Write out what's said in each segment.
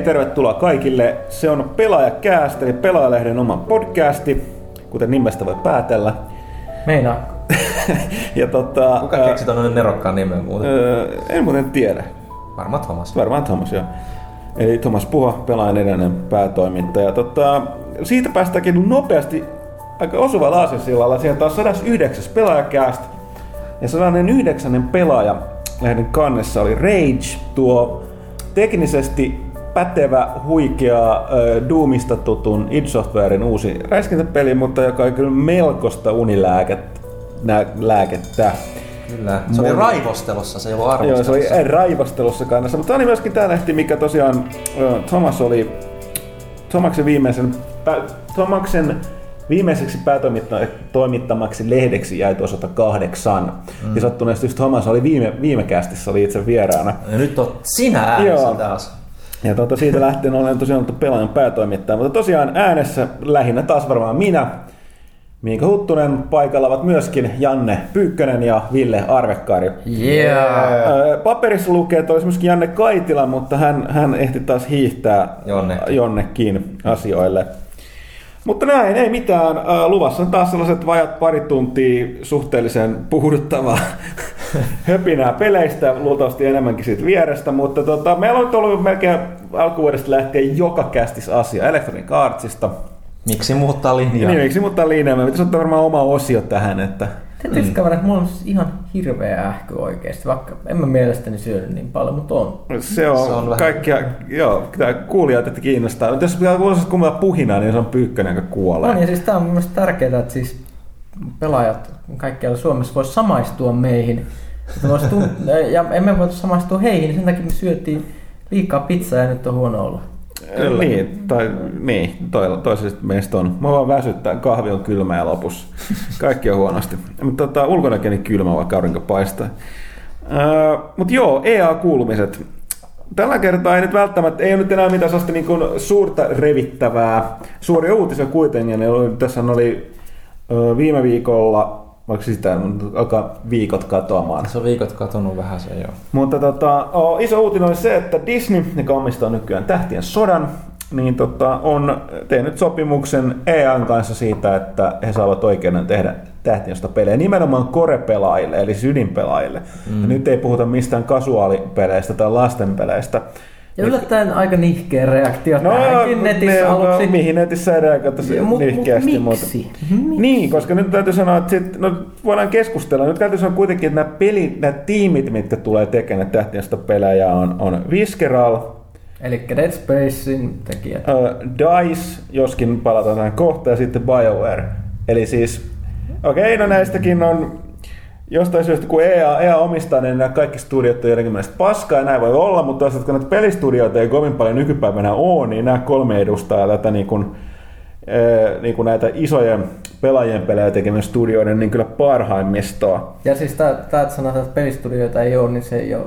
Hei, tervetuloa kaikille. Se on Pelaajakäästä, eli Pelaajalehden oma podcasti, kuten nimestä voi päätellä. Meinaa. ja tota, Kuka keksi tuonne nerokkaan nimen muuten? ää, en muuten tiedä. Varmaan Thomas. Varmaan Thomas, joo. Eli Thomas Puha, pelaajan edellinen päätoimittaja. Tota, siitä päästäänkin nopeasti aika osuvalla aasinsillalla. Sieltä on 109. pelaajakäästä. Ja 109. pelaaja lehden kannessa oli Rage, tuo teknisesti pätevä, huikea, Doomista tutun id Softwaren uusi räiskintäpeli, mutta joka on kyllä melkoista unilääkettä. Nä, lääkettä. Kyllä. Se oli raivostelussa, se ei ollut arvostelussa. Joo, se oli raivostelussa kannassa. Mutta tämä oli myöskin tämä lehti, mikä tosiaan Thomas oli Thomaksen viimeisen, pä, Thomaksen viimeiseksi päätoimittamaksi lehdeksi jäi tuo 108. Mm. Ja sattuneesti just Thomas oli viime, viime kästissä, oli itse vieraana. Ja nyt on sinä äänessä Joo. taas. Ja tuota, siitä lähtien olen tosiaan ollut pelaajan päätoimittaja, mutta tosiaan äänessä lähinnä taas varmaan minä. Miika Huttunen paikalla ovat myöskin Janne Pyykkönen ja Ville Arvekkari. Yeah. Paperissa lukee, että olisi myöskin Janne Kaitila, mutta hän, hän ehti taas hiihtää Jonnekin. jonnekin asioille. Mutta näin, ei mitään. Ää, Luvassa on taas sellaiset vajat pari tuntia suhteellisen puhuduttavaa höpinää peleistä, luultavasti enemmänkin siitä vierestä, mutta tota, meillä on nyt ollut melkein alkuvuodesta lähtien joka kästis asia Electronic Artsista. Miksi muuttaa linjaa? Niin, miksi mutta linjaa? Me pitäisi ottaa varmaan oma osio tähän, että Täytyy mm. että mulla on siis ihan hirveä ähky oikeesti, vaikka en mä mielestäni syönyt niin paljon, mutta on. Se on, Se on vähän- kaikkia, joo, tämä kuulijat, että kiinnostaa. Mutta jos pitää kuulostaa kummalla puhinaa, niin se on pyykkönen, joka kuolee. No niin, siis tää on mielestäni tärkeää, että siis pelaajat kaikkialla Suomessa vois samaistua meihin. Tunt- ja emme voi samaistua heihin, niin sen takia me syötiin liikaa pizzaa ja nyt on huono olla. Niin, tai niin, toi, toisesta meistä on. Mä vaan väsyttää, kahvi on kylmä ja lopussa. Kaikki on huonosti. Mutta tota, ulkonakin niin kylmä, vaikka aurinko paistaa. Öö, Mutta joo, EA-kuulumiset. Tällä kertaa ei nyt välttämättä, ei ole nyt enää mitään sellaista niin kuin suurta revittävää. Suuria uutisia kuitenkin. Ne oli, tässä oli öö, viime viikolla, vaikka sitä alkaa viikot katoamaan. Se on viikot katonut vähän se joo. Mutta tota, iso uutinen oli se, että Disney, joka omistaa nykyään Tähtien sodan, niin tota, on tehnyt sopimuksen EAN kanssa siitä, että he saavat oikeuden tehdä Tähtien sota pelejä nimenomaan korepelaajille, eli siis ydinpelaajille. Mm. Ja nyt ei puhuta mistään kasuaalipeleistä tai lastenpeleistä. Yllättäen aika nihkeä reaktio no, tähänkin netissä ne- aluksi. No, mihin netissä ei reagoita Ja, mut- mut nihkeästi. miksi? Mutta. Niin, koska nyt täytyy sanoa, että sit, no, voidaan keskustella. Nyt täytyy sanoa kuitenkin, että nämä, peli, nämä tiimit, mitkä tulee tekemään tähtien sota pelejä, on, on Visceral, Eli Dead Spacein tekijät. uh, DICE, joskin palataan tähän kohta, ja sitten BioWare. Eli siis, okei, okay, no näistäkin on jostain syystä, kun EA, EA omistaa, niin nämä kaikki studiot on jotenkin mielestä paskaa, ja näin voi olla, mutta toisaalta kun näitä pelistudioita ei kovin paljon nykypäivänä ole, niin nämä kolme edustaa tätä niin kuin, eh, niin kuin näitä isojen pelaajien pelejä tekemien studioiden niin kyllä parhaimmistoa. Ja siis tää että sanotaan, että pelistudioita ei ole, niin se ei ole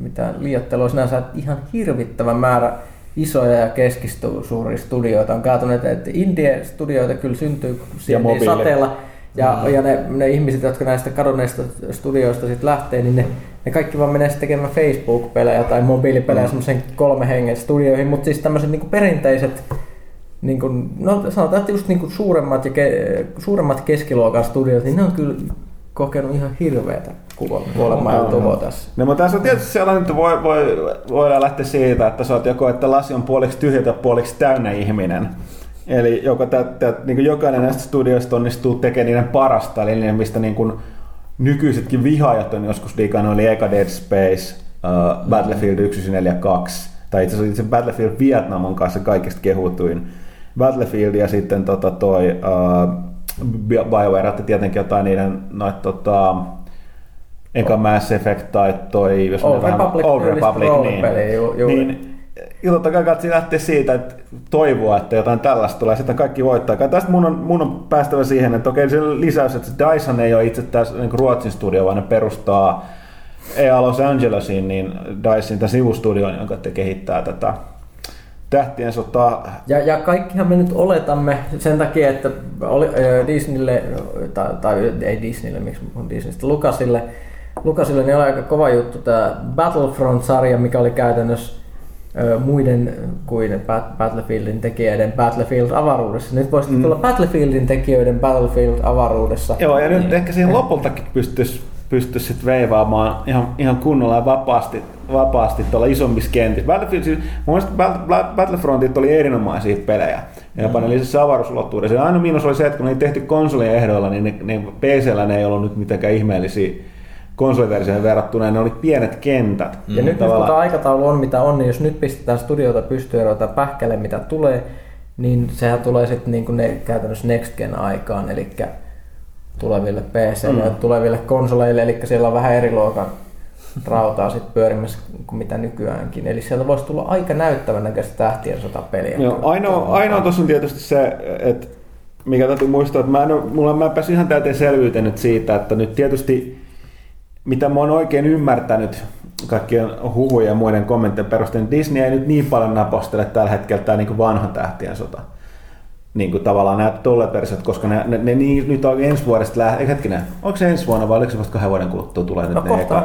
mitään liioittelua. Sinänsä ihan hirvittävä määrä isoja ja keskisuuria studioita on kaatunut, että indie-studioita kyllä syntyy siellä mobiili. sateella. Ja, mm. ja ne, ne, ihmiset, jotka näistä kadonneista studioista sitten lähtee, niin ne, ne kaikki vaan menee sitten tekemään Facebook-pelejä tai mobiilipelejä mm. semmoisen kolme hengen studioihin, mutta siis tämmöiset niinku perinteiset niin kuin, no sanotaan, että just niin suuremmat, ja ke, suuremmat keskiluokan studiot, niin ne on kyllä kokenut ihan hirveätä kuolemaa ja tuhoa tässä. No, mutta tässä on tietysti sellainen, että voi, voi, voidaan lähteä siitä, että sä oot joko, että lasi on puoliksi tyhjä tai puoliksi täynnä ihminen. Eli joko tä, tä, niin jokainen näistä studioista onnistuu tekemään niiden parasta, eli niiden, mistä niin kuin nykyisetkin vihaajat on joskus digannut, eli eka Dead Space, uh, Battlefield 1942, tai itse asiassa Battlefield Vietnam on kanssa kaikista kehutuin Battlefield ja sitten tota toi uh, BioWare, että tietenkin jotain niiden noit, tota, Eka Mass Effect tai toi, jos Old me vähän- Republic Old tyylistä Republic, niin, roolipeliä ju- juuri. niin ja totta kai kannattaa lähteä siitä, että toivoa, että jotain tällaista tulee, sitten kaikki voittaa. Kai tästä mun on, mun on päästävä siihen, että okei se lisäys, että Dyson ei ole itse tässä niin Ruotsin studio, vaan ne perustaa EA Los Angelesiin, niin Dyson tämä sivustudio, jonka te kehittää tätä tähtien sotaa. Ja, ja kaikkihan me nyt oletamme sen takia, että oli, ö, Disneylle, tai, tai ei Disneylle, miksi on Disneystä, Lucasille, Lucasille niin oli aika kova juttu tämä Battlefront-sarja, mikä oli käytännössä muiden kuin Bat- Battlefieldin tekijöiden Battlefield-avaruudessa. Nyt voisi mm. tulla Battlefieldin tekijöiden Battlefield-avaruudessa. Joo, ja nyt ehkä siihen lopultakin pystyisi pystyisi sitten veivaamaan ihan, ihan kunnolla ja vapaasti, vapaasti tuolla isommissa kentissä. Battlefield, siis, mun mielestä Battlefrontit oli erinomaisia pelejä. Ja jopa ne lisäsi avaruusulottuvuuden. Se ainoa miinus oli se, että kun ne ei tehty konsolien ehdoilla, niin ne, ne PC-llä ne ei ollut nyt mitenkään ihmeellisiä konsoliversioihin verrattuna, ne oli pienet kentät. Ja nyt, nyt kun tämä aikataulu on mitä on, niin jos nyt pistetään studiota pystyyn ja pähkälle mitä tulee, niin sehän tulee sitten niin kuin ne käytännössä next gen aikaan, eli tuleville PC mm. ja tuleville konsoleille, eli siellä on vähän eri luokan rautaa sitten pyörimässä kuin mitä nykyäänkin. Eli sieltä voisi tulla aika näyttävän näköistä tähtien sotapeliä. Joo, ainoa, ainoa tuossa on tietysti se, että mikä täytyy muistaa, että mä en, mulla, mä päässyt ihan täyteen selvyyteen nyt siitä, että nyt tietysti mitä mä oon oikein ymmärtänyt kaikkien huhujen ja muiden kommenttien perusteella, niin Disney ei nyt niin paljon napostele tällä hetkellä tämä niin vanha tähtien sota. Niin kuin tavallaan nämä tulleet versiot, koska ne, ne, ne niin, nyt on ensi vuodesta lähtien, hetkinen, onko se ensi vuonna vai oliko se vasta kahden vuoden kuluttua tulee no, nyt kohta,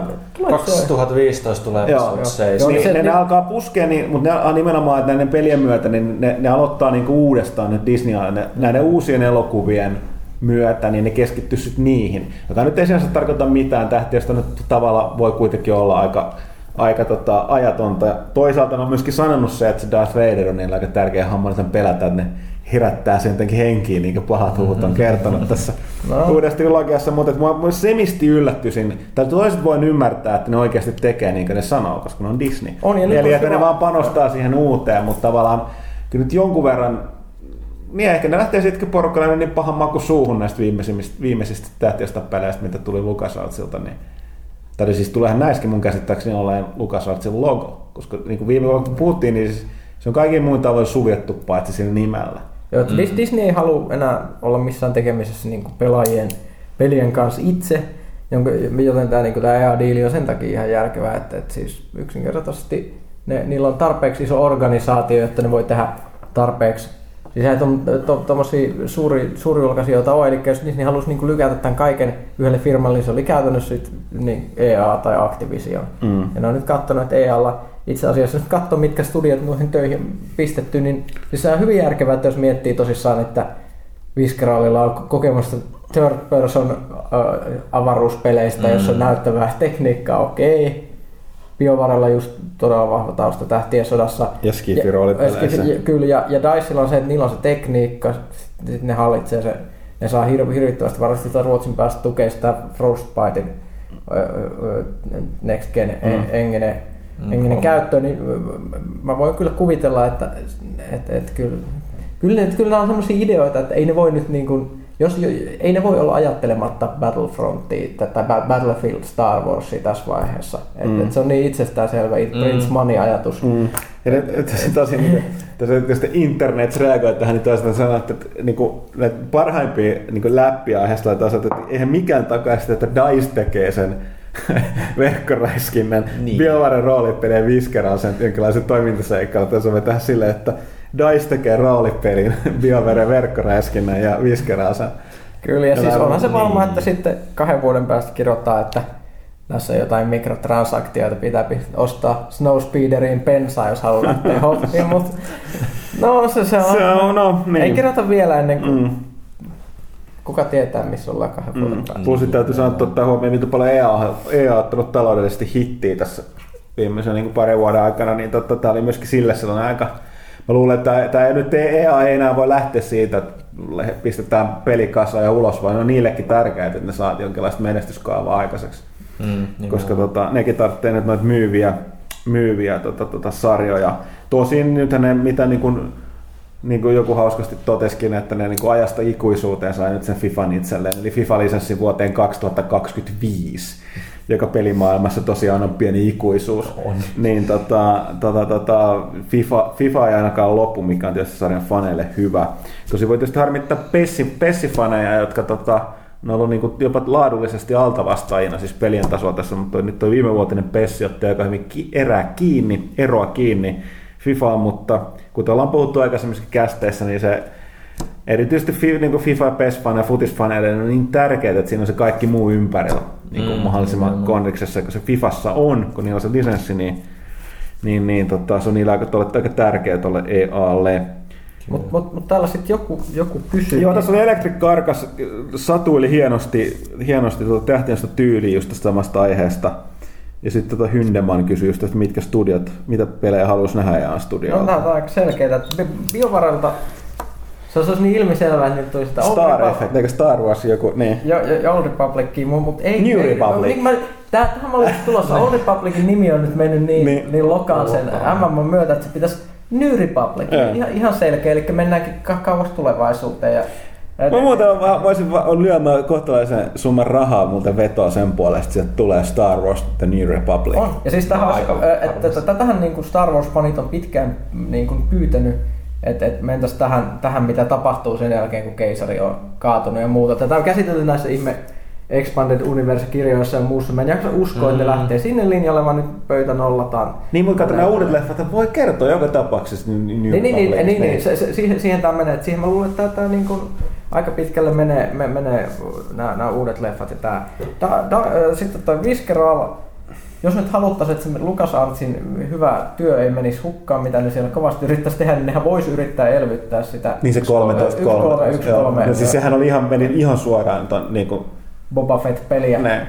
2015 tulee joo, joo. joo, niin, se, ne, ne, alkaa puskea, niin, mutta ne, nimenomaan että näiden pelien myötä niin ne, ne aloittaa niin kuin uudestaan nyt Disney, ne, näiden uusien elokuvien myötä, niin ne keskittyy sitten niihin. Joka nyt ei sinänsä tarkoita mitään, tähtiöstä nyt tavalla voi kuitenkin olla aika, aika tota, ajatonta. Toisaalta on myöskin sanonut se, että se Darth Vader on niillä aika tärkeä hamma, sen pelätä, että ne herättää sen jotenkin henkiin, niin kuin pahat huhut on kertonut tässä no. uudessa trilogiassa, mutta että mua semisti yllättyisin, tai toiset voin ymmärtää, että ne oikeasti tekee niin kuin ne sanoo, koska ne on Disney. On, ja Eli että ne vaan panostaa siihen uuteen, mutta tavallaan kyllä nyt jonkun verran niin ehkä ne lähtee sitten porukkalle niin pahan maku suuhun näistä viimeisistä, viimeisistä tähtiöstä peleistä, mitä tuli LucasArtsilta, niin tai siis tuleehan näissäkin mun käsittääkseni olleen LucasArtsin logo, koska niin kuin viime vuonna puhuttiin, niin siis se on kaikin muun tavoin suljettu paitsi sillä nimellä. Joo, mm. Disney ei halua enää olla missään tekemisessä niin kuin pelaajien pelien kanssa itse, jonka, joten tämä, niin tämä EA-diili on sen takia ihan järkevää, että, että siis yksinkertaisesti ne, niillä on tarpeeksi iso organisaatio, että ne voi tehdä tarpeeksi Siis ei tuommoisia to, suuri, suurjulkaisijoita ole, eli jos Disney halusi niin lykätä tämän kaiken yhdelle firmalle, niin se oli käytännössä sit, niin EA tai Activision. Mm. Ja ne on nyt katsonut, että EAlla itse asiassa, jos katsoo mitkä studiot noihin töihin pistetty, niin siis se on hyvin järkevää, että jos miettii tosissaan, että Visceralilla on kokemusta third person uh, avaruuspeleistä, mm. jossa on näyttävää tekniikkaa, okei. Okay. Biovarella just todella vahva tausta tähtien sodassa. Ja skifi roolipeleissä. Kyllä, ja, ja Dicella on se, että niillä on se tekniikka, sitten ne hallitsee se, ne saa hir- hirvittävästi varmasti Ruotsin päästä tukea sitä Frostbitein Next Gen mm. engine henginen mm. käyttö, niin mä voin kyllä kuvitella, että, että, että kyllä, kyllä, kyllä nämä on sellaisia ideoita, että ei ne voi nyt niin kuin, jos, ei ne voi olla ajattelematta Battlefrontia tai Battlefield Star Warsia tässä vaiheessa. Et, mm. et se on niin itsestäänselvä mm. Prince Money-ajatus. Mm. Ja et, et, se tosi, niin, tässä internet reagoi tähän, niin toisaalta sanoo, että, että niin kuin, parhaimpia niin läppiä aiheesta että eihän mikään takaa sitä, että DICE tekee sen verkkoräiskinnän niin. BioWaren roolipelien viskeraan sen jonkinlaisen toimintaseikkailun. Tässä on tähän silleen, että DICE tekee roolipelin BioWaren verkkoräiskinnän ja viskeraan sen. Kyllä, ja, ja siis onhan se varma, niin. että sitten kahden vuoden päästä kirjoittaa, että tässä on jotain mikrotransaktioita, pitää ostaa Snowspeederiin pensaa, jos haluaa lähteä hoppiin, mutta no se, se on. Se on no, niin. Ei kirjoita vielä ennen kuin mm kuka tietää, missä ollaan kahden vuoden mm. päästä. Plus täytyy sanoa, että ottaa huomioon, miten paljon EA, EA on ottanut taloudellisesti hittiä tässä viimeisen niin parin vuoden aikana, niin totta, tämä oli myöskin sille sellainen aika, mä luulen, että tämä ei nyt EA ei enää voi lähteä siitä, että pistetään pelikassa ja ulos, vaan on niillekin tärkeää, että ne saat jonkinlaista menestyskaavaa aikaiseksi. Mm, niin Koska tota, nekin tarvitsee nyt noita myyviä, myyviä tota, tota, sarjoja. Tosin nyt ne, mitä niin kuin, niin kuin joku hauskasti toteskin, että ne niin kuin ajasta ikuisuuteen sai nyt sen FIFAn itselleen, eli FIFA-lisenssi vuoteen 2025, joka pelimaailmassa tosiaan on pieni ikuisuus. On. Niin tota, tota, tota, FIFA, FIFA ei ainakaan loppu, mikä on tietysti sarjan faneille hyvä. Tosi voi tietysti harmittaa pessi, pessifaneja, jotka tota, ne on ollut niin jopa laadullisesti altavastaajina, siis pelien tasoa tässä, mutta nyt tuo viimevuotinen Pessi otti aika hyvin erää kiinni, eroa kiinni FIFAan, mutta kuten ollaan puhuttu aikaisemmissa kästeissä, niin se erityisesti niin kuin FIFA, PES-fan ja futisfaneille on niin tärkeää, että siinä on se kaikki muu ympärillä niin kuin mm, mahdollisimman mm, kondiksessa, kun se FIFassa on, kun niillä on se lisenssi, niin niin, niin tota, se on niillä aika, aika tärkeä tuolle EAlle. Mutta mut, mut täällä sitten joku, joku kysyy. Joo, tässä oli Electric Karkas, satuili hienosti, hienosti tuota tähtiöstä tyyliä just tästä samasta aiheesta. Ja sitten tota Hyndeman kysyi just, että mitkä studiot, mitä pelejä haluaisi nähdä EA studioilla. No, tämä on aika selkeää. BioVaralta se olisi niin ilmiselvää, että nyt tulisi sitä Star Old Effect, eikö Star Wars joku, niin. Jo, jo, Old Republic, mutta ei... New ei, Republic. Mä, tähän mä olin tulossa. Old Republicin nimi on nyt mennyt niin, niin, niin lokaan sen MM myötä, että se pitäisi New Republic. Ihan, ihan selkeä, eli mennäänkin kauas tulevaisuuteen. Ja, Mä muuten voisin on lyömään kohtalaisen summan rahaa muuten vetoa sen puolesta, että tulee Star Wars The New Republic. On. Ja siis tähän, aika, että, että, tätähän niin kuin Star Wars-fanit on pitkään niin kuin pyytänyt, että et mentäisiin tähän, tähän, mitä tapahtuu sen jälkeen, kun keisari on kaatunut ja muuta. Tätä on käsitelty näissä ihme Expanded Universe-kirjoissa ja muussa. Mä en jaksa uskoa, mm. että lähtee sinne linjalle, vaan nyt pöytä nollataan. Niin, mutta nämä uudet leffat voi kertoa joka tapauksessa. Niin, niin, niin, niin, niin, niin, niin. Se, se, siihen, siihen tämä menee. siihen mä luulen, että tämä niin kuin, aika pitkälle menee, me, menee nämä, nämä uudet leffat. Ja tämä. Da, da, sitten tuo Visceral, jos nyt haluttaisiin, että se Lucas Artsin hyvä työ ei menisi hukkaan, mitä ne siellä kovasti yrittäisi tehdä, niin nehän voisi yrittää elvyttää sitä. Niin se 13 13 1, 3, 3, 3, no siis sehän oli ihan, meni ihan suoraan ton, niin kuin Boba Fett-peliä. Ne.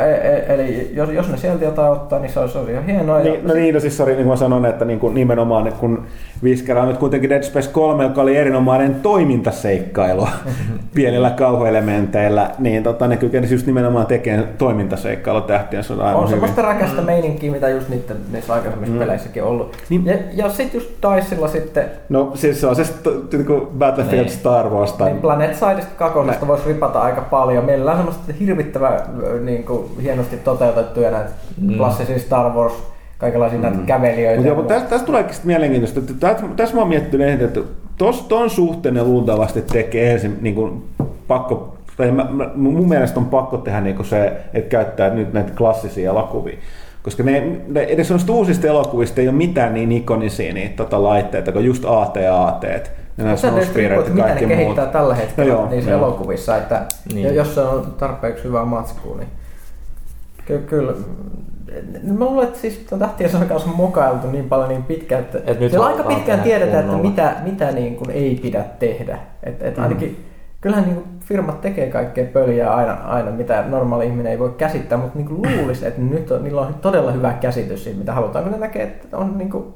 E, e, eli jos, jos ne sieltä jotain ottaa, niin se olisi, se olisi ihan hienoa. Niin, no niin, no siis sorry, niin kuin mä sanon, että niin kuin nimenomaan kun Viskera on nyt kuitenkin Dead Space 3, joka oli erinomainen toimintaseikkailu pienillä kauhuelementeillä, niin tota, ne kykenisi just nimenomaan tekemään toimintaseikkailu tähtien on aivan On semmoista räkästä mm. meininkiä, mitä just niiden, niissä aikaisemmissa mm. peleissäkin ollut. Niin. Ja, ja sitten just Dicella sitten... No siis se on se niin Battlefield niin. Star Wars. Tai... Niin Planet Sideista kakosesta voisi ripata aika paljon. Mielellään semmoista hirvittävän niin kuin, hienosti toteutettuja näitä mm. klassisia Star Wars kaikenlaisia mm. näitä kävelijöitä. Mutta joo, tästä, tästä tuleekin mielenkiintoista. Tässä, tässä mä oon miettinyt, että tos, ton suhteen ne luultavasti tekee ensin niin kuin, pakko, tai mä, mä, mun mielestä on pakko tehdä niin kuin se, että käyttää nyt näitä klassisia elokuvia. Koska ne, ne edes noista uusista elokuvista ei ole mitään niin ikonisia niitä tota, laitteita, kuin just AT-AT. Ja Spirit ja kaikki mitä ne kehittää muut. tällä hetkellä no joo, niissä joo. elokuvissa, että niin. jos se on tarpeeksi hyvää matskua, niin ky- kyllä Mä luulen, että siis tähtien kanssa on mokailtu niin paljon niin pitkään, että et nyt aika pitkään tiedetään, että mitä, mitä niin kuin ei pidä tehdä. Et, et mm. ainakin, kyllähän niin kuin firmat tekee kaikkea pöliä aina, aina, mitä normaali ihminen ei voi käsittää, mutta niin kuin luulisi, että nyt on, niillä on todella hyvä käsitys siitä, mitä halutaan. Kun ne näkee, että on niin kuin,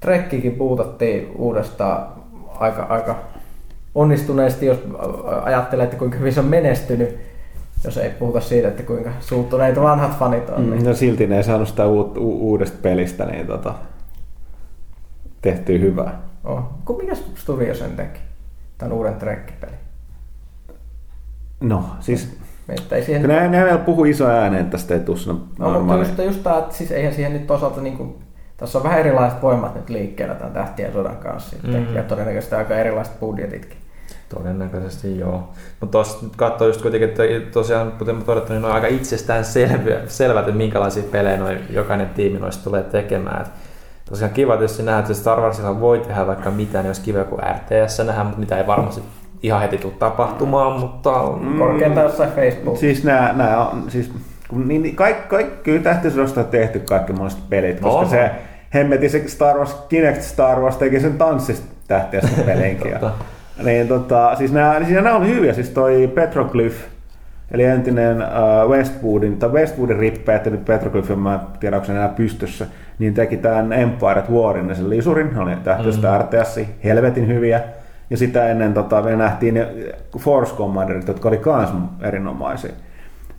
Trekkikin puutattiin uudestaan aika, aika onnistuneesti, jos ajattelee, että kuinka hyvin se on menestynyt jos ei puhuta siitä, että kuinka suuttuneita vanhat fanit on. Niin. No silti ne ei saanut sitä uut, u- uudesta pelistä niin tota, tehtyä hyvää. Oh. Mikä studio sen teki? Tämän uuden trekkipeli. No, siis ei siihen... Ne, ne vielä puhu iso ääneen, että tästä ei tule no, mutta just, just tämä, että siis eihän siihen nyt toisaalta niin kuin, tässä on vähän erilaiset voimat nyt liikkeellä tämän tähtien sodan kanssa sitten, mm-hmm. ja todennäköisesti aika erilaiset budjetitkin. Todennäköisesti joo. Mutta tuossa nyt katsoo just kuitenkin, että tosiaan, kuten mä todettu, niin on aika itsestään selviä, selvät, että minkälaisia pelejä noi, jokainen tiimi noista tulee tekemään. Et tosiaan kiva tietysti nähdä, että Star Warsilla voi tehdä vaikka mitään, niin jos kiva joku RTS nähdä, mutta mitä ei varmasti ihan heti tule tapahtumaan, mutta... Mm, Korkeintaan jossain Facebook. Siis nämä, nämä on, siis, niin, niin kaikki, kaikki, kyllä tähtisodasta on tehty kaikki mahdolliset pelit, koska no, se hemmetin se Star Wars, Kinect Star Wars teki sen tanssista tähtiöstä pelinkin. Niin, tota, siis nämä, siis nämä on hyviä, siis toi Petroglyph, eli entinen uh, Westwoodin, tai Westwoodin rippeä, nyt Petroglyph, mä en tiedä, onko se enää pystyssä, niin teki tämän Empire at Warin, sen lisurin, oli tähtöistä mm. RTS, helvetin hyviä. Ja sitä ennen tota, me nähtiin ne Force Commanderit, jotka oli kans erinomaisia.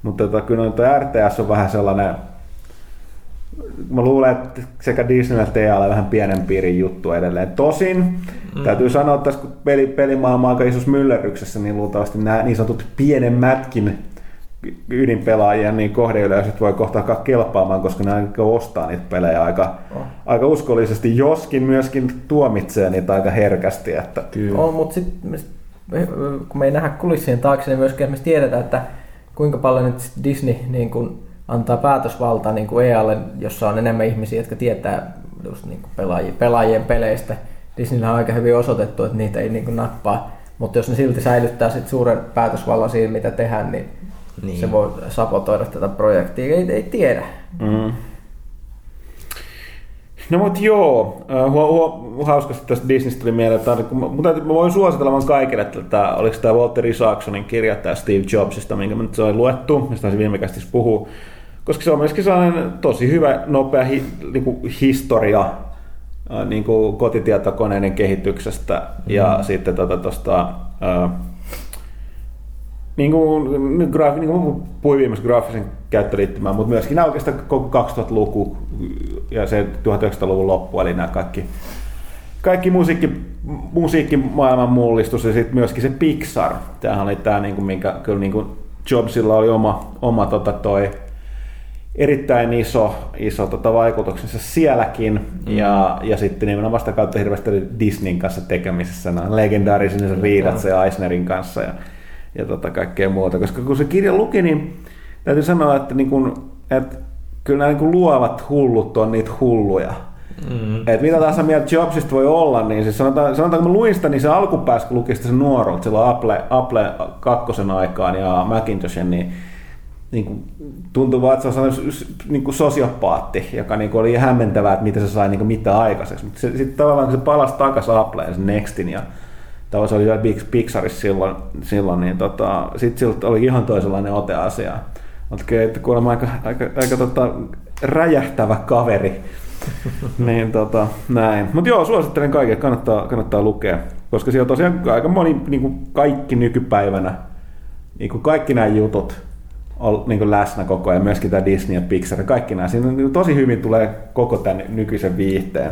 Mutta tota, kyllä tuo RTS on vähän sellainen, mä luulen, että sekä Disneyllä että EAlla vähän pienen piirin juttu edelleen. Tosin mm. täytyy sanoa, että tässä kun peli, pelimaailma on aika isossa myllerryksessä, niin luultavasti nämä niin sanotut pienemmätkin ydinpelaajien niin kohdeyleisöt voi kohta alkaa kelpaamaan, koska ne ostaa niitä pelejä aika, oh. aika uskollisesti, joskin myöskin tuomitsee niitä aika herkästi. Että... Kyllä. On, mutta sitten kun me ei nähdä kulissien taakse, niin myöskin me tiedetään, että kuinka paljon nyt Disney niin kun antaa päätösvaltaa niin kuin EAlle, jossa on enemmän ihmisiä, jotka tietää just niin kuin pelaajien, pelaajien peleistä. Disneyllä on aika hyvin osoitettu, että niitä ei niin kuin nappaa. Mutta jos ne silti säilyttää sit suuren päätösvallan siinä, mitä tehdään, niin, niin. se voi sapotoida tätä projektia. Ei, ei tiedä. Mm. No mut joo, äh, hu- hu- hauskasti tästä Disneystä tuli mieleen, että mutta mä voin suositella vaan kaikille, että tämä, oliko tämä Walter Isaacsonin kirja tämä Steve Jobsista, minkä mä nyt sain luettu, mistä se viime kästissä puhuu, koska se on myöskin sellainen tosi hyvä, nopea hi, niinku historia äh, niinku kotitietokoneiden kehityksestä ja sitten tota, tosta, äh, niin kuin, graafi, niin kuin puhuin viimeksi graafisen käyttöliittymään, mutta myöskin nämä oikeastaan koko 2000-luku ja se 1900-luvun loppu, eli nämä kaikki, kaikki musiikki, musiikkimaailman mullistus ja sitten myöskin se Pixar. Tämähän oli tämä, niin kuin, minkä kyllä niin kuin Jobsilla oli oma, oma tota toi, erittäin iso, iso tota, vaikutuksensa sielläkin. Mm. Ja, ja sitten nimenomaan vasta kautta hirveästi oli Disneyn kanssa tekemisessä, nämä legendaarisen riidat se Eisnerin kanssa ja, ja tota, kaikkea muuta. Koska kun se kirja luki, niin täytyy sanoa, että, niin kun, että kyllä nämä niin kun luovat hullut on niitä hulluja. Mm. Et mitä tahansa mieltä Jobsista voi olla, niin siis sanotaan, sanotaan kun mä luin sitä, niin se alkupäässä, kun luki sitä sen nuoruutta, silloin Apple, Apple kakkosen aikaan ja Macintoshin, niin niin kuin, tuntuu vaan, että se on niin kuin sosiopaatti, joka niin kuin oli hämmentävää, että miten se sai niin kuin mitä aikaiseksi. Mutta sitten tavallaan kun se palasi takaisin Appleen, sen Nextin, ja tavallaan se oli vielä Big Pixarissa silloin, silloin niin tota, sitten siltä oli ihan toisenlainen ote asiaa. Mutta kyllä, että kuulemma aika, aika, aika tota, räjähtävä kaveri. niin tota, näin. Mutta joo, suosittelen kaikille, kannattaa, kannattaa lukea. Koska siellä on tosiaan aika moni, niin kuin kaikki nykypäivänä, niin kuin kaikki nämä jutut, on niin kuin läsnä koko ajan, myöskin tämä Disney ja Pixar ja kaikki nämä. Siinä on- tosi hyvin tulee koko tämän nykyisen viihteen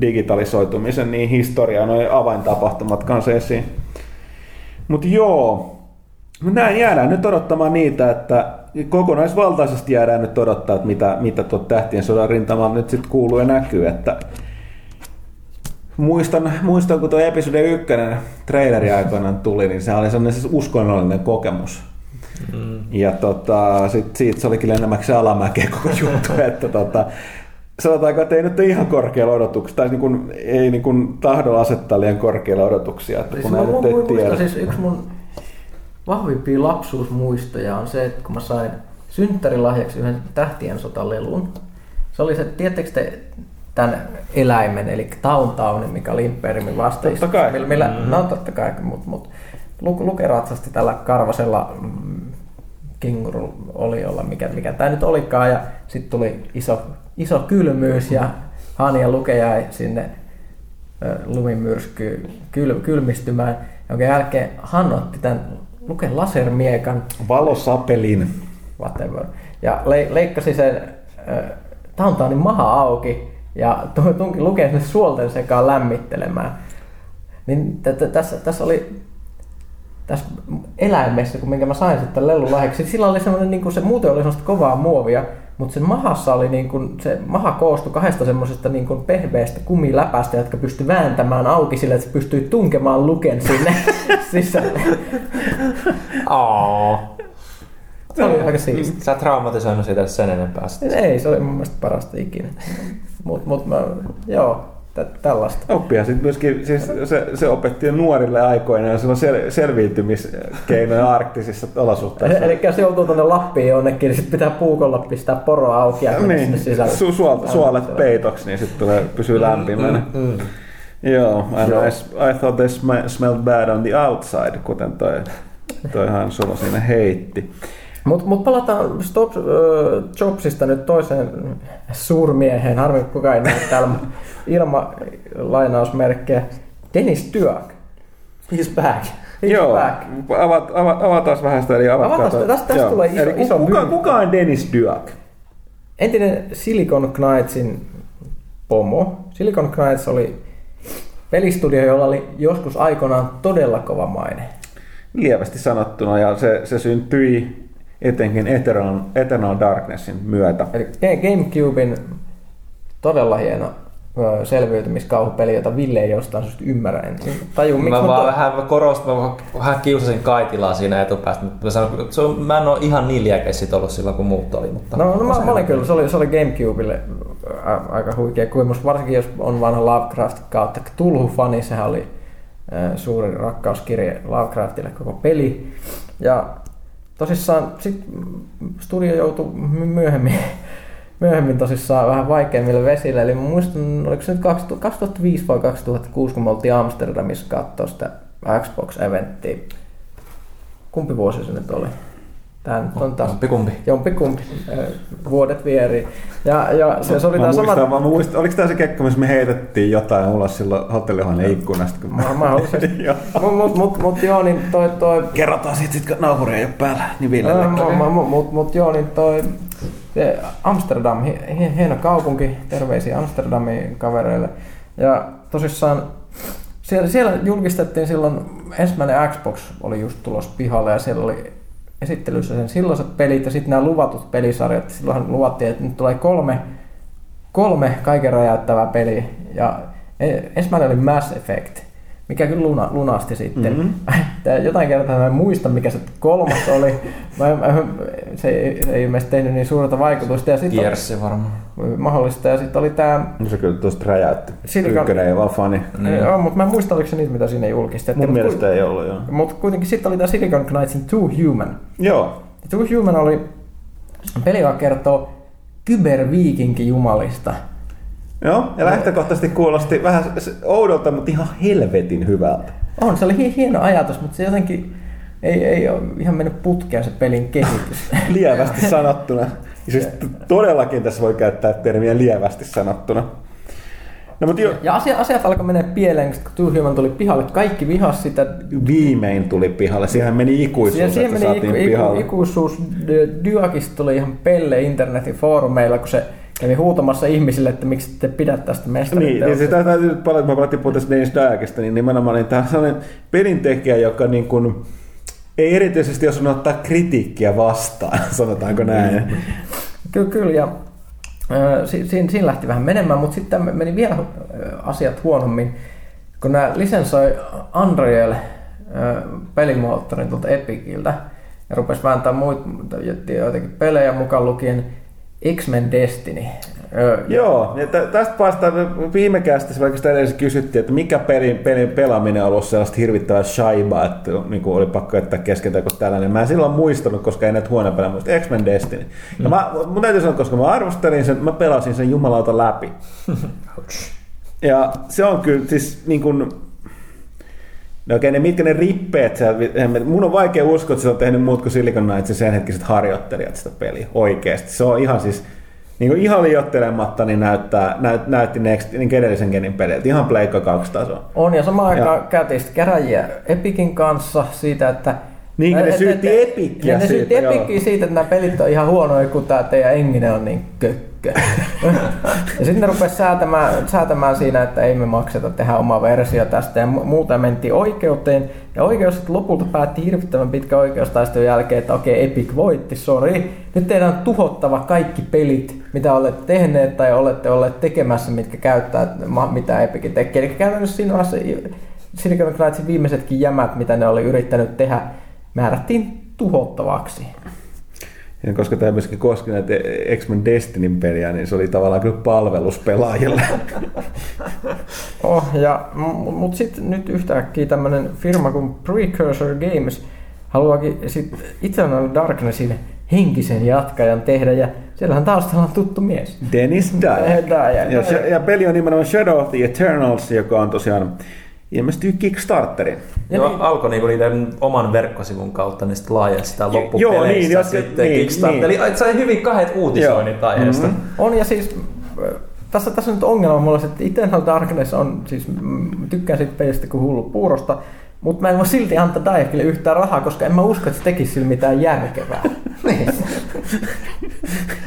digitalisoitumisen niin historiaa, noin avaintapahtumat kanssa esiin. Mutta joo, näin jäädään nyt odottamaan niitä, että kokonaisvaltaisesti jäädään nyt odottaa, että mitä, mitä tuot tähtien sodan rintamalla nyt sitten kuuluu ja näkyy. Että muistan, muistan, kun tuo episode 1 traileri aikoinaan tuli, niin se oli sellainen siis uskonnollinen kokemus. Mm. Ja tota, sit, siitä se olikin enemmänkin alamäkeä koko juttu, että tota, sanotaanko, että ei nyt ihan korkealla odotuksia, tai niin kuin, ei niin kuin tahdo asettaa liian korkealla odotuksia, että Siis kun mä, tiedä. siis yksi mun vahvimpia lapsuusmuistoja on se, että kun mä sain synttärilahjaksi yhden tähtien sotalelun. Se oli se, tiedättekö te tämän eläimen, eli Tauntaunin, mikä oli Imperiumin vasteissa. Totta kai. Millä, millä, mm-hmm. No totta kai, mutta mut, Luke, Luke ratsasti tällä karvasella mm, kenguru oli olla, mikä, mikä tämä nyt olikaan, ja sitten tuli iso, iso kylmyys, ja Hani ja Luke jäi sinne lumimyrskyyn kyl, kylmistymään, jonka jälkeen Han otti tämän Luken lasermiekan, Valosapelin. whatever, ja le, leikkasi sen äh, Tauntaunin maha auki ja tu- tunki Luken sinne suolten sekaan lämmittelemään. Niin t- t- tässä, tässä oli tässä eläimessä, kun minkä mä sain sitten lellun lahjaksi, sillä oli semmoinen, niin kuin se muuten oli semmoista kovaa muovia, mutta sen mahassa oli niin kuin, se maha koostui kahdesta semmoisesta niin kuin pehmeästä kumiläpästä, jotka pystyi vääntämään auki sille, että se pystyi tunkemaan luken sinne sisälle. Aa. Se oli aika siistiä. Sä traumatisoinut siitä sen enempää. Ei, se oli mun mielestä parasta ikinä. Mut, mut mä, joo, tällaista. Oppia sitten myöskin, siis se, se opetti jo nuorille aikoina ja sillä on sel, selviytymiskeinoja arktisissa olosuhteissa. Eli jos joutuu tuonne Lappiin jonnekin, niin sit pitää puukolla pistää poro auki ja mennä sinne Niin, sisälle. su, suolet, suolet peitoksi, niin sitten tulee, pysyy lämpimänä. Mm. Joo, I, know, I, I thought they sm- smelled bad on the outside, kuten toi, toi Han Solo siinä heitti. Mutta mut palataan Stop, uh, Jobsista nyt toiseen suurmieheen. Harmi, kukaan ei näe täällä ilma lainausmerkkejä. Dennis Duak. He's back. He's Joo, back. avat, avat, avataan vähän sitä. Eli Avataan sitä. Tästä- tästä tulee iso- Eli iso kuka, myynti. kuka on Dennis Duak? Entinen Silicon Knightsin pomo. Silicon Knights oli pelistudio, jolla oli joskus aikoinaan todella kova maine. Lievästi sanottuna, ja se, se syntyi etenkin Eternal, Eternal Darknessin myötä. Eli Ga- Gamecubein todella hieno selviytymiskauhupeli, jota Ville ei jostain syystä ymmärrä. En taju, miksi Mä vaan to- vähän mä korostin, mä vähän kiusasin Kaitilaa siinä etupäästä, mutta mä, sanon, että se on, mä en ole ihan niin liekeis sit ollut silloin, kun muut oli. Mutta No, no mä, mä olin kyllä, se oli, se oli Gamecubelle aika huikea kokemus, varsinkin jos on vanha Lovecraft kautta Tulhu-fani, sehän oli suuri rakkauskirje Lovecraftille koko peli. Ja tosissaan sit studio joutui my- myöhemmin myöhemmin tosissaan vähän vaikeammille vesille. Eli muistan, oliko se nyt 2005 vai 2006, kun me oltiin Amsterdamissa katsoa sitä Xbox-eventtiä. Kumpi vuosi se nyt oli? Tämä nyt on taas Jompikumpi. jompikumpi. Vuodet vieri. Ja, ja se, se oli mä tämä sama... mä muistan, oliko tämä se kekko, missä me heitettiin jotain ulos silloin hotellihuoneen ikkunasta? Kun Ma- mahdollisesti. Mut, mut, mut, mut joo, niin toi, toi Kerrotaan siitä, sit, kun naapuri ei ole päällä, niin Villelle. Ää, mu- mu- mu- Mut, mut joo, niin toi Amsterdam, hi- hi- hieno kaupunki, terveisiä Amsterdamin kavereille. Ja tosissaan siellä, siellä julkistettiin silloin, ensimmäinen Xbox oli just tulos pihalle ja siellä oli esittelyssä sen silloiset pelit ja sitten nämä luvatut pelisarjat. Silloinhan luvattiin, että nyt tulee kolme, kolme kaiken räjäyttävää peliä. Ja e- ensimmäinen oli Mass Effect, mikä kyllä luna, lunasti sitten. Mhm. Mm-hmm. Jotain kertaa mä en muista, mikä se kolmas oli. Mä, mä, se, ei, se ei ilmeisesti tehnyt niin suurta vaikutusta. Ja sitten Kiersi varmaan. mahdollista. Ja sitten oli tämä No se kyllä tuosta räjäytti. Silicon- Ykkönen ei vaan fani. Niin. Joo, mutta mä en muista, oliko se niitä, mitä siinä julkistettiin. Mun Mut mielestä ei ollut, joo. Mutta kuitenkin sitten oli tämä Silicon Knightsin Two Human. Joo. Two Human oli peli, joka kertoo kyberviikinkijumalista. Joo, ja lähtökohtaisesti kuulosti vähän oudolta, mutta ihan helvetin hyvältä. On, se oli hi- hieno ajatus, mutta se jotenkin ei, ei ole ihan mennyt putkeen se pelin kehitys. Lievästi sanottuna. Ja siis todellakin tässä voi käyttää termiä lievästi sanottuna. No mutta jo, Ja asia, asiat alkoi mennä pieleen, kun Two Human tuli pihalle. Kaikki vihas sitä. viimein tuli pihalle. Siihen meni ikuisuus, Siihen, siihen meni iku, iku, ikuisuus. Dyakista tuli ihan pelle internetin foorumeilla, kun se kävi huutamassa ihmisille, että miksi te pidät tästä mestarin Niin, niin sitä täytyy paljon, kun palattiin puhua tästä Dennis Diakista, niin nimenomaan niin tämä on sellainen pelintekijä, joka niin kuin, ei erityisesti osannut ottaa kritiikkiä vastaan, sanotaanko näin. Kyllä, kyllä. Ja, siinä, siinä lähti vähän menemään, mutta sitten meni vielä asiat huonommin, kun nämä lisensoi Unreal pelimoottorin tuolta Epiciltä ja rupesi vääntää muita joitakin pelejä mukaan lukien X-Men Destiny. Joo, ja tä- tästä päästään viime kästissä, vaikka sitä edes kysyttiin, että mikä pelin, pelin pelaaminen on ollut sellaista hirvittävää shaibaa, että niin kuin oli pakko jättää keskeltä, koska tällainen. Mä en silloin muistanut, koska ei näitä huonoja pelejä muista. X-Men Destiny. Ja Mm. mä, mun täytyy sanoa, koska mä arvostelin sen, mä pelasin sen jumalauta läpi. Ja se on kyllä siis niin kuin, No okei, ne mitkä ne rippeet sieltä, mun on vaikea uskoa, että se on tehnyt muut kuin Silicon Knights ja sen hetkiset harjoittelijat sitä peliä, oikeasti. Se on ihan siis, niin kuin ihan liioittelematta, niin näyttää, näyt, näytti next, niin edellisen genin peliltä, ihan Pleikka 2 taso. On ja samaan Ja- aikaan käytiin sitten käräjiä Epicin kanssa siitä, että Niin, ne et- et- syytti et- Epicia ja ne syytti siitä. Epicia siitä, että nämä pelit on ihan huonoja, kun tämä teidän engine on niin kökkö. ja sitten ne rupesi säätämään, säätämään siinä, että ei me makseta tehdä oma versio tästä ja mu- muuta mentiin oikeuteen. Ja oikeus sitten lopulta päätti hirvittävän pitkä oikeustaistelun jälkeen, että okei, Epic voitti, sori. Nyt teidän on tuhottava kaikki pelit, mitä olette tehneet tai olette olleet tekemässä, mitkä käyttää, mitä Epic tekee. Eli käytännössä siinä vaiheessa Silicon Knightsin viimeisetkin jämät, mitä ne oli yrittänyt tehdä, määrättiin tuhottavaksi. Ja koska tämä myöskin koski näitä X-Men Destinyn peliä, niin se oli tavallaan kyllä palvelus pelaajille. Oh, ja, mutta sitten nyt yhtäkkiä tämmöinen firma kuin Precursor Games haluaakin sit Eternal Darknessin henkisen jatkajan tehdä, ja siellähän taustalla on tuttu mies. Dennis Dyack. Dyack. Ja, ja peli on nimenomaan Shadow of the Eternals, joka on tosiaan ilmestyy Kickstarterin. Ja Joo, niin- alkoi niinku niiden oman verkkosivun kautta, niin sitten laajensi sitä joo, loppupeleissä. niin, jos- sitten niin, Kickstarter. niin. Eli sai hyvin kahdet uutisoinnit Joo. aiheesta. Mhm. On ja siis äh, tässä, tässä on nyt ongelma mulla, se, että Eternal Darkness on, siis mm, tykkään siitä pelistä kuin hullu puurosta, mutta mä en voi silti antaa Daekille yhtään rahaa, koska en mä usko, että se tekisi sillä mitään järkevää. niin.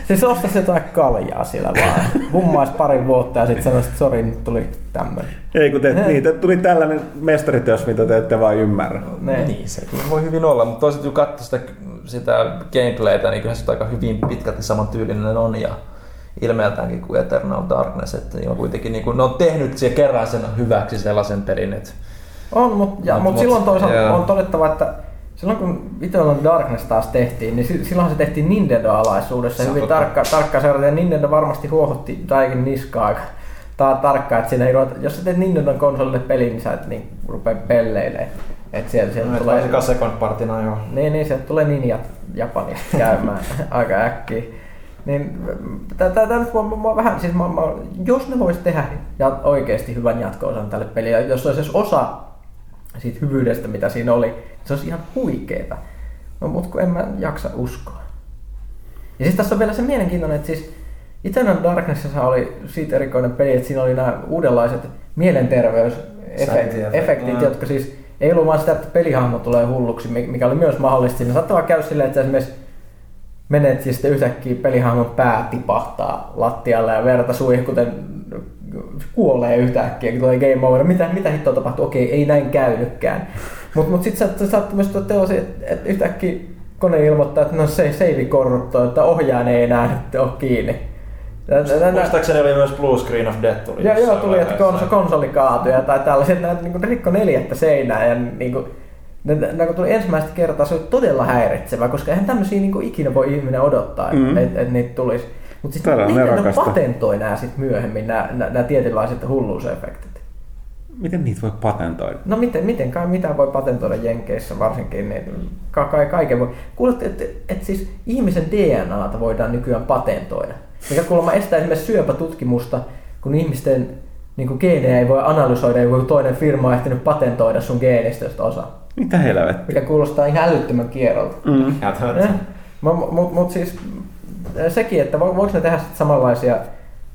siis ostaisi jotain kaljaa siellä vaan. Vummaisi pari vuotta ja sitten sanoisi, että sori, nyt tuli tämmöinen. Ei kun te, Eh. niin, te tuli tällainen mestaritös, mitä te ette vaan ymmärrä. Ne. Niin, se kyllä voi hyvin olla, mutta toisaalta kun katsoo sitä, sitä gameplaytä, niin kyllä se aika hyvin pitkälti saman tyylinen on ja ilmeeltäänkin kuin Eternal Darkness, että niin on kuitenkin niin kuin, ne on tehnyt se kerran sen hyväksi sellaisen pelin, että On, mutta Mut- mut silloin toisaalta joo. on todettava, että silloin kun Eternal Darkness taas tehtiin, niin si- silloin se tehtiin Nintendo-alaisuudessa Se hyvin tarkka, tarkka seurata. Ja Nintendo varmasti huohotti Daikin niskaa aika ta- tarkkaan, että siinä ei ruveta, jos sä teet Nintendo konsolille peli, niin sä et niin rupea pelleilemään. Että sieltä, sieltä tulee... second partina joo. Niin, niin, sieltä tulee ninjat Japanista käymään aika äkkiä. Niin tämä nyt mä, mä, vähän, siis mä, mä, jos ne vois tehdä ja oikeasti hyvän jatko-osan tälle pelille, jos olisi edes osa siitä hyvyydestä, mitä siinä oli, se olisi ihan huikeeta. No, mutta kun en mä jaksa uskoa. Ja siis tässä on vielä se mielenkiintoinen, että siis Eternal Darknessissa oli siitä erikoinen peli, että siinä oli nämä uudenlaiset mielenterveysefektit, mm. jotka siis ei ollut vaan sitä, että pelihahmo tulee hulluksi, mikä oli myös mahdollista. Siinä saattaa vaan käydä silleen, että esimerkiksi menet ja sitten yhtäkkiä pelihahmon pää tipahtaa lattialle ja verta suihin, kuten kuolee yhtäkkiä, kun tulee game over. Mitä, mitä hittoa tapahtuu? Okei, ei näin käynytkään. Mutta mut, sitten sä, saattaa myös teosi, että et yhtäkkiä kone ilmoittaa, että no se save korruptoi, että ohjaan ei enää ole kiinni. Muistaakseni oli myös Blue Screen of Death tuli. Joo, joo tuli, että kons- konsoli kaatui tai tällaiset, näitä niin rikko neljättä seinää ja niin kuin, ne, ne, kun tuli ensimmäistä kertaa, se oli todella häiritsevä, koska eihän tämmöisiä niin ikinä voi ihminen odottaa, mm. että et niitä tulisi. Mutta sitten miten ne patentoi nämä sit myöhemmin, nämä, nämä tietynlaiset hulluusefektit? Miten niitä voi patentoida? No miten, miten kai mitä voi patentoida Jenkeissä varsinkin, niin ka, ka, kaiken voi. Kuulette, että et, et siis ihmisen DNAta voidaan nykyään patentoida, mikä kuulemma estää esimerkiksi syöpätutkimusta, kun ihmisten niin kuin geenejä ei voi analysoida, ei voi toinen firma on ehtinyt patentoida sun geenistöstä osa. Mitä helvettiä? Mikä kuulostaa ihan älyttömän kierrolta. Mm. Eh? Mutta mut, mut siis sekin, että vo, voiko ne tehdä samanlaisia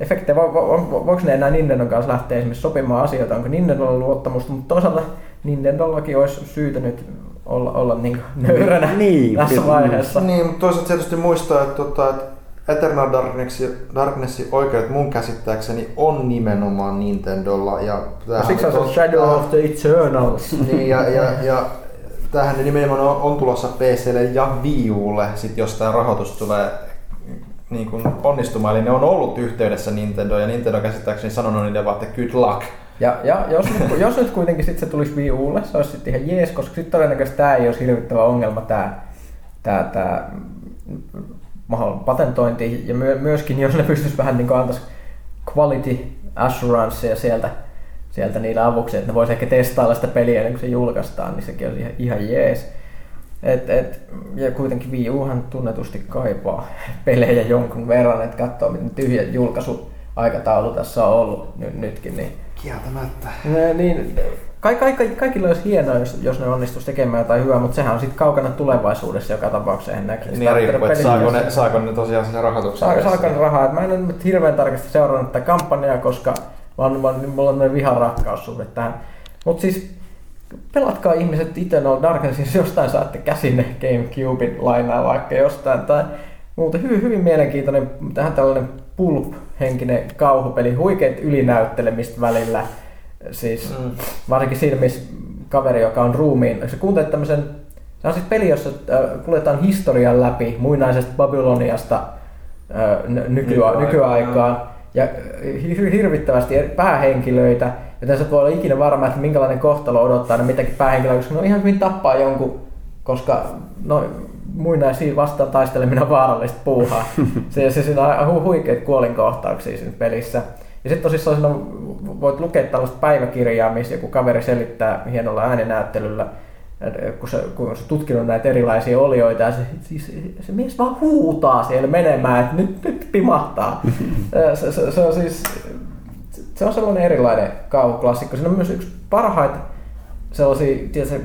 efektejä, vo, vo, voiko ne enää Nintendon kanssa lähteä esimerkiksi sopimaan asioita, onko Nintendolla luottamusta, mutta toisaalta Nintendollakin olisi syytä nyt olla, olla niin nöyränä niin, tässä vaiheessa. Niin, mutta toisaalta tietysti muistaa, että, tota, että Eternal Darknessin oikeudet mun käsittääkseni on nimenomaan Nintendolla. Ja no, siksi on se Shadow of the Eternals. Niin, ja, ja, ja tähän nimenomaan on, on tulossa PClle ja Wii Ulle, sit jos tämä rahoitus tulee niin kuin onnistumaan. Eli ne on ollut yhteydessä Nintendo ja Nintendo käsittääkseni sanonut niille vaan, että good luck. Ja, ja jos, nyt, jos nyt kuitenkin sit se tulisi Wii Ulle, se olisi sitten ihan jees, koska sitten todennäköisesti tämä ei olisi hirvittävä ongelma tämä, tämä, tämä patentointi ja my, myöskin jos ne pystyisi vähän niin antaisi quality assurancea sieltä, sieltä niillä avuksi, että ne voisi ehkä testailla sitä peliä ennen kuin se julkaistaan, niin sekin olisi ihan, ihan jees. Et, et, ja kuitenkin Wii Uhan tunnetusti kaipaa pelejä jonkun verran, että katsoo miten tyhjä julkaisuaikataulu tässä on ollut ny, nytkin. Niin, Kieltämättä. Niin, Kaik, kaik, kaikilla olisi hienoa, jos, jos ne onnistuisi tekemään jotain hyvää, mutta sehän on sitten kaukana tulevaisuudessa joka tapauksessa. En näkö. Niin riippuu, että saako ne, saako ne tosiaan sen rahoituksen. Saako, saako ne rahaa. mä en ole nyt hirveän tarkasti seurannut tätä kampanjaa, koska vaan, vaan, mulla on vihan rakkaussuhde tähän. Mutta siis pelatkaa ihmiset Eternal Darkness, jos jostain saatte käsinne Gamecubein lainaa vaikka jostain. Tai muuten hyvin, hyvin mielenkiintoinen, tähän tällainen pulp-henkinen kauhupeli, huikeet ylinäyttelemistä välillä Siis mm. varsinkin siinä, missä kaveri, joka on ruumiin, se kuuntelee tämmöisen, se on siis peli, jossa äh, kuljetaan historian läpi muinaisesta Babyloniasta äh, nykyä, nykyaikaan ja äh, hirvittävästi päähenkilöitä, joten sä voi olla ikinä varma, että minkälainen kohtalo odottaa ne mitäkin päähenkilöä, koska ne on ihan hyvin tappaa jonkun, koska no, muinaisia vastaan taisteleminen on vaarallista puuhaa. se, se, siinä on hu, huikeat kuolinkohtauksia siinä pelissä. Ja sitten tosissaan siinä voit lukea tällaista päiväkirjaa, missä joku kaveri selittää hienolla ääninäyttelyllä, kun se, kun se tutkinut näitä erilaisia olioita, ja se, siis, se mies vaan huutaa siellä menemään, että nyt, nyt pimahtaa. se, se, se, on siis, se on sellainen erilainen kauhuklassikko. Siinä on myös yksi parhaita sellaisia, tiedätkö,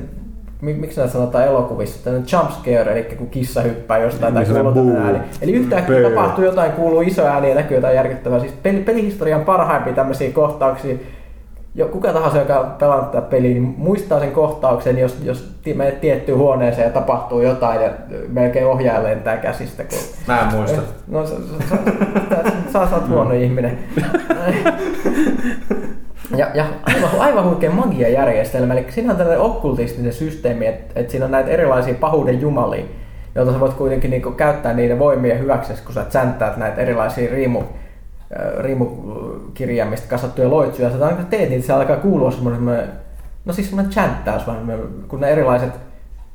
miksi näitä sanotaan elokuvissa, tämmöinen jump scare, eli kun kissa hyppää jostain tai kuuluu ääni. Eli yhtäkkiä tapahtuu jotain, kuuluu iso ääni ja näkyy jotain järkyttävää. Siis peli, pelihistorian parhaimpia tämmöisiä kohtauksia. Jo, kuka tahansa, joka on pelannut tätä peliä, niin muistaa sen kohtauksen, jos, jos menet tiettyyn huoneeseen ja tapahtuu jotain ja melkein ohjaaja lentää käsistä. Kun... Mä en muista. No, sä, sä, sä, sä, sä oot huono ihminen. Ja, ja aivan, aivan huikea magiajärjestelmä, eli siinä on tällainen okkultistinen systeemi, että, että siinä on näitä erilaisia pahuuden jumalia, joita sä voit kuitenkin niinku käyttää niiden voimia hyväksi, kun sä tsänttäät näitä erilaisia riimu, riimukirjaimista kasattuja loitsuja. Sä teet niitä, se alkaa kuulua semmoinen, no siis semmoinen chanttaus, kun ne erilaiset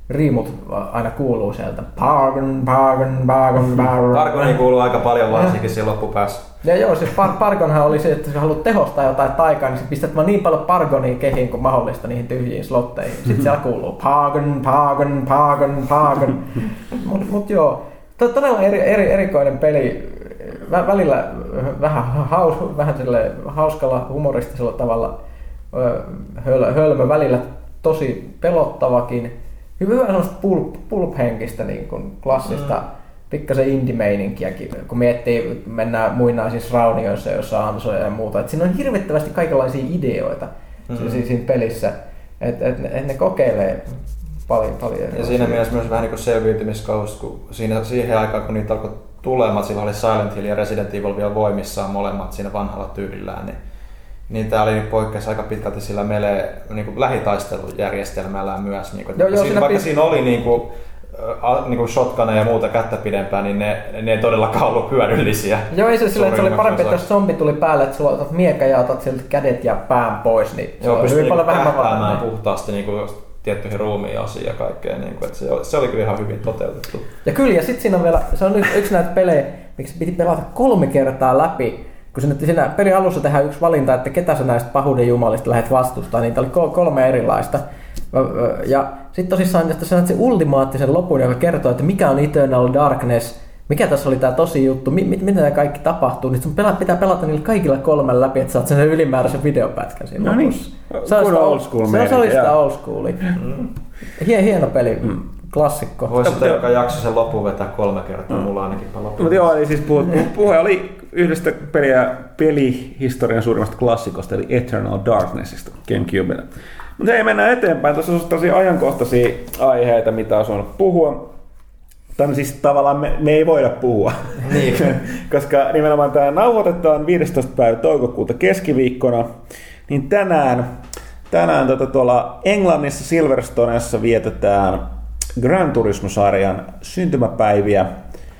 riimut aina kuuluu sieltä. Pargon, pargon, pargon, pargon. Pargoni kuuluu aika paljon varsinkin siinä loppupäässä. Ja joo, siis par- Pargonhan oli se, että jos haluat tehostaa jotain taikaa, niin pistät vaan niin paljon Pargonia kehiin kuin mahdollista niihin tyhjiin slotteihin. Sitten siellä kuuluu Pargon, Pargon, Pargon, Pargon. Mut, mut joo, todella eri, eri, erikoinen peli välillä vähän, haus, vähän sille hauskalla humoristisella tavalla höl, hölmö, välillä tosi pelottavakin. Hyvä semmoista pulp, pulp-henkistä niin kuin klassista, mm. pikkasen indie-meininkiäkin, kun miettii, mennään muinaisissa raunioissa, joissa on ansoja ja muuta. Et siinä on hirvittävästi kaikenlaisia ideoita mm. siinä, siinä pelissä, että et, et ne kokeilee paljon, paljon Ja siinä mielessä myös vähän niin kuin selviytymiskausta, kun siinä, siihen aikaan kun niitä alkoi tulemaan, silloin oli Silent Hill ja Resident Evil vielä voimissaan molemmat siinä vanhalla tyylillään, niin, niin tämä oli poikkeus aika pitkälti sillä meille niin kuin lähitaistelujärjestelmällä myös. Niin kuin, Joo, joo, siinä, siinä vaikka pist- siinä oli niin kuin, a, niin kuin shotguneja ja muuta kättä pidempään, niin ne, ne ei todellakaan ollut hyödyllisiä. Joo, ei se sillä, että se oli parempi, että jos zombi tuli päälle, että sulla otat miekka ja otat sieltä kädet ja pään pois, niin se Joo, on hyvin paljon niinku vähemmän tähtäämään vaarallinen. puhtaasti niin kuin tiettyihin ruumiin osiin ja kaikkea. Niin kuin, että se, oli, se oli kyllä ihan hyvin toteutettu. Ja kyllä, ja sitten siinä on vielä, se on yksi, näitä pelejä, miksi piti pelata kolme kertaa läpi, kun siinä, siinä pelin alussa tehdään yksi valinta, että ketä sä näistä pahuuden jumalista lähdet vastustaa, niitä oli kol- kolme erilaista. Ja sitten tosissaan, että sä näet sen ultimaattisen lopun, joka kertoo, että mikä on Eternal Darkness, mikä tässä oli tämä tosi juttu, mi- mit, mitä tämä kaikki tapahtuu, niin sun pela- pitää pelata niillä kaikilla kolmella läpi, että saat sen ylimääräisen videopätkän siinä No niin. lopussa. Good sitä old school se, se oli meininki, sitä old schoolia. Hien, hieno peli, klassikko. Voisi sitä joka jakso sen lopun vetää kolme kertaa, mulla ainakin paljon. Mutta joo, eli siis puhe, puhe oli yhdestä peliä, pelihistorian suurimmasta klassikosta, eli Eternal Darknessista Gamecubella. Mutta ei mennä eteenpäin. Tässä on tosi ajankohtaisia aiheita, mitä on saanut puhua. Tämä siis tavallaan me, me ei voida puhua, Niin. koska nimenomaan tämä nauhoitetaan 15. päivä toukokuuta keskiviikkona, niin tänään, tänään tota, tuolla Englannissa Silverstoneessa vietetään Gran Turismo-sarjan syntymäpäiviä.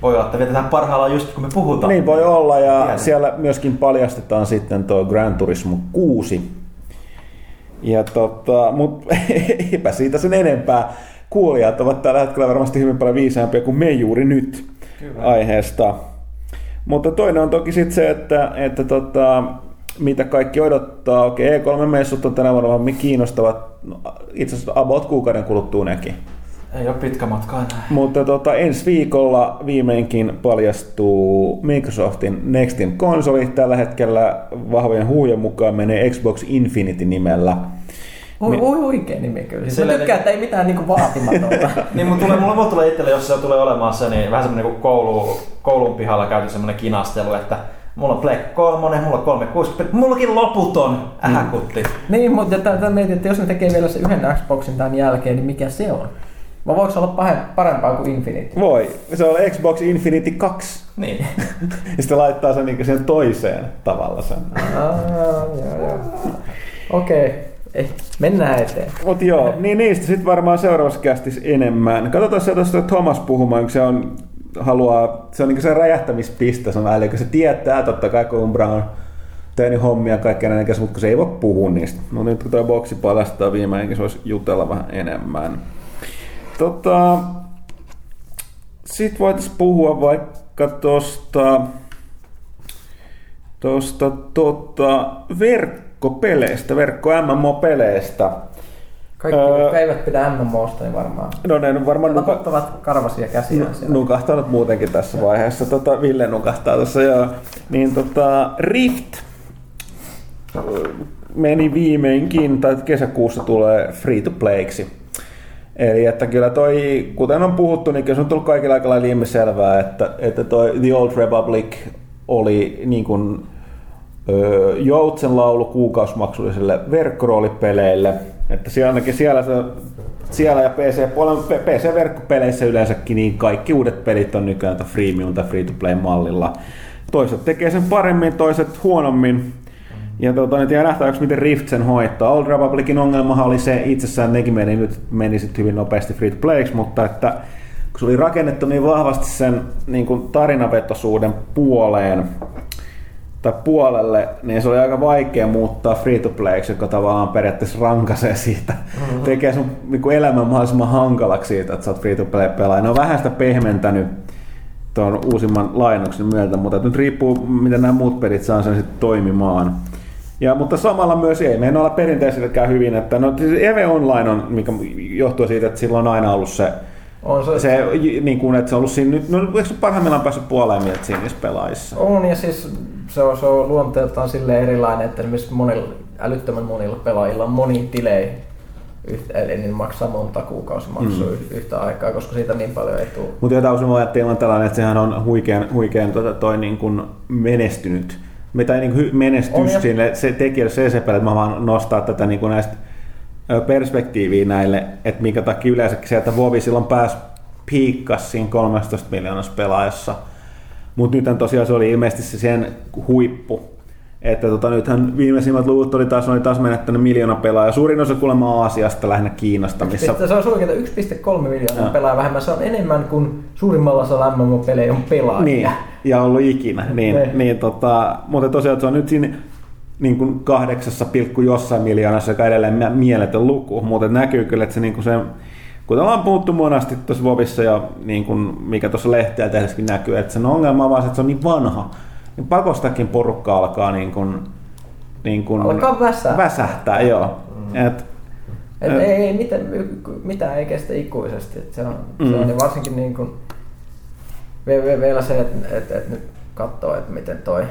Voi olla, että vietetään parhaillaan just kun me puhutaan. Niin voi olla ja Tiedän. siellä myöskin paljastetaan sitten tuo Gran Turismo 6. Ja tota, mut eipä siitä sen enempää. Kuulijat ovat tällä hetkellä varmasti hyvin paljon viisaampia kuin me juuri nyt Kyllä. aiheesta. Mutta toinen on toki sitten se, että, että tota, mitä kaikki odottaa. Okei, E3-messut on tänä vuonna me kiinnostavat no, itse asiassa about kuukauden kuluttua nekin. Ei ole pitkä matka enää. Mutta tota, ensi viikolla viimeinkin paljastuu Microsoftin Nextin konsoli. Tällä hetkellä vahvojen huujen mukaan menee Xbox Infinity nimellä. Oi, oi, oikein nimi kyllä. Siis Sillä mä tykkään, että ei mitään niinku vaatimatonta. niin mun tulee, mulla, mulla tulee itselle, jos se tulee olemaan se, niin vähän semmonen kuin koulu, koulun pihalla käyty semmonen kinastelu, että mulla on Black 3, mulla on 360, mullakin loputon ähäkutti. niin, mutta tätä mietin, että jos ne tekee vielä se yhden Xboxin tämän jälkeen, niin mikä se on? Vai voiko se olla parempaa kuin Infinity? Voi, se on Xbox Infinity 2. Niin. Ja sitten laittaa sen niin sen toiseen tavalla sen. Aa, joo, joo. Okei, okay. Mennään eteen. Mutta joo, niin niistä sitten varmaan seuraavassa kästissä enemmän. Katsotaan se tuosta Thomas puhumaan, kun se on, haluaa, se on niin se räjähtämispiste, se on, eli kun se tietää totta kai, kun Umbra on tehnyt hommia kaikkea näin, mutta kun se ei voi puhua niistä. No nyt kun tuo boksi paljastaa viimeinkin, se olisi jutella vähän enemmän. Tota, sitten voitaisiin puhua vaikka tuosta tuosta tota, verkkopeleistä, verkko MMO-peleistä. Kaikki, Öö. jotka eivät pidä MMOsta, niin varmaan No ne on varmaan nuka, karvasia käsiä siellä. nukahtanut muutenkin tässä vaiheessa. Tota, Ville nukahtaa tässä joo. Niin tota, Rift meni viimeinkin, tai kesäkuussa tulee free to playksi. Eli että kyllä toi, kuten on puhuttu, niin kyllä se on tullut kaikilla aika lailla ilmiselvää, että, että toi The Old Republic oli niin kuin, joutsen laulu kuukausimaksullisille verkkoroolipeleille. Että siellä ainakin siellä, se, siellä ja PC, PC-verkkopeleissä yleensäkin niin kaikki uudet pelit on nykyään freemium tai free-to-play-mallilla. Toiset tekee sen paremmin, toiset huonommin. Ja tuota, nyt jää nähtäväksi, miten Rift sen hoitaa. Old Republicin ongelmahan oli se, itsessään nekin meni, nyt meni sit hyvin nopeasti free to playksi, mutta että kun se oli rakennettu niin vahvasti sen niin kuin tarinavetoisuuden puoleen, tai puolelle, niin se oli aika vaikea muuttaa free to playksi, joka tavallaan periaatteessa rankaisee siitä, mm-hmm. tekee sun niin kuin elämän mahdollisimman hankalaksi siitä, että sä oot free to play pelaaja. Ne on vähän sitä pehmentänyt tuon uusimman lainoksen myötä, mutta nyt riippuu, miten nämä muut pelit saa sen sitten toimimaan. Ja, mutta samalla myös ei meidän olla perinteiselläkään hyvin, että no, siis Eve Online on, mikä johtuu siitä, että sillä on aina ollut se On se, Se, niin kuin, että se on ollut siinä nyt, no eikö se parhaimmillaan päässyt puoleen mieltä siinä niissä pelaajissa? On ja siis se on, se on luonteeltaan sille erilainen, että esimerkiksi monilla, älyttömän monilla pelaajilla on moni tilei, yhtä, eli niin maksaa monta kuukausimaksua mm. yhtä aikaa, koska siitä niin paljon ei tule. Mutta jotain usein voi ajatella tällainen, että sehän on huikean, huikean tota, toi niin kuin menestynyt. Mitä niin kuin menestys On, sille se tekijälle se se että mä vaan nostaa tätä niin kuin näistä perspektiiviä näille, että minkä takia yleensäkin se, että Vovi silloin pääsi piikkas siinä 13 miljoonassa pelaajassa. Mutta nythän tosiaan se oli ilmeisesti se sen huippu. Että tota, nythän viimeisimmät luvut oli taas, oli taas menettänyt miljoona pelaajaa. Suurin osa kuulemma Aasiasta, lähinnä Kiinasta, missä. Se on oikein 1,3 miljoonaa Joo. pelaa vähemmän. Se on enemmän kuin suurimmalla osalla MMO-pelejä on pelaajia. Niin, ja ollut ikinä. Niin, Ne. niin, tota, mutta tosiaan se on nyt siinä niin kuin kahdeksassa pilkku jossain miljoonassa, joka edelleen mie- mieletön luku, mutta näkyy kyllä, että se, niin kuin se kuten ollaan puhuttu monasti tuossa Vovissa ja niin kuin, mikä tuossa lehteä tehdessäkin näkyy, että sen ongelma on vaan se, että se on niin vanha, niin pakostakin porukka alkaa niin kuin, niin kuin Alkaa väsää. väsähtää. Joo. Et, Et Ö. ei, ei mitään, mitään ei kestä ikuisesti. Et se on, mm. se Mm. on niin varsinkin niin kuin, vielä, se, että et, et nyt katsoo, että miten toi...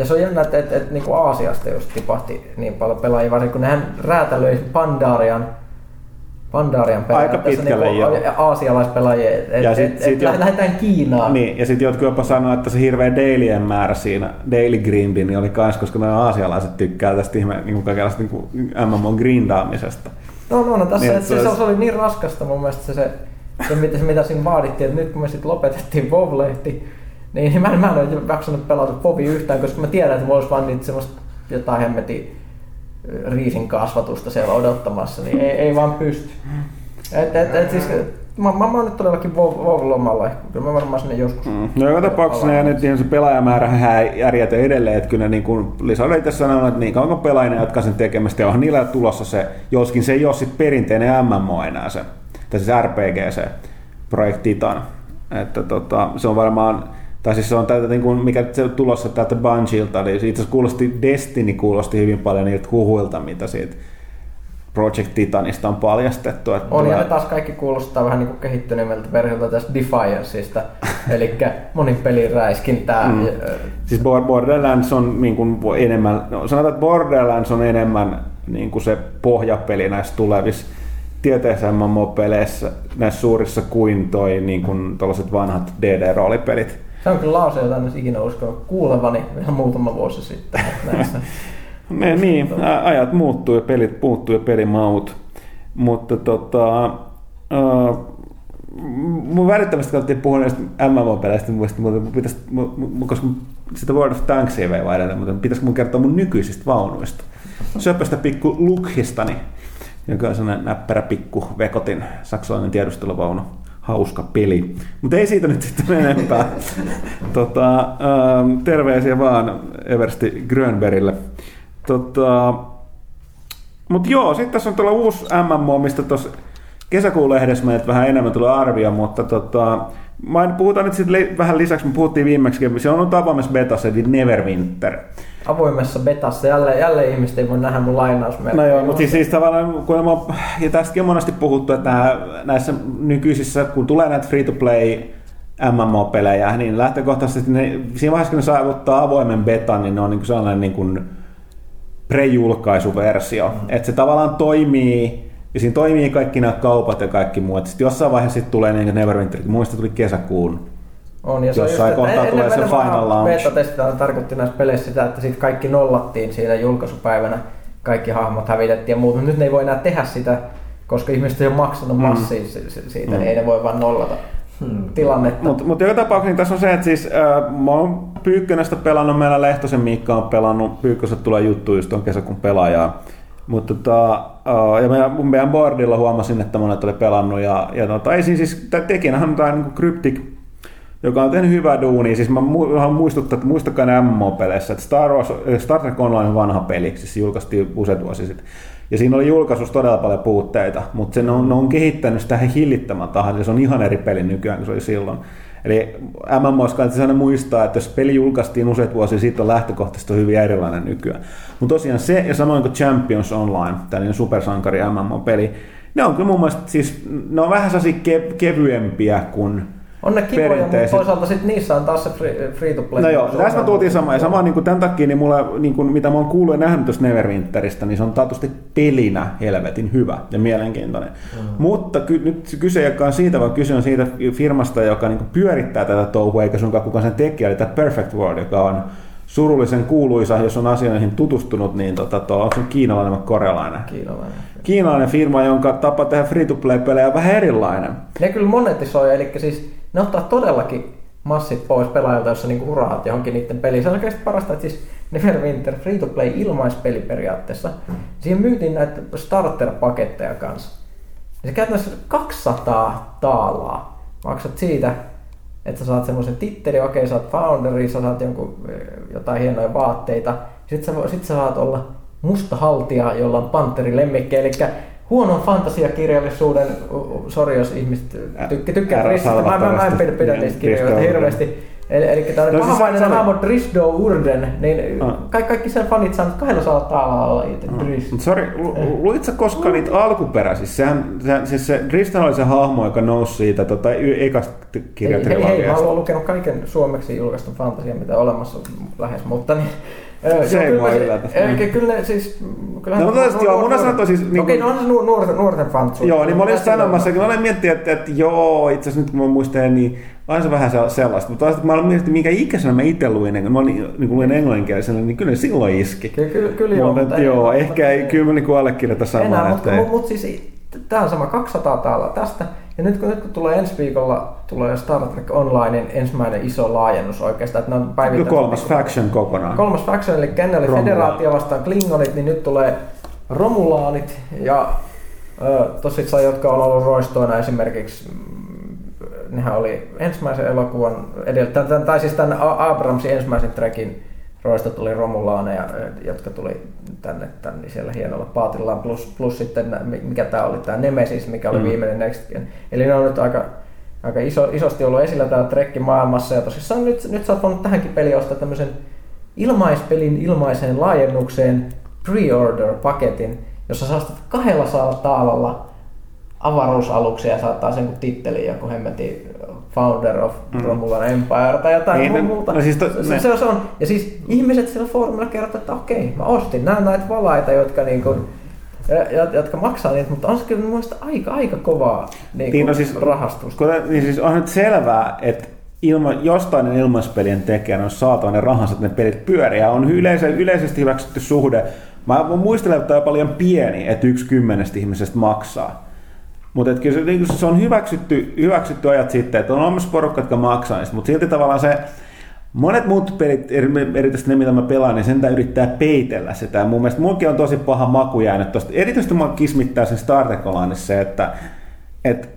Ja se on jännä, että et, et, niin kuin Aasiasta just tipahti niin paljon pelaajia, varsinkin kun nehän räätälöi Pandarian Pandarian Aika pitkälle, niin joo. aasialaispelaajia, että Ja et, sit- et, sit et, jo- lähdetään Kiinaan. Niin, ja sitten jotkut jopa sanoo, että se hirveä dailyen määrä siinä, daily grindi, niin oli kans, koska nämä aasialaiset tykkää tästä ihme, niin kuin kaikenlaista niin kuin MMO grindaamisesta. No, no, no tässä Niin, niin, se, olisi- se, oli niin raskasta mun mielestä se, se, se mitä, se, mitä siinä vaadittiin, että nyt kun me sitten lopetettiin WoW-lehti, niin, niin mä, en- mä en ole jaksanut pelata WoWia yhtään, koska mä tiedän, että mulla olisi vaan niitä semmoista jotain hemmetin riisin kasvatusta siellä odottamassa, niin ei, ei vaan pysty. Et, et, et, siis, mä, mä, mä oon nyt todellakin WoW- WoW-lomalla, kyllä mä varmaan sinne joskus. Mm. No joka tapauksessa ne, nyt se pelaajamäärä järjetön edelleen, että kyllä niin kuin Lisa oli itse sanonut, että niin kauan kuin pelaajia jatkaa sen tekemistä, ja onhan niillä tulossa se, joskin se ei ole sit perinteinen MMO enää se, tai siis RPG se projekti Titan. Että tota, se on varmaan, tai siis se on täältä, niin kuin, mikä se on tulossa täältä Bungilta, eli itse asiassa kuulosti, Destiny kuulosti hyvin paljon niiltä huhuilta, mitä siitä Project Titanista on paljastettu. Että On ja tulee- ne taas kaikki kuulostaa vähän niin kuin kehittyneemmältä versiolta tästä Defianceista, eli monin pelin räiskintää. Mm. Mm. Siis Bor- Borderlands on niin kuin enemmän, no sanotaan, että Borderlands on enemmän niin kuin se pohjapeli näissä tulevissa tieteessä MMO-peleissä, näissä suurissa kuin toi niin kuin vanhat DD-roolipelit. Se on kyllä lause, jota en olisi ikinä uskonut kuulevani vielä muutama vuosi sitten näissä. Ne, niin, ajat muuttuu ja pelit muuttuu ja pelimaut. Mutta tota, äh, mun välittömästi katsottiin puhua näistä MMO-peleistä, mutta pitäisi, koska sitä World of Tanksia vei vaan edelleen, mutta pitäisikö mun kertoa mun nykyisistä vaunuista. Söpöstä pikku Lukhistani, joka on sellainen näppärä pikku vekotin saksalainen tiedusteluvaunu. Hauska peli. Mutta ei siitä nyt sitten enempää. tota, ähm, terveisiä vaan Eversti Grönbergille. Tota, mutta joo, sitten tässä on tuolla uusi MMO, mistä tuossa kesäkuun lehdessä meiltä vähän enemmän tulee arvio, mutta tota, main, puhutaan nyt sitten li- vähän lisäksi, me puhuttiin viimeksi, se on nyt avoimessa betassa, eli Neverwinter. Avoimessa betassa jälleen, jälleen ihmiset ei voi nähdä mun lainausmerkkejä. No joo, mutta siis, siis tavallaan, kun mä, ja tästäkin on monesti puhuttu, että nää, näissä nykyisissä, kun tulee näitä free-to-play MMO-pelejä, niin lähtökohtaisesti ne, siinä vaiheessa, kun ne saavuttaa avoimen betan, niin ne on niin kuin sellainen niin kuin pre-julkaisuversio. Mm. Että se tavallaan toimii, ja siinä toimii kaikki nämä kaupat ja kaikki muut. Sitten jossain vaiheessa sitten tulee niin Neverwinter, muista tuli kesäkuun. On, ja se on Jossain just, että kohtaa tulee se final launch. Beta-testillä tarkoitti näissä peleissä sitä, että sit kaikki nollattiin siinä julkaisupäivänä, kaikki hahmot hävitettiin ja muut, mutta nyt ne ei voi enää tehdä sitä, koska ihmiset ei ole maksanut Mm. massia si- si- siitä, Mm. niin ei ne voi vaan nollata Hmm. tilannetta. Mutta mut joka tapauksessa niin tässä on se, että siis äh, mä oon Pyykkönästä pelannut, meillä Lehtosen Miikka on pelannut, Pyykköset tulee juttu just on kesäkuun pelaajaa. Mutta tota, ja meidän, meidän boardilla huomasin, että monet oli pelannut ja, ja tota, ei siis, tää tekijänähän on tämä niin Cryptic, joka on tehnyt hyvää duunia. Siis mä haluan muistuttaa, että muistakaa ne MMO-peleissä, että Star, Wars, Star Trek Online on vanha peli, siis se julkaistiin useat vuosi sitten. Ja siinä oli julkaisussa todella paljon puutteita, mutta se on, on kehittänyt sitä hillittämän tahan, ja se on ihan eri peli nykyään kuin se oli silloin. Eli MMOs kannattaa aina muistaa, että jos peli julkaistiin useat vuosia sitten, on lähtökohtaisesti hyvin erilainen nykyään. Mutta tosiaan se, ja samoin kuin Champions Online, tällainen supersankari MMO-peli, ne on kyllä mun mielestä, siis ne on vähän sellaisia ke- kevyempiä kuin On ne kivoja, mutta toisaalta sit niissä on taas se free, to play. No joo, tässä me tultiin samaan. Ja sama niin kuin tämän takia, niin mulla, niin kuin, mitä mä oon kuullut ja nähnyt tuosta Neverwinteristä, niin se on taatusti pelinä helvetin hyvä ja mielenkiintoinen. Mm. Mutta ky, nyt kyse ei olekaan siitä, vaan kyse on siitä firmasta, joka niin kuin pyörittää tätä touhua, eikä sunkaan kukaan sen tekijä, eli tämä Perfect World, joka on surullisen kuuluisa, jos on asioihin tutustunut, niin tota, tuo, onko se kiinalainen vai korealainen? Kiinalainen. Kiinalainen firma, jonka tapa tehdä free-to-play-pelejä on vähän erilainen. Ne kyllä monetisoi, eli siis ne ottaa todellakin massit pois pelaajilta, jos sä niinku uraat johonkin niiden peliin. Se on oikeasti parasta, että siis Neverwinter free to play ilmaispeli periaatteessa. Siihen myytiin näitä starter-paketteja kanssa. Ja se käytännössä 200 taalaa. Maksat siitä, että sä saat semmoisen tittelin, okei sä oot founderi, sä saat jonkun, eh, jotain hienoja vaatteita. Sitten sä, sit sä saat olla musta haltija, jolla on panteri lemmikki, eli huonon fantasiakirjallisuuden, sori jos ihmiset tykkä, tykkää Älä Trististä, mä, mä, mä en pidä, pidä niistä kirjoista Drisdo hirveästi. Eli, eli tämmöinen No no, siis pahamainen sano- hahmo Drisdo Urden, niin Ah. kaikki, kaikki sen fanit saavat 200 taalaa itse Drisdo. Mutta sori, lu- luit sä koskaan niitä alkuperäisiä? Sehän, sehän siis se Tristan oli se hahmo, joka nousi siitä tota, ekasta Hei, hei, hei, mä kirjatrilogiasta. olen lukenut kaiken suomeksi julkaistun fantasian, mitä olemassa lähes, mutta niin, Se ei kyllä mua yllätä. Eli kyllä siis... Kyllähän No, mutta tästä joo, mun on sanottu siis niinku- Okei, no on se nu- nuorten, nuorten fantsu. Joo, niin mä olin sanomassa, kun mä olin miettinyt, että, että joo, itse asiassa nyt kun mä muistelen, niin on se vähän sel- sellaista. Mutta toisaalta kun mä olin miettinyt, minkä ikäisenä mä itse luin, kun mä olin, niin kuin luin englanninkielisenä, niin kyllä silloin iski. Kyllä, kyllä, kyllä joo. Mutta, joo, ehkä ei, kyllä mä niin allekirjoita Enää, samaa. ei- mutta, mutta siis tämä on sama 200 taalaa tästä. Ja nyt kun, nyt kun tulee ensi viikolla tulee Star Trek Onlinein ensimmäinen iso laajennus oikeastaan, että ne on päivittänyt... kolmas faction kokonaan. Kolmas faction, eli ennen oli federaatio vastaan Klingonit, niin nyt tulee Romulaanit ja tosissaan, jotka on ollut roistoina esimerkiksi, mm, nehän oli ensimmäisen elokuvan edeltä, tai, siis tämän Abramsin ensimmäisen trekin roista tuli Romulaaneja, jotka tuli tänne, tänne siellä hienolla paatillaan, plus, plus sitten mikä tämä oli, tämä Nemesis, mikä oli Mm. viimeinen Next Gen. Eli ne on nyt aika, aika iso, isosti ollut esillä täällä Trekkin maailmassa, ja tosissaan nyt, nyt sä oot voinut tähänkin peliin ostaa tämmöisen ilmaispelin ilmaiseen laajennukseen pre-order-paketin, jossa sä ostat 200 taalalla avaruusaluksia ja saattaa sen kuin titteli joku hemmetin Founder of Mm. Romulan Empire tai jotain no- muuta. no siis to- se, ne- se, se, on. Ja siis ihmiset siellä foorumilla kertovat, että okei, mä ostin. Nämä näitä valaita, jotka niinku, ja- jotka maksaa niitä, mutta on se kyllä mun aika, aika kovaa niin Niin, no siis- rahastusta. Kuten, niin siis on nyt selvää, että ilma, jostain ilmaispelien tekijän on saatava ne rahansa, että ne pelit pyörii. Ja on yleise, yleisesti hyväksytty suhde. Mä muistelen, että tämä on paljon pieni, että yksi kymmenestä ihmisestä maksaa. Mutta kyllä se, niin se on hyväksytty, hyväksytty ajat sitten, että on olemassa porukka, jotka maksaa niistä, mutta silti tavallaan se, monet muut pelit, eri- erityisesti ne mitä mä pelaan, niin sen yrittää peitellä sitä. Mun mielestä munkin on tosi paha maku jäänyt tosta. Erityisesti mua kismittää sen Star se, että, että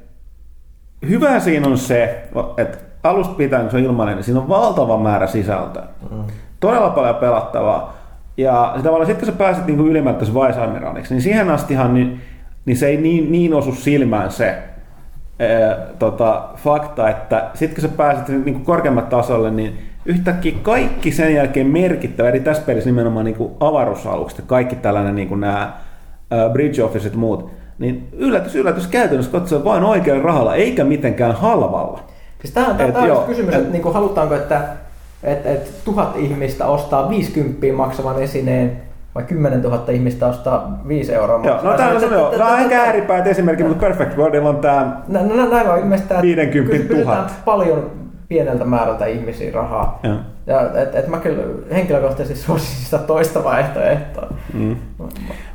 hyvä siinä on se, että alusta pitäen, kun se on ilmainen, niin siinä on valtava määrä sisältöä. Mm. Todella paljon pelattavaa. Ja tavallaan sitten kun sä pääset niin ylimmättäisen Vice-amiraaliksi, niin siihen astihan niin, niin se ei niin, niin osu silmään se ää, tota, fakta, että sitten kun sä pääset niin kuin korkeammat tasolle, niin yhtäkkiä kaikki sen jälkeen merkittävä, eli tässä pelissä nimenomaan niin kuin avaruusalukset ja kaikki tällainen niin kuin nämä ää, bridge officet muut, niin yllätys, yllätys käytännössä katsoen vain oikealla rahalla, eikä mitenkään halvalla. Siis tämä on, tää on kysymys, et- että niinku, halutaanko, että et, et, tuhat ihmistä ostaa 50 maksavan esineen vai 10 000 ihmistä ostaa 5 euroa Joo, no tämä on, Tä- tämä on ehkä ääripäät esimerkki, mutta Perfect Worldilla on tämä Nä, nä, näin on ilmeisesti, että 50 kyllä pyydetään 000. paljon pieneltä määrältä ihmisiä rahaa. Joo. Ja, et, et mä kyllä henkilökohtaisesti suosisin sitä toista vaihtoehtoa. Mm.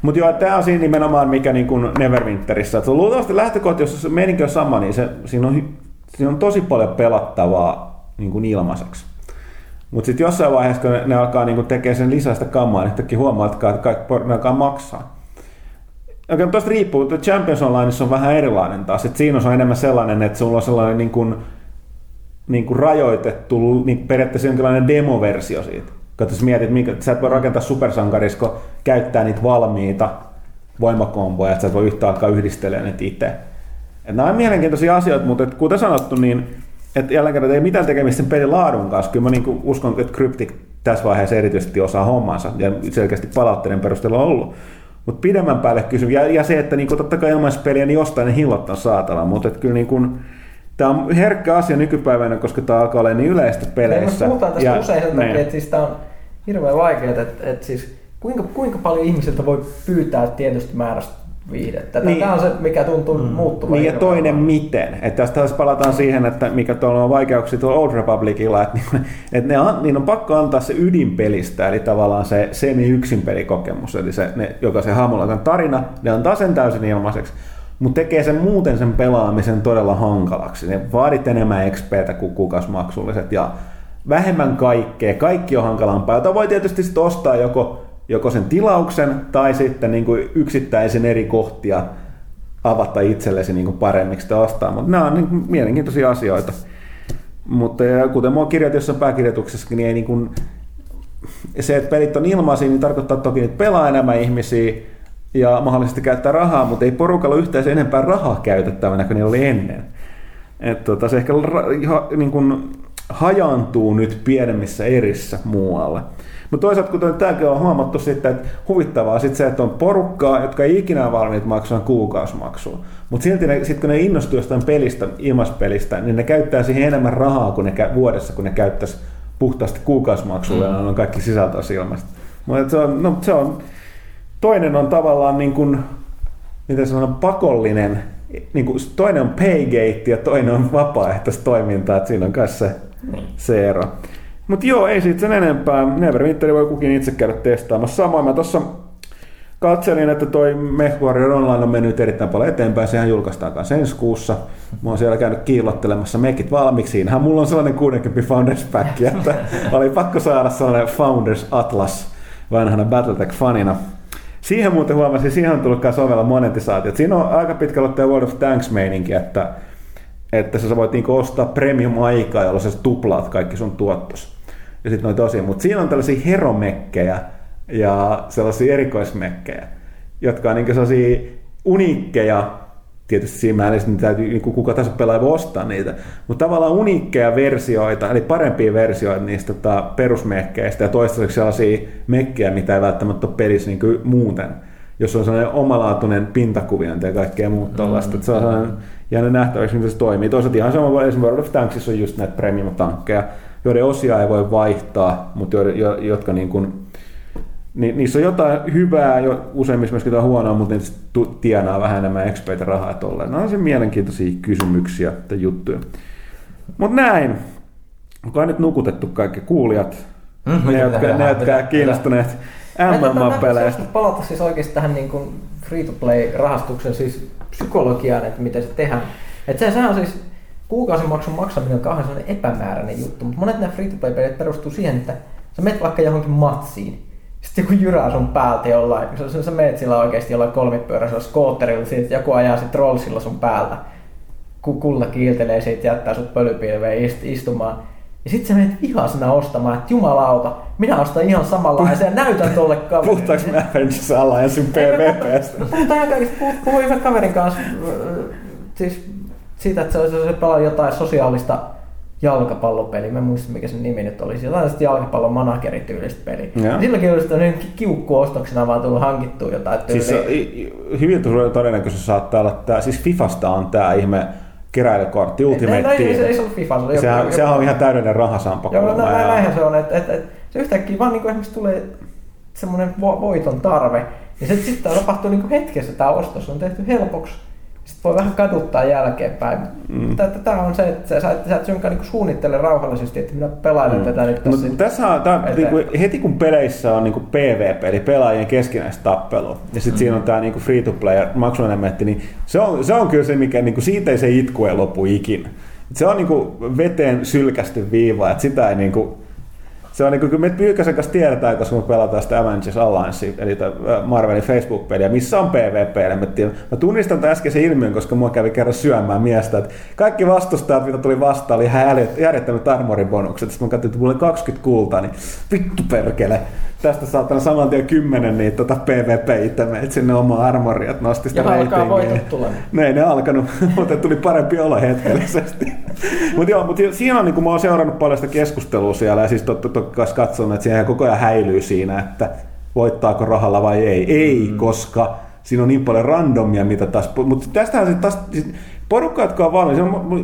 Mutta joo, tämä on siinä nimenomaan mikä niin kuin Neverwinterissä. Luultavasti lähtökohta, jos se meininki on sama, niin se, siinä, on, siinä on tosi paljon pelattavaa niin kuin ilmaiseksi. Mutta sitten jossain vaiheessa, kun ne, ne alkaa niin tekemään sen lisästä kammaa, niin yhtäkkiä huomaa, että kaikki ne alkaa maksaa. Okei, mutta tuosta riippuu, että Champions Onlineissa on vähän erilainen taas. Et siinä on enemmän sellainen, että sulla on sellainen niin kuin, niin kuin rajoitettu, niin periaatteessa jonkinlainen demoversio siitä. Kun jos mietit, mikä, sä et voi rakentaa supersankarissa, kun käyttää niitä valmiita voimakomboja, että sä et voi yhtä alkaa yhdistelemään niitä itse. Et nämä on mielenkiintoisia asioita, mutta et kuten sanottu, niin et jälleen kerran ei mitään tekemistä sen pelin laadun kanssa. Kyllä mä niin uskon, että Cryptic tässä vaiheessa erityisesti osaa hommansa, ja selkeästi palautteiden perusteella on ollut. Mutta pidemmän päälle kysymys, ja, ja se, että niinku, totta kai ilmaispeliä, niin jostain ne hillot on saatava, mutta kyllä niinku, Tämä on herkkä asia nykypäivänä, koska tämä alkaa olla niin yleistä peleissä. Me puhutaan tästä ja, usein sen takia, niin. että siis tämä on hirveän vaikeaa, että, että siis kuinka, kuinka paljon ihmisiltä voi pyytää tietystä määrästä viihdettä. Niin. Tämä on se, mikä tuntuu mm. muuttuvan. Niin ja hirveän toinen paljon. miten. Että tästä taas palataan siihen, että mikä tuolla on vaikeuksia tuolla Old Republicilla, että, niin, että ne on, niin on pakko antaa se ydinpelistä, eli tavallaan se semi-yksin pelikokemus, eli se, ne, joka se hahmolla tarina, ne antaa sen täysin ilmaiseksi, mutta tekee sen muuten sen pelaamisen todella hankalaksi. Ne vaadit enemmän XPtä kuin kuukausimaksulliset ja vähemmän kaikkea, kaikki on hankalampaa, jota voi tietysti sitten ostaa joko, joko sen tilauksen tai sitten niin kuin yksittäisen eri kohtia avata itsellesi niin kuin paremmiksi sitä ostaa, mutta nämä on niin kuin mielenkiintoisia asioita. Mutta kuten mua kirjoitin jossain pääkirjoituksessakin, niin ei niin kuin, se, että pelit on ilmaisia, niin tarkoittaa toki, että pelaa enemmän ihmisiä ja mahdollisesti käyttää rahaa, mutta ei porukalla yhtään enempää rahaa käytettävänä kuin niillä oli ennen. Et tota, se ehkä ra- ha, niin kuin hajaantuu nyt pienemmissä erissä muualle. Mutta toisaalta, kuten tämäkin on huomattu sitten, että huvittavaa sit se, että on porukkaa, jotka ei ikinä ole valmiit maksamaan kuukausimaksua. Mutta silti ne, sit kun ne innostuu jostain pelistä, ilmaspelistä, niin ne käyttää siihen enemmän rahaa kuin ne kä- vuodessa, kun ne käyttäisi puhtaasti kuukausimaksulla, mm. ja on kaikki sisältöä ilmasta. Mutta se on, no, se on, toinen on tavallaan niin kuin, miten sanon, pakollinen, niin kuin, toinen on paygate ja toinen on vapaaehtoista toimintaa, että siinä on myös se, se ero. Mutta joo, ei siitä sen enempää. Neverwinteri voi kukin itse käydä testaamassa. Samoin mä tuossa katselin, että toi MechWarrior Online on mennyt erittäin paljon eteenpäin. Sehän julkaistaan kanssa ensi kuussa. Mä oon siellä käynyt kiillottelemassa mekit valmiiksi. Siinähän mulla on sellainen 60 Founders Pack, että oli pakko saada sellainen Founders Atlas vanhana Battletech-fanina. Siihen muuten huomasin, siihen on tullut myös ovella monetisaatiot. Siinä on aika pitkällä tämä World of Tanks meininki, että, että sä voit niinku ostaa premium-aikaa, jolloin sä tuplaat kaikki sun tuottos. Ja sitten noita osia. Mutta siinä on tällaisia heromekkejä ja sellaisia erikoismekkejä, jotka on niinku sellaisia uniikkeja, tietysti siinä määrin, niin täytyy, niin kuka tahansa pelaaja voi ostaa niitä, mutta tavallaan uniikkeja versioita, eli parempia versioita niistä tota, perusmekkeistä ja toistaiseksi sellaisia mekkejä, mitä ei välttämättä ole pelissä niin kuin muuten, jos on sellainen omalaatuinen pintakuviointi ja kaikkea muuta tuollaista, että se on sellainen jäänyt nähtäväksi, miten se toimii. Toisaalta ihan sama, esimerkiksi World of Tanksissa on just näitä premium-tankkeja, joiden osia ei voi vaihtaa, mutta joiden, jo- jotka niin kuin, niin niissä on jotain hyvää, jo useimmissa myöskin jotain huonoa, mutta ne tienaa vähän enemmän XPtä rahaa tolleen. No on se mielenkiintoisia kysymyksiä tai juttuja. Mutta näin. Onko nyt nukutettu kaikki kuulijat? Mm, ne, jotka, ne, jotka kiinnostuneet MMA-peleistä. Palata siis oikeasti tähän niin kuin free-to-play-rahastuksen siis psykologiaan, että miten se tehdään. Että se, sehän on siis kuukausimaksun maksaminen on kauhean sellainen epämääräinen juttu, mutta monet nämä free-to-play-pelit perustuu siihen, että sä menet vaikka johonkin matsiin, sitten joku jyrää sun päältä jollain, sä, sä menet sillä oikeasti jollain kolmipyöräisellä skootterilla, siitä joku ajaa sitten rollsilla sun päältä, kun kulla kiiltelee siitä ja jättää sut pölypilveen ist, istumaan. Ja sit sä menet vihasena ostamaan, että jumalauta, minä ostan ihan samanlaisen ja näytän tolle kaverille. Puhutaanko me Avengers Alliancein PvPstä? Puhutaan ihan kaikista. Puh- Puhuin kaverin kanssa äh, siis siitä, että se, se, se pelaa jotain sosiaalista jalkapallopeliä. Mä en muista mikä sen nimi nyt olisi. Jotain tästä jalkapallon managerityylistä peliä. Ja silläkin olisi tämmöinen kiukkuostoksena vaan tullut hankittua jotain tyyliä. Siis hyvin todennäköisesti saattaa olla tämä, siis Fifasta on tämä ihme keräilykortti Ultimate no, ei, se, ei Team. se ollut FIFA, se oli Sehän, joku, sehän on ihan täydellinen rahasampo. Joo, no, ja- näinhän se on, että et, et, se yhtäkkiä vaan niin esimerkiksi tulee semmoinen vo, voiton tarve, niin se sitten tapahtuu niin hetkessä tämä ostos, on tehty helpoksi. Sitten voi vähän kaduttaa jälkeenpäin. Mm. Tämä on se, että sä, sä, et- sä et suinkaan niin suunnittele rauhallisesti, että minä pelailen mm. tätä nyt No, tässä. tässä on, tää, niinku, heti kun peleissä on niinku PvP, eli pelaajien keskinäistä tappelua, ja sitten mm. siinä on tämä niinku free-to-play maksuelementti, niin se on, se on kyllä se, mikä niinku, siitä ei se itku ei lopu ikinä. Se on niinku veteen sylkästy viiva, että sitä ei niinku, se on niinku, kyllä me Pyykkäsen kanssa tiedetään, koska me pelataan sitä Avengers Alliance, eli Marvelin Facebook-peliä, missä on PvP-elementti. Mä tunnistan tämän äskeisen ilmiön, koska mua kävi kerran syömään miestä, että kaikki vastustajat, mitä tuli vastaan, oli ihan järjet- järjettömät armoribonukset. Sitten mä katsoin, että mulla oli 20 kultaa, niin vittu perkele. Tästä saattaa saman tien 10 niitä tota PvP-itemeitä sinne omaan armoriin, että nosti sitä alkaa voitot tulemaan. Ne ei ne alkanut, mutta tuli parempi olo hetkellisesti. mutta joo, mutta siinä on, niin kuin mä oon seurannut paljon sitä keskustelua siellä ja siis totta totta kai katsonut, että siinä koko ajan häilyy siinä, että voittaako rahalla vai ei. Ei, mm. koska siinä on niin paljon randomia, mitä taas... Mutta tästähän sitten taas... Porukka, jotka on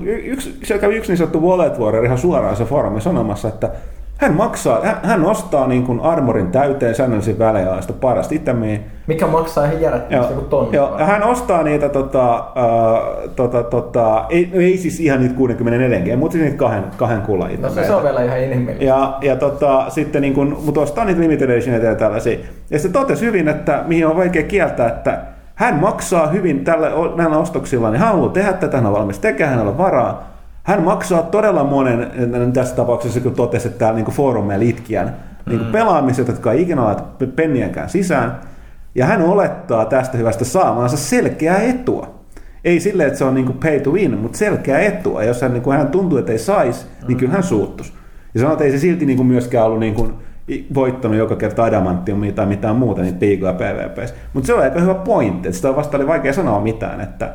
yksi, siellä kävi yksi niin sanottu wallet warrior ihan suoraan se foorumi sanomassa, että hän maksaa, hän, hän ostaa niin kuin armorin täyteen säännöllisin välein sitä parasta itemiä. Mikä maksaa ihan järjettömästi kuin tonni. Joo, hän ostaa niitä, tota, uh, tota, tota, ei, ei siis ihan niitä 64 G, mutta siis niitä kahden, kahden kullan No se, se on vielä ihan inhimillistä. Ja, ja tota, sitten niin kuin, mutta ostaa niitä limited editioneita ja tällaisia. Ja se totesi hyvin, että mihin on vaikea kieltää, että hän maksaa hyvin tällä, näillä ostoksilla, niin hän haluaa tehdä tätä, hän on valmis tekemään, hänellä on varaa. Hän maksaa todella monen, tässä tapauksessa kun totesi, että täällä niin foorumeilla itkijän, niin mm. pelaamiset, jotka ei ikinä laita penniäkään sisään. Ja hän olettaa tästä hyvästä saamaansa selkeää etua. Ei silleen, että se on niin kuin pay to win, mutta selkeää etua. Ja jos hän, niin kuin hän tuntuu, että ei saisi, niin kyllä hän suuttuisi. Ja sanoo, että ei se silti niin kuin myöskään ollut niin kuin voittanut joka kerta adamantiumia tai mitään muuta niin piikoja PvPs. Mutta se on aika hyvä pointti, että sitä vasta oli vaikea sanoa mitään, että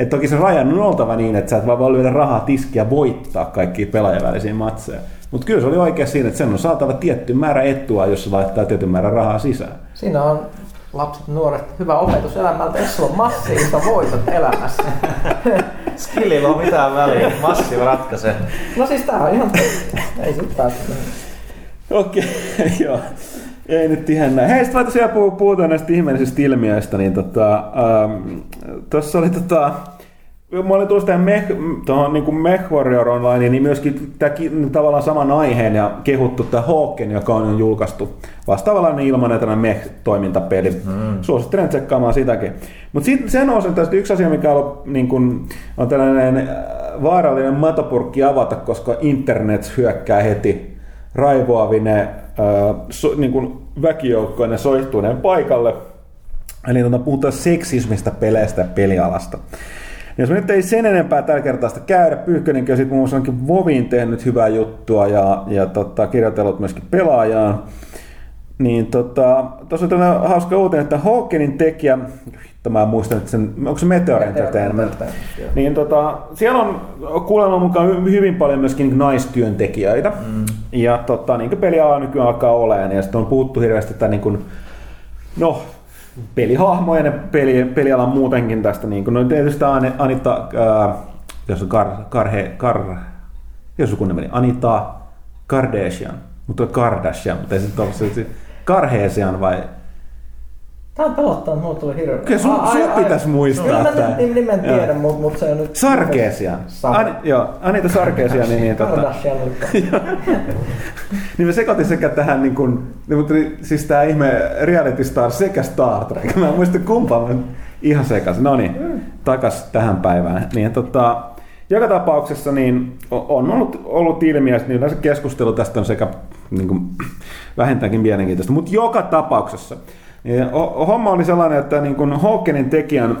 et toki se rajan on oltava niin, että sä et vaan voi lyödä rahaa tiskiä voittaa kaikki pelaajien välisiä matseja. Mutta kyllä se oli oikein siinä, että sen on saatava tietty määrä etua, jos se laittaa tietyn määrän rahaa sisään. Siinä on lapset, nuoret, hyvä opetus elämältä, jos sulla on massiivista voitot elämässä. Skillillä on mitään väliä, massiiva ratkaisee. No siis tää on ihan ei sit päästä. Okei, okay, joo. Ei nyt ihan näin. Hei, sitten tosiaan puh- puhutaan näistä ihmeellisistä ilmiöistä, niin tota, ähm, tuossa oli tota, Mä olin tuossa tähän Mech, tuohon niin Mech Warrior Online, niin myöskin tämä tavallaan saman aiheen ja kehuttu tämä Hawken, joka on julkaistu vastaavalla niin ilmanen tämä Mech-toimintapeli. Mm. Suosittelen tsekkaamaan sitäkin. Mutta sen osin tästä yksi asia, mikä on, niin kuin, on tällainen äh, vaarallinen matopurkki avata, koska internet hyökkää heti raivoavine so, niin kuin väkijoukkoinen soihtuineen paikalle. Eli tuota, puhutaan seksismistä, peleistä ja pelialasta. Ja jos me nyt ei sen enempää tällä kertaa sitä käydä, Pyykkönenkin on sitten muun muassa Vovin tehnyt hyvää juttua ja, ja tota, kirjoitellut myöskin pelaajaan. Niin tota, tuossa on tämmöinen hauska uutinen, että Hawkenin tekijä, hitto mä muistan, että sen, onko se Meteor Entertainment, niin tota, siellä on kuulemma mukaan hyvin paljon myöskin naistyöntekijöitä, mm. ja tota, niin kuin peliala nykyään alkaa olemaan, ja sitten on puhuttu hirveästi, että niin kuin, no, pelihahmojen ja peli, pelialan muutenkin tästä. Niin kuin, no tietysti Anita, ää, jos on Kar, Karhe, Kar, jos kun meni, Anita Kardashian, mutta Kardashian, mutta ei se ole Karheesian vai Tämä on pelottanut, mulla tuli hirveä. Kyllä sun, sun pitäisi muistaa. Kyllä mä nyt nimen niin tiedän, mutta mut se on nyt... Sarkeesian. Ani, joo, Anita Sarkeesian. niin, niin, tota, niin me sekoitin sekä tähän, niin kuin, niin, mutta siis tämä ihme reality star sekä Star Trek. Mä en muista kumpaan, ihan sekas. No niin, mm. takas tähän päivään. Niin, tota, joka tapauksessa niin on ollut, ollut ilmiö, että niin keskustelu tästä on sekä niin kuin, vähintäänkin mielenkiintoista, mutta joka tapauksessa niin homma oli sellainen, että niin kun Hawkenin tekijän,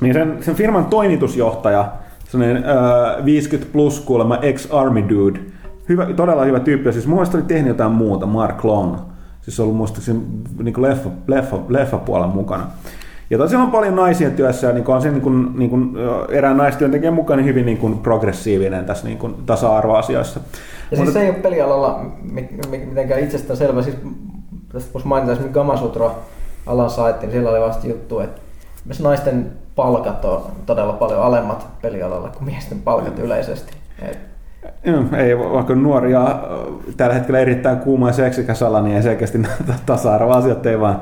niin sen, sen firman toimitusjohtaja, sellainen äh, 50 plus kuulemma ex-army dude, hyvä, todella hyvä tyyppi, ja siis mun oli tehnyt jotain muuta, Mark Long, siis ollut muistaakseni niin leffa, leffa, leffapuolen mukana. Ja tosiaan on paljon naisia työssä ja niin on se niin kuin, niin kuin erään naistyöntekijän mukaan niin hyvin niin kuin progressiivinen tässä niin kuin tasa-arvoasioissa. Ja siis se ei ole pelialalla mitenkään itsestään selvä. Siis tästä voisi mainita esimerkiksi Gamasutra alan saitti, niin siellä oli vasta juttu, että myös naisten palkat on todella paljon alemmat pelialalla kuin miesten palkat yleisesti. Et ei, vaikka nuoria tällä hetkellä erittäin kuuma ja seksikäs ala, niin ei selkeästi tasa-arvoasiat ei vaan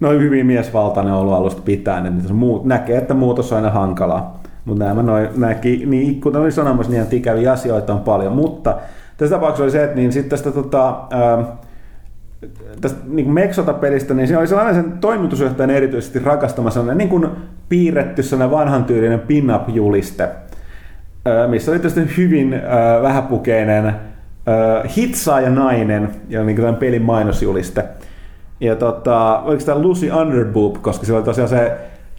noin hyvin miesvaltainen ollut alusta pitäen, että muut, näkee, että muutos on aina hankalaa. Mutta nämä noin, näki, niin kuten olin sanomassa, niin ikäviä asioita on paljon. Mutta tässä tapauksessa oli se, että niin sitten tästä tota, ää, tästä niin kuin Mexota-pelistä, niin siinä oli sellainen sen toimitusjohtajan erityisesti rakastama sellainen niin kuin piirretty sellainen vanhan tyylinen pin-up-juliste, missä oli tietysti hyvin äh, vähäpukeinen äh, hitsaaja nainen ja niin kuin pelin mainosjuliste. Ja tota, oliko tämä Lucy Underboob, koska se oli tosiaan se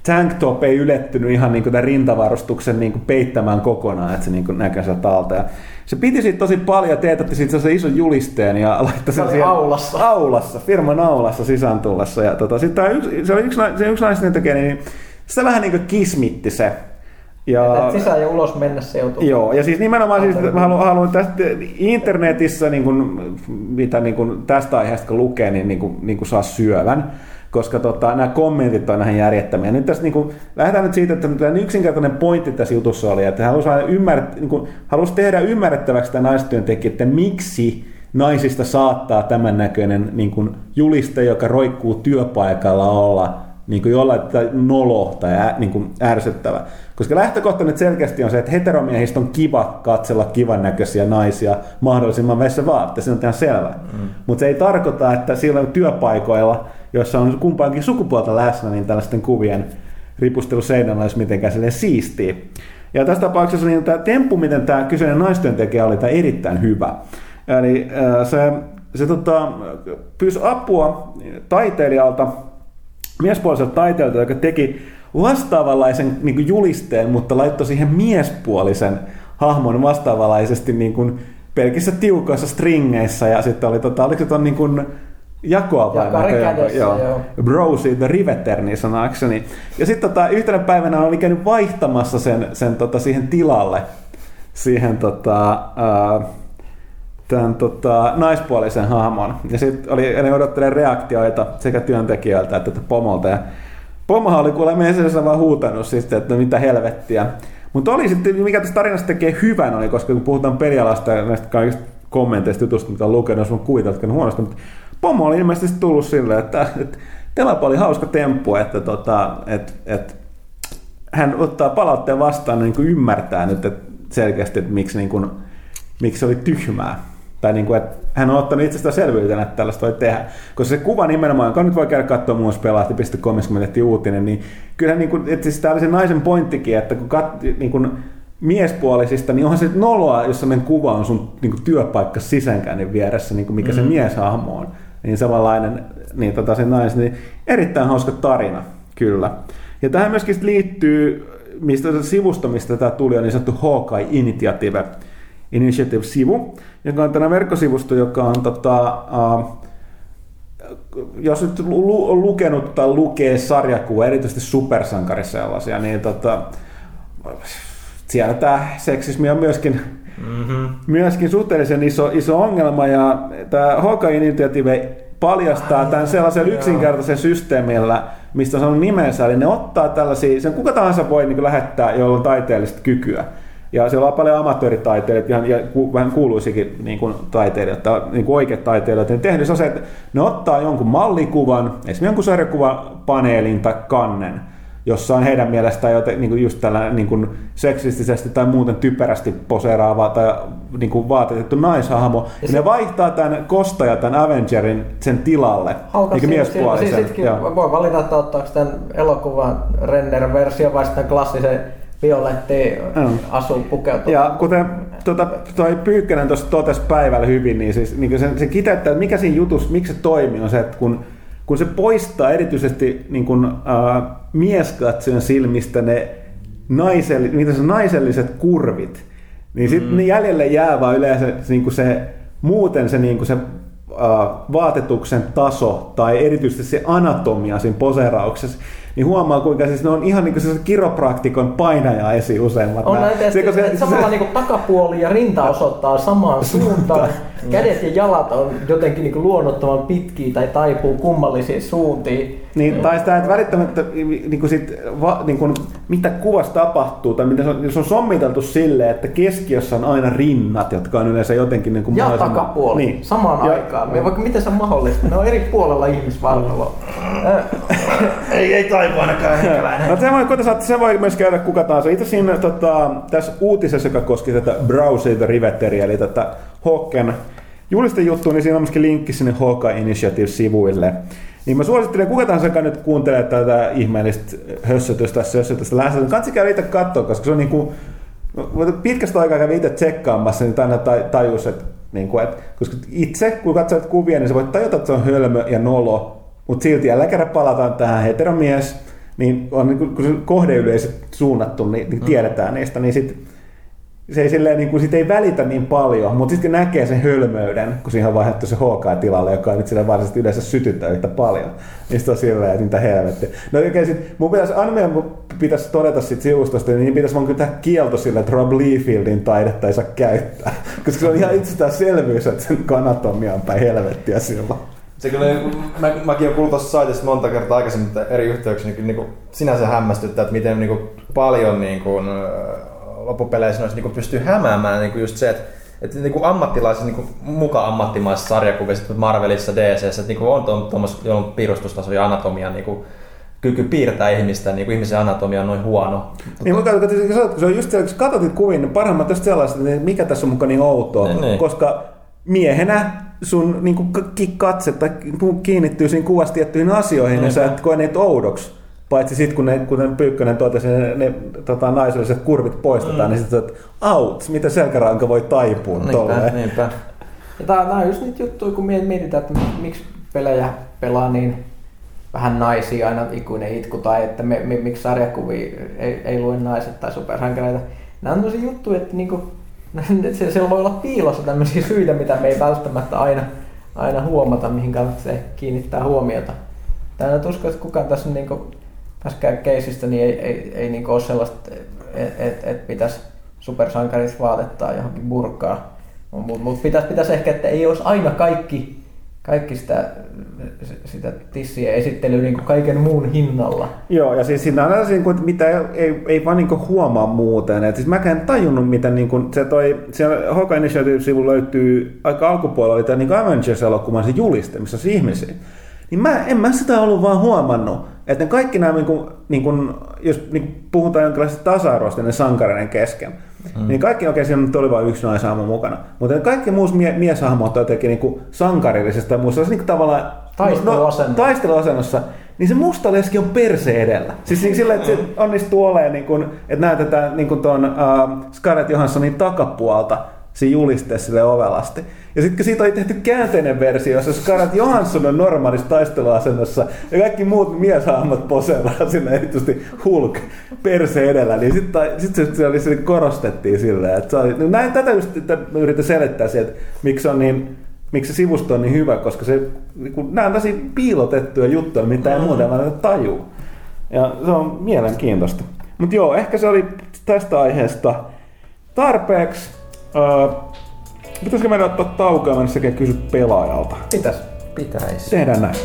tank top ei ylettynyt ihan niin kuin tämän rintavarustuksen niin kuin peittämään kokonaan, että se niin näkee sieltä alta. Ja se piti siitä tosi paljon, teetätti siitä se ison julisteen ja laittoi sen siihen aulassa. aulassa, firman aulassa sisään tullessa. Ja tota, sitten yksi, se oli yksi, se yksi naisten tekijä, niin sitä vähän niin kuin kismitti se, Ja, sisään ja ulos mennä se joutuu. Joo, ja siis nimenomaan siis, mä haluan, haluan tästä internetissä, niin kuin, mitä niin kuin tästä aiheesta kun lukee, niin, niin, kuin, niin kuin saa syövän koska tota, nämä kommentit on näihin järjettämiä. Nyt tässä niin kuin, lähdetään nyt siitä, että tämä yksinkertainen pointti tässä jutussa oli, että halusi, ymmärrät, niin kuin, halusi tehdä ymmärrettäväksi tämä naistyöntekijä, että miksi naisista saattaa tämän näköinen niin kuin, juliste, joka roikkuu työpaikalla olla niin kuin jollain tai nolo tai ä, niin kuin ärsyttävä. Koska lähtökohta nyt selkeästi on se, että heteromiehistä on kiva katsella kivan näköisiä naisia mahdollisimman vessa vaatteessa, se on ihan selvä. Mm. Mutta se ei tarkoita, että silloin työpaikoilla, joissa on kumpaankin sukupuolta läsnä, niin tällaisten kuvien ripustelu seinällä olisi mitenkään siistiä. Ja tässä tapauksessa niin tämä temppu, miten tämä kyseinen naistyöntekijä oli, tämä erittäin hyvä. Eli se, se tota, pyysi apua taiteilijalta, miespuoliselta taiteilijalta, joka teki vastaavanlaisen niin julisteen, mutta laittoi siihen miespuolisen hahmon vastaavanlaisesti niin kuin pelkissä tiukoissa stringeissä ja sitten oli, tota, oliko se ton niin kuin, jakoa vai kädessä, joo. joo. Brosi the Riveter, niin sanakseni. Ja sitten tota, yhtenä päivänä oli käynyt vaihtamassa sen, sen tota, siihen tilalle, siihen tota, tämän tota, naispuolisen hahmon. Ja sitten oli, ne odottelee reaktioita sekä työntekijöiltä että pomolta. Ja Pomohan oli kuule mesessä vaan huutanut siis, että mitä helvettiä. Mutta oli sitten, mikä tässä tarinassa tekee hyvän oli, koska kun puhutaan pelialasta ja näistä kaikista kommenteista jutusta, mitä on lukenut, jos on kuviteltu huonosti, mutta Pomo oli ilmeisesti tullut silleen, että, että Telapa oli hauska temppu, että, tota, että, että hän ottaa palautteen vastaan niin kuin ymmärtää nyt että selkeästi, että miksi, niin kuin, miksi se oli tyhmää. Tai niin kuin, että hän on ottanut itsestään selvyytenä, että tällaista voi tehdä. Koska se kuva nimenomaan, joka nyt voi käydä katsoa muun pelaahti.comissa, kun me tehtiin uutinen, niin kyllähän niin kuin, että siis tämä oli se naisen pointtikin, että kun, kat, niin kuin miespuolisista, niin onhan se noloa, jos sellainen kuva on sun niin kuin työpaikka sisäänkäynnin vieressä, niin kuin mikä mm. se mieshahmo on. Niin samanlainen, niin tota se naisen, niin erittäin hauska tarina, kyllä. Ja tähän myöskin liittyy, mistä se sivusto, mistä tämä tuli, on niin sanottu Hawkeye Initiative, Initiative-sivu, joka on tämä verkkosivusto, joka on tota, uh, jos nyt on lukenut tai lukee sarjakuvia, erityisesti supersankari sellaisia, niin tota, siellä tämä seksismi on myöskin, mm-hmm. myöskin suhteellisen iso, iso ongelma, ja tämä Hawkeye Initiative paljastaa tämän sellaisen yksinkertaisen systeemillä, mistä on nimensä, eli ne ottaa tällaisia, sen kuka tahansa voi niin lähettää, jolla on taiteellista kykyä. Ja siellä on paljon amatööritaiteilijoita ja, ja ku, vähän kuuluisikin niin kuin taiteilijoita, niin kuin oikeat taiteilijoita. Ne tehnyt se, että ne ottaa jonkun mallikuvan, esimerkiksi jonkun sarjakuvapaneelin tai kannen, jossa on heidän mielestään joten, niin kuin just tällä niin kuin seksistisesti tai muuten typerästi poseeraava tai niin kuin vaatetettu naishahmo. Ja, ja ne vaihtaa tämän Kosta tämän Avengerin sen tilalle, eikä miespuolisen. Siis voi valita, että ottaako tämän elokuvan render-versio vai sitten klassisen violetti mm. asu pukeutunut. Ja kuten tuota, toi Pyykkönen tuossa totesi päivällä hyvin, niin, siis, niin se, se kiteyttää, että mikä siinä jutussa, miksi se toimii, on se, että kun, kun se poistaa erityisesti niin kun, äh, mieskatsojen silmistä ne naisell, mitä se naiselliset kurvit, niin sitten mm. jäljelle jää vaan yleensä niin kuin se, muuten se, niin kuin se vaatetuksen taso tai erityisesti se anatomia siinä poseerauksessa, niin huomaa kuinka siis ne on ihan niin kuin kiropraktikon painaja esi useimmat. On näin, se, se, se, samalla se, niin kuin takapuoli ja rinta osoittaa samaan suuntaan. Kädet ja jalat on jotenkin niin luonnottoman pitkiä tai taipuu kummallisiin suuntiin. Niin, tai sitä, että välittämättä niin kuin sit, va, niin kuin, mitä kuvassa tapahtuu, tai mitä se on, se on sommiteltu silleen, että keskiössä on aina rinnat, jotka on yleensä jotenkin... Niin kuin ja takapuoli, niin. samaan ja, aikaan. Ja, vaikka miten se on mahdollista, ne on eri puolella ihmisvartaloa. ei, ei taivu ainakaan no, se, voi, se voi myös käydä kuka tahansa. Itse siinä tota, tässä uutisessa, joka koski tätä Browser the Rivetteria, eli tätä Hawken julistejuttua, niin siinä on myöskin linkki sinne Hawkeye Initiative-sivuille. Niin mä suosittelen, kuka tahansa joka nyt kuuntelee tätä ihmeellistä hössötystä, hössötystä lähdöstä, niin kannattaa itse katsoa, koska se on niin kuin, pitkästä aikaa kävi itse tsekkaamassa, niin tänne tajus, että, niin kuin, että koska itse, kun katsot kuvia, niin sä voit tajuta, että se on hölmö ja nolo, mutta silti jälleen kerran palataan tähän heteromies, niin on, niin kun se kohdeyleisö suunnattu, niin, niin tiedetään niistä, niin sitten se ei, silleen, niin kuin, siitä ei välitä niin paljon, mutta sitten näkee sen hölmöyden, kun siihen on vaihdettu se HK-tilalle, joka on sille varsinaisesti yleensä sytyttää yhtä paljon. Niin sitten on silleen, että mitä helvettiä. No oikein sit, mun pitäisi, meidän pitäisi todeta sit sivustosta, niin pitäisi vaan kyllä kielto sille, että Rob Liefieldin taidetta ei saa käyttää. Koska se on ihan itsestäänselvyys, että sen anatomia on päin helvettiä silloin. Se kyllä, mä, mäkin olen kuullut tuossa monta kertaa aikaisemmin eri yhteyksissä, niin, niin kuin, sinänsä hämmästyttää, että miten niin kuin, paljon niin kuin, loppupeleissä noissa niin pystyy hämäämään niin just se, että että niin kuin ammattilaisen, niin kuin muka ammattimaisessa sarjakuvissa, Marvelissa, DCssä, että niin kuin on tuommoista, jolla on piirustustaso ja anatomia niin kuin, kyky piirtää ihmistä, niin kuin ihmisen anatomia on noin huono. Niin, mutta kun se on just se, kun katsot kuvin, niin parhaimmat tästä sellaiset, että mikä tässä on mukaan niin outoa, niin, niin. koska miehenä sun niin kuin, katse tai kiinnittyy siinä kuvassa tiettyihin asioihin, niin, ja sä et koe niitä oudoksi. Paitsi sitten, kun ne, kuten Pyykkönen totesi, ne, ne tota, naiselliset kurvit poistetaan, mm. niin sitten että out, miten selkäranka voi taipua niinpä, tolleen. Niinpä. Ja tää on just niitä juttuja, kun mietitään, että miksi pelejä pelaa niin vähän naisia aina ikuinen itku, tai että me, me, miksi sarjakuvia ei, ei lue naiset tai supersankareita. Nämä on sellaisia juttuja, että niinku, se, siellä voi olla piilossa tämmöisiä syitä, mitä me ei välttämättä aina, aina huomata, mihin kannattaa kiinnittää huomiota. Tänään usko, että kukaan tässä niinku käy keisistä, niin ei, ei, ei niin ole sellaista, että et, et pitäisi supersankarit vaatettaa johonkin burkaa. Mutta mut pitäisi, pitäisi ehkä, että ei olisi aina kaikki, kaikki sitä, sitä tissiä esittelyä niin kaiken muun hinnalla. Joo, ja siis siinä on niin kuin, mitä ei, ei, ei vaan niin huomaa muuten. Et siis mäkään en tajunnut, mitä niin kuin, se toi, siellä Hawkeye Initiative-sivu löytyy, aika alkupuolella oli tämä niin Avengers-elokuvan se juliste, missä on ihmisiä. Niin mä, en mä sitä ollut vaan huomannut, että ne kaikki nämä, niin kuin, niin kuin, jos niin puhutaan jonkinlaisesta tasa-arvosta ne sankareiden kesken, mm. niin kaikki oikein siinä oli vain yksi naisahmo mukana. Mutta kaikki muut mie- mieshahmot on jotenkin niin kuin sankarillisesta tai muusta. Se niin tavallaan taisteluasennossa. No, taisteluasennossa. Niin se musta leski on perse edellä. Siis niin sillä, että se onnistuu olemaan, niin kuin, että näytetään niin kuin tuon uh, Scarlett Johanssonin takapuolta siinä julisteessa sille ovelasti. Ja sitten kun siitä oli tehty käänteinen versio, jossa Scarlett Johansson on normaalissa taisteluasennossa ja kaikki muut mieshahmot poseeraa sinne erityisesti Hulk perse edellä, niin sitten sit se, se, oli, se korostettiin silleen, että se oli, no näin tätä just että mä yritän selittää sieltä, että miksi on niin miksi se sivusto on niin hyvä, koska se, kun nämä on tosi piilotettuja juttuja, mitä ei muuten vaan tajuu. Ja se on mielenkiintoista. Mutta joo, ehkä se oli tästä aiheesta tarpeeksi. Öö, Pitäisikö meidän ottaa taukoa mennä sekä kysyä pelaajalta? Pitäis. Pitäisi. Tehdään näin.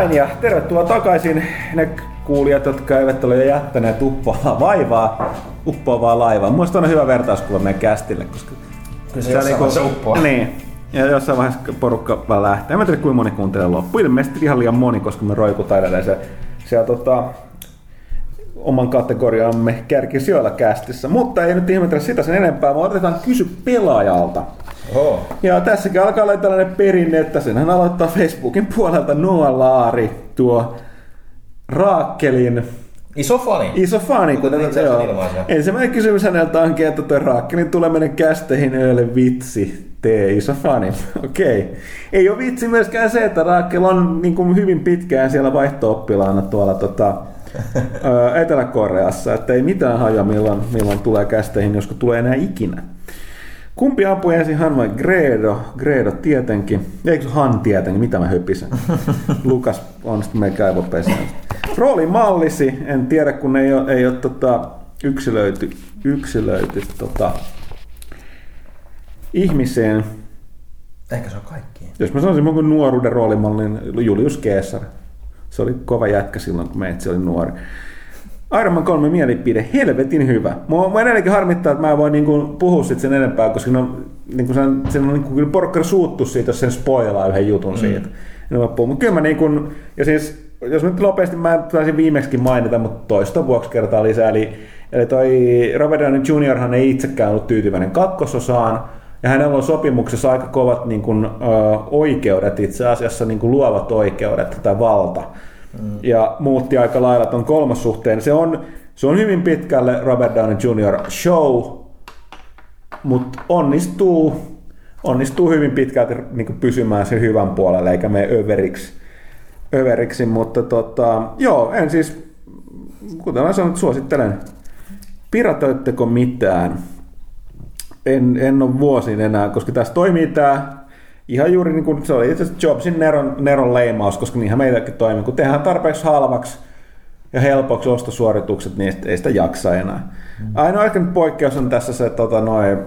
Näin ja tervetuloa takaisin ne kuulijat, jotka eivät ole jo jättäneet uppoavaa vaivaa, uppoavaa laivaa. Muista on hyvä vertauskuva meidän kästille, koska Kyllä se, se niinku, uppoa. Niin, ja jossain vaiheessa porukka vaan lähtee. En mä tiedä kuinka moni kuuntelee loppu. Ilmeisesti ihan liian moni, koska me roikutaan edelleen se, siellä tota, oman kategoriamme kärkisijoilla kästissä. Mutta ei nyt ihmetellä sitä sen enempää, vaan otetaan kysy pelaajalta. Oho. Ja tässäkin alkaa olla tällainen perinne, että senhän aloittaa Facebookin puolelta Noa Laari, tuo Raakkelin Iso fani. Iso fani, kuten itse joo. Ensimmäinen kysymys häneltä onkin, että tuo Raakkelin tuleminen kästeihin ei ole vitsi. Tee iso fani. Okei. Okay. Ei ole vitsi myöskään se, että Raakkel on niin kuin hyvin pitkään siellä vaihto-oppilaana tuolla tota, Etelä-Koreassa, että ei mitään haja milloin, milloin tulee kästeihin, josko tulee enää ikinä. Kumpi ampui ensin, Han vai Gredo? Gredo tietenkin. Eikö Han tietenkin? Mitä mä höpisen? Lukas on sitten meidän kaivopesään. Rooli mallisi, en tiedä kun ei ole, ei ole tota, yksilöity, yksilöity tota, ihmiseen. Ehkä se on kaikki. Jos mä sanoisin mun nuoruuden roolimallin Julius Caesar. Se oli kova jätkä silloin, kun meitsi oli nuori. Iron Man 3 mielipide, helvetin hyvä. Mua edelleenkin harmittaa, että mä voin niin puhua sit sen enempää, koska no, niin kuin sen, sen on niin kuin porkkari suuttu siitä, jos sen spoilaa yhden jutun mm. siitä. Mutta kyllä mä niin kuin, ja siis jos nyt nopeasti mä taisin viimeksi mainita, mutta toista vuoksi kertaa lisää. Eli, eli toi Robert Downey Jr. ei itsekään ollut tyytyväinen kakkososaan, Ja hänellä on sopimuksessa aika kovat niin kuin, ö, oikeudet itse asiassa, niin kuin luovat oikeudet tai valta. Mm. Ja muutti aika lailla tuon kolmas suhteen. Se on, se on hyvin pitkälle Robert Downey Jr. show, mutta onnistuu, onnistuu hyvin pitkälti niin pysymään sen hyvän puolelle, eikä mene överiksi. överiksi mutta tota, joo, en siis, kuten mä sanoin, suosittelen. Piratoitteko mitään? En, en ole vuosiin enää, koska tässä toimii tämä ihan juuri niin kuin se oli itse asiassa Jobsin Neron, Neron leimaus, koska niinhän meitäkin toimii. Kun tehdään tarpeeksi halvaksi ja helpoksi ostosuoritukset, niin ei sitä jaksa enää. Mm. Ainoa ehkä poikkeus on tässä se, tota, noin,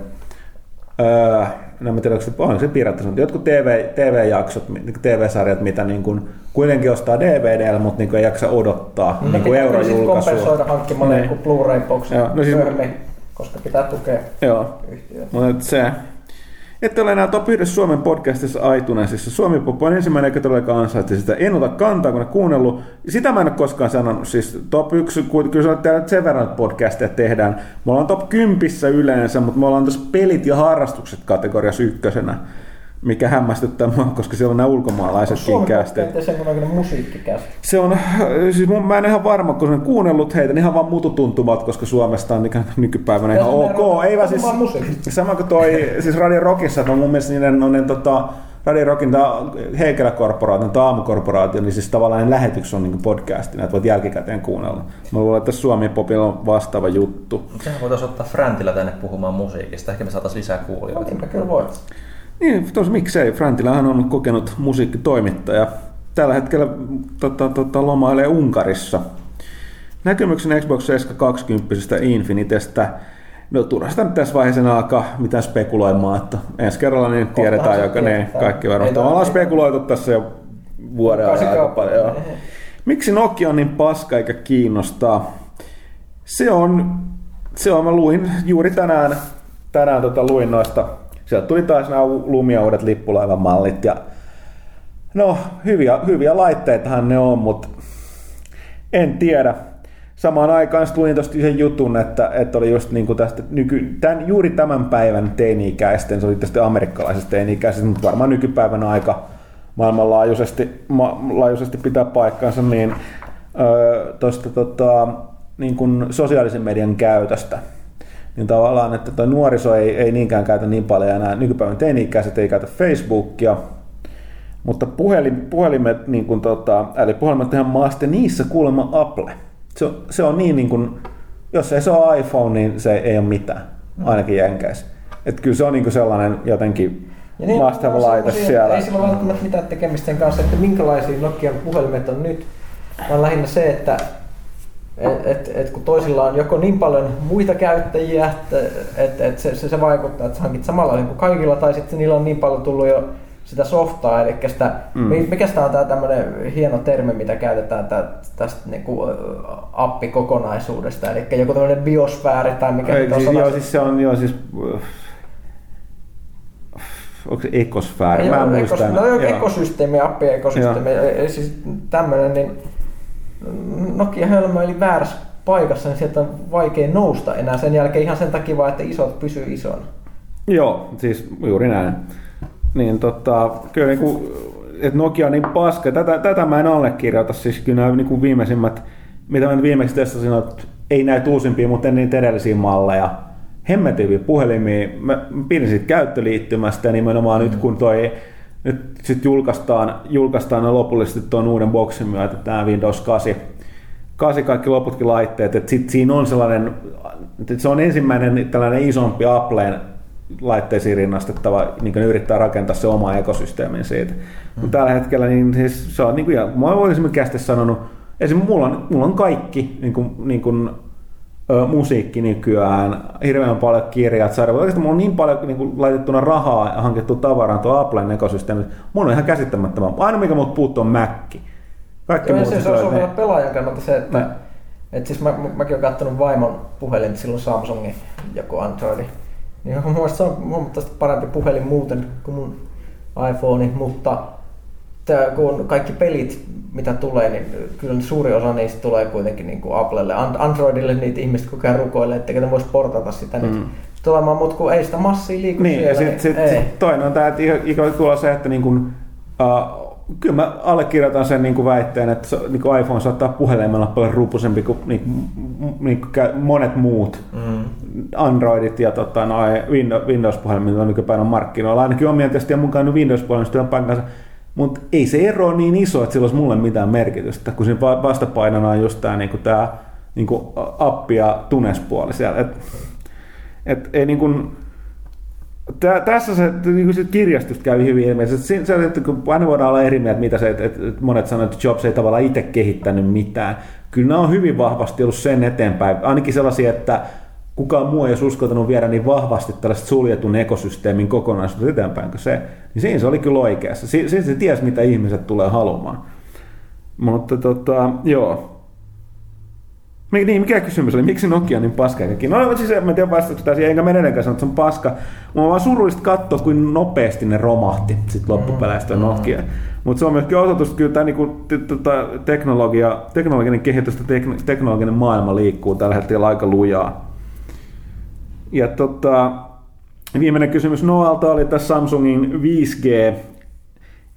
öö, en tiedä, onko se, se piratta, jotkut TV, TV-jaksot, niin TV-sarjat, mitä niin kuin, kuitenkin ostaa DVDllä, mutta niin kuin ei jaksa odottaa mm. niin kuin eurojulkaisua. kompensoida hankkimalla niin. Blu-ray-boxin no siis, koska pitää tukea Joo. yhtiötä. Mutta se, ette ole enää top 1 Suomen podcastissa iTunesissa. Suomi Pop on ensimmäinen, joka todellakaan ansaitsi sitä. En ota kantaa, kun ne kuunnellut. Sitä mä en ole koskaan sanonut. Siis top 1, kyllä se täällä sen verran podcasteja tehdään. Me ollaan top 10 yleensä, mutta me ollaan tässä pelit ja harrastukset kategoriassa ykkösenä mikä hämmästyttää mua, koska siellä on nämä ulkomaalaisetkin kästeet. Se on musiikkikästä. Se on, siis mun, mä en ihan varma, kun olen kuunnellut heitä, niin ihan vaan mututuntumat, koska Suomesta on nykypäivänä ihan ok. Ei vaan siis, sama kuin toi, siis Radio Rockissa, on mun mielestä niiden, on ne, tota, Radio Rockin Heikelä-korporaatio, tämä aamukorporaatio, niin siis tavallaan lähetys on niin podcastina, että voit jälkikäteen kuunnella. Mä luulen, että Suomi Popilla on vastaava juttu. Sehän voitaisiin ottaa Frantilla tänne puhumaan musiikista, ehkä me saataisiin lisää kuulijoita. Kyllä voit. Niin, tos miksei. Frantilahan on kokenut musiikkitoimittaja. Tällä hetkellä tota, tota, lomailee Unkarissa. Näkemyksen Xbox 720 Infinitestä. No turhasta nyt tässä vaiheessa alkaa mitään spekuloimaan, että ensi kerralla niin tiedetään, joka ne kaikki varmasti. Ollaan spekuloitu tässä jo vuoden aika paljon. Miksi Nokia on niin paska eikä kiinnostaa? Se on, se on, mä luin juuri tänään, tänään tota, luin noista sieltä tuli taas nämä lumia uudet lippulaivan mallit ja no hyviä, hyviä laitteitahan ne on, mutta en tiedä. Samaan aikaan luin tuosta sen jutun, että, että oli just niin kuin tästä nyky, tämän, juuri tämän päivän teini-ikäisten, se oli tästä amerikkalaisesta teini-ikäisestä, mutta varmaan nykypäivän aika maailmanlaajuisesti ma, laajuisesti pitää paikkansa, niin öö, tuosta tota, niin kuin sosiaalisen median käytöstä niin tavallaan, että tuo nuoriso ei, ei niinkään käytä niin paljon enää, nykypäivän teini-ikäiset ei käytä Facebookia, mutta puhelin, puhelimet, niin kuin tota, eli puhelimet ihan maasta, niissä kuulemma Apple. Se, se on niin, niin kuin, jos ei se ole iPhone, niin se ei ole mitään, ainakin Jenkeissä. Että kyllä se on niin kuin sellainen jotenkin ja niin, must have laite siellä. Ei sillä välttämättä mitään tekemistä sen kanssa, että minkälaisia Nokian puhelimet on nyt, vaan lähinnä se, että et, et, et kun toisilla on joko niin paljon muita käyttäjiä, että et, et se, se, se, vaikuttaa, että hankit samalla kuin kaikilla, tai sitten niillä on niin paljon tullut jo sitä softaa, eli sitä, mm. mikä sitä on tämä tämmöinen hieno termi, mitä käytetään tä, tästä niinku, appikokonaisuudesta, eli joku tämmöinen biosfääri tai mikä Ei, siis, joo, siis se on, joo, siis, onko se ekosfääri? Mä en muista. No joo, ekosysteemi, appiekosysteemi, siis tämmöinen, niin Nokia hölmö eli väärässä paikassa, niin sieltä on vaikea nousta enää sen jälkeen ihan sen takia vaan, että isot pysyy isona. Joo, siis juuri näin. Niin tota, kyllä niin kuin, että Nokia on niin paska. Tätä, tätä mä en allekirjoita. Siis kyllä nämä niin kuin viimeisimmät, mitä mä viimeksi testasin, että ei näitä uusimpia, mutta en niitä edellisiä malleja. Hemmetin puhelimia. Mä pidin siitä käyttöliittymästä nimenomaan mm. nyt kun toi nyt sitten julkaistaan, julkaistaan lopullisesti tuon uuden boksin myötä tämä Windows 8, 8 kaikki loputkin laitteet, että sitten siinä on sellainen, että se on ensimmäinen tällainen isompi Appleen laitteisiin rinnastettava, niin kuin yrittää rakentaa se oma ekosysteemin siitä. Mm. Mutta tällä hetkellä niin siis se on, niin kuin, ja mä olisin kästi sanonut, esimerkiksi mulla on, mulla on kaikki niin kuin, niin kuin ö, musiikki nykyään, hirveän paljon kirjat, sarjat. Oikeastaan mulla on niin paljon niin kuin, laitettuna rahaa ja hankittu tavaraa tuo Applen ekosysteemi. Mulla on ihan käsittämättömän. Aina mikä muut puuttuu on Mac. Kaikki Joo, se, se on vielä pelaajan kannalta se, että et siis mä, mäkin olen katsonut vaimon puhelin, silloin Samsungin joku Androidi. Niin mun mielestä se on huomattavasti parempi puhelin muuten kuin mun iPhone, mutta tää, kun kaikki pelit, mitä tulee, niin kyllä suuri osa niistä tulee kuitenkin niin kuin Applelle. Androidille niitä ihmiset koko ajan rukoilee, että ne voisi portata sitä mm. nyt tulemaan, mutta kun ei sitä massia liiku Niin, ja siellä, sitten sit, ei. sit toinen on tämä, että ikävä kyllä se, että niin kuin, uh, kyllä mä allekirjoitan sen niin kuin väitteen, että se, niin kuin iPhone saattaa puhelimella paljon rupusempi kuin, niin, kuin- niin kuin monet muut Mm. Androidit ja tota, Windows-puhelimet on nykypäivänä markkinoilla. Ainakin omien testien mukaan Windows-puhelimet on kanssa. Mutta ei se ero ole niin iso, että sillä olisi mulle mitään merkitystä, kun siinä va- vastapainona on just tämä niinku tää, niinku appi ja tunespuoli siellä. Et, et, ei niinku, Tää, tässä se, niin se kirjastosta kävi hyvin ilmeisesti. Se, se, että kun aina voidaan olla eri mieltä, mitä se, että, että monet sanoo, että Jobs ei tavallaan itse kehittänyt mitään. Kyllä nämä on hyvin vahvasti ollut sen eteenpäin. Ainakin sellaisia, että kukaan muu ei olisi uskaltanut viedä niin vahvasti tällaista suljetun ekosysteemin kokonaisuutta eteenpäin kuin se. Niin siinä se oli kyllä oikeassa. Si- Siinä se tiesi, mitä ihmiset tulee haluamaan. Mutta tota, joo. Niin, mikä kysymys oli? Miksi Nokia on niin paska kaikki? No siis en mä tiedä vastauksia tähän, enkä mä edelleen sanoa, että se on paska. Mua on vaan surullista katsoa, kuin nopeasti ne romahti sit loppupeleissä mm. Nokia. Mutta se on myöskin osoitus, että kyllä tämä niinku, tota, teknologia, teknologinen kehitys ja tek- teknologinen maailma liikkuu tällä hetkellä aika lujaa. Ja tota, viimeinen kysymys Noalta oli tässä Samsungin 5G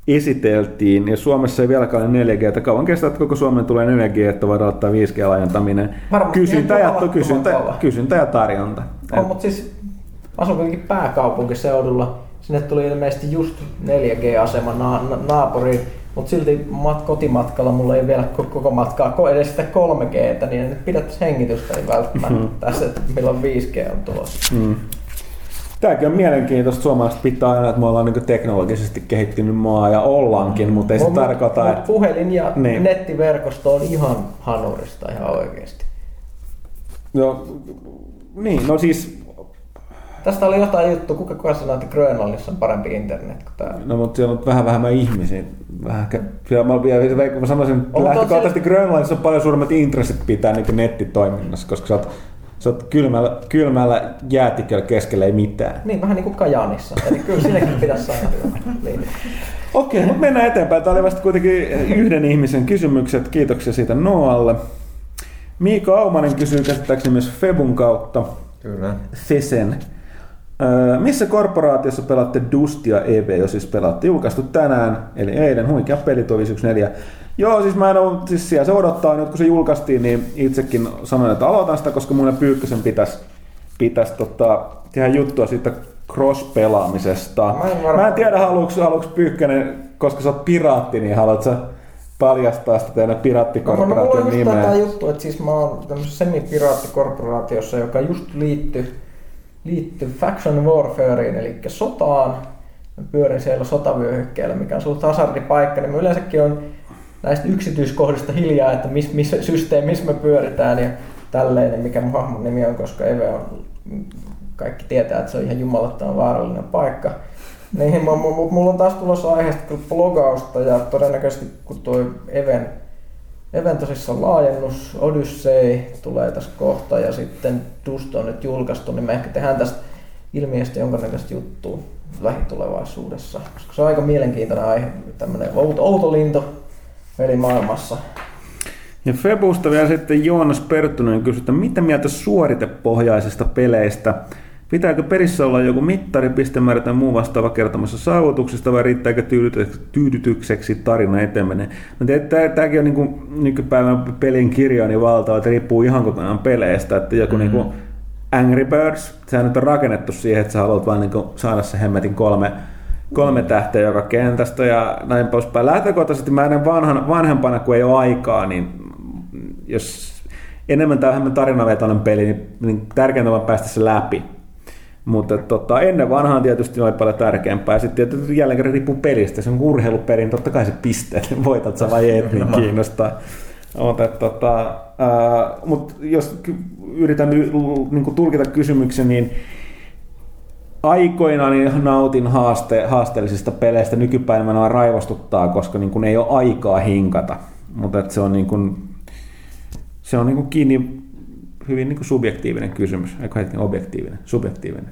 esiteltiin, ja Suomessa ei vieläkään ole 4G, että kauan kestää, että koko Suomeen tulee 4G, että voidaan ottaa 5G-laajentaminen. Varmasti Kysyntä ja, kysyntä, kysyntä ja tarjonta. On, mutta siis asun kuitenkin pääkaupunkiseudulla. Sinne tuli ilmeisesti just 4G-asema na- na- naapuriin, mutta silti mat- kotimatkalla mulla ei vielä ko- koko matkaa ko- edes sitä 3Gtä, niin nyt pidettäisiin hengitystä ei välttämättä tässä, että milloin 5G on tulossa. Mm. Tämäkin on mielenkiintoista. Suomalaiset pitää aina, että me ollaan niin teknologisesti kehittynyt maa ja ollaankin, mutta ei se Mut- tarkoita, mut että... puhelin ja Niin. nettiverkosto on ihan hanurista ihan oikeasti. No, niin, no siis Tästä oli jotain juttua, kuka kuka sanoi, että Grönlannissa on parempi internet kuin täällä. No, mutta siellä on vähän vähemmän ihmisiä. Vähän, ehkä- siellä mä, vielä- mä sanoisin, että lähtökohtaisesti Grönlannissa on paljon suuremmat intressit pitää niin nettitoiminnassa, koska sä oot, sä oot kylmällä, kylmällä jäätiköllä keskellä ei mitään. Niin, vähän niin kuin Kajaanissa. Eli kyllä sinnekin pitäisi saada linja. Okei, mutta mennään eteenpäin. Tämä oli vasta kuitenkin yhden ihmisen kysymykset. Kiitoksia siitä Noalle. Miika Aumanen kysyy käsittääkseni myös Febun kautta. Kyllä. Fesen. Öö, missä korporaatiossa pelaatte Dustia EV, jos siis pelaatte? Julkaistu tänään, eli eilen, huikea peli tuo 514. Joo, siis mä en ole, siis siellä se odottaa nyt, kun se julkaistiin, niin itsekin sanoin, että aloitan sitä, koska mun ja Pyykkösen pitäisi, pitäisi tota, tehdä juttua siitä cross-pelaamisesta. Mä en mä en tiedä, haluatko, haluatko Pyykkönen, koska sä oot piraatti, niin haluatko sä paljastaa sitä teidän No, no, mulla piraattikorporaation on just nimeä? tätä juttua, että siis mä oon tämmöisessä semipiraattikorporaatiossa, joka just liittyy liittyy Faction Warfareen, eli sotaan. Mä pyörin siellä sotavyöhykkeellä, mikä on suht hazardipaikka, niin mä yleensäkin on näistä yksityiskohdista hiljaa, että missä mis systeemissä me pyöritään ja tälleen, niin mikä mun hahmon nimi on, koska Eve on, kaikki tietää, että se on ihan jumalattoman vaarallinen paikka. Niin, mulla on taas tulossa aiheesta blogausta ja todennäköisesti kun tuo Even Even tosissaan laajennus, Odyssey tulee tässä kohta ja sitten Dust on nyt julkaistu, niin me ehkä tehdään tästä ilmiöstä jonkinnäköistä juttua lähitulevaisuudessa, koska se on aika mielenkiintoinen aihe, tämmöinen outo, outo lintu pelimaailmassa. Ja Febusta vielä sitten Joonas Perttunen kysyi, että mitä mieltä suoritepohjaisista peleistä? Pitääkö perissä olla joku mittari, pistemäärä tai muu vastaava kertomassa saavutuksista vai riittääkö tyydytykseksi, tarina eteenpäin? No tämäkin on niin kuin nykypäivän pelin kirjo niin valtava, että riippuu ihan kokonaan peleistä. Että joku mm-hmm. niin kuin Angry Birds, sehän nyt on rakennettu siihen, että sä haluat vain niin kuin saada se hemmetin kolme, kolme tähteä joka kentästä ja näin poispäin. Lähtökohtaisesti mä näen vanhan, vanhempana, kun ei ole aikaa, niin jos enemmän tai vähemmän tarinavetoinen peli, niin, niin tärkeintä on päästä se läpi. Mutta tota, ennen vanhaan tietysti oli paljon tärkeämpää. Ja sitten tietysti jälleen kerran riippuu pelistä. Se on urheilupeli, totta kai se pisteet, voitat sä vai et, niin kiinnostaa. Mutta, tota, mut jos yritän niin tulkita kysymyksen, niin aikoinaan niin nautin haaste, haasteellisista peleistä. Nykypäivänä minua raivostuttaa, koska niin kun ei ole aikaa hinkata. Mutta se on, niin kun, se on niin kun kiinni hyvin niin subjektiivinen kysymys. Eikö hetken objektiivinen? Subjektiivinen.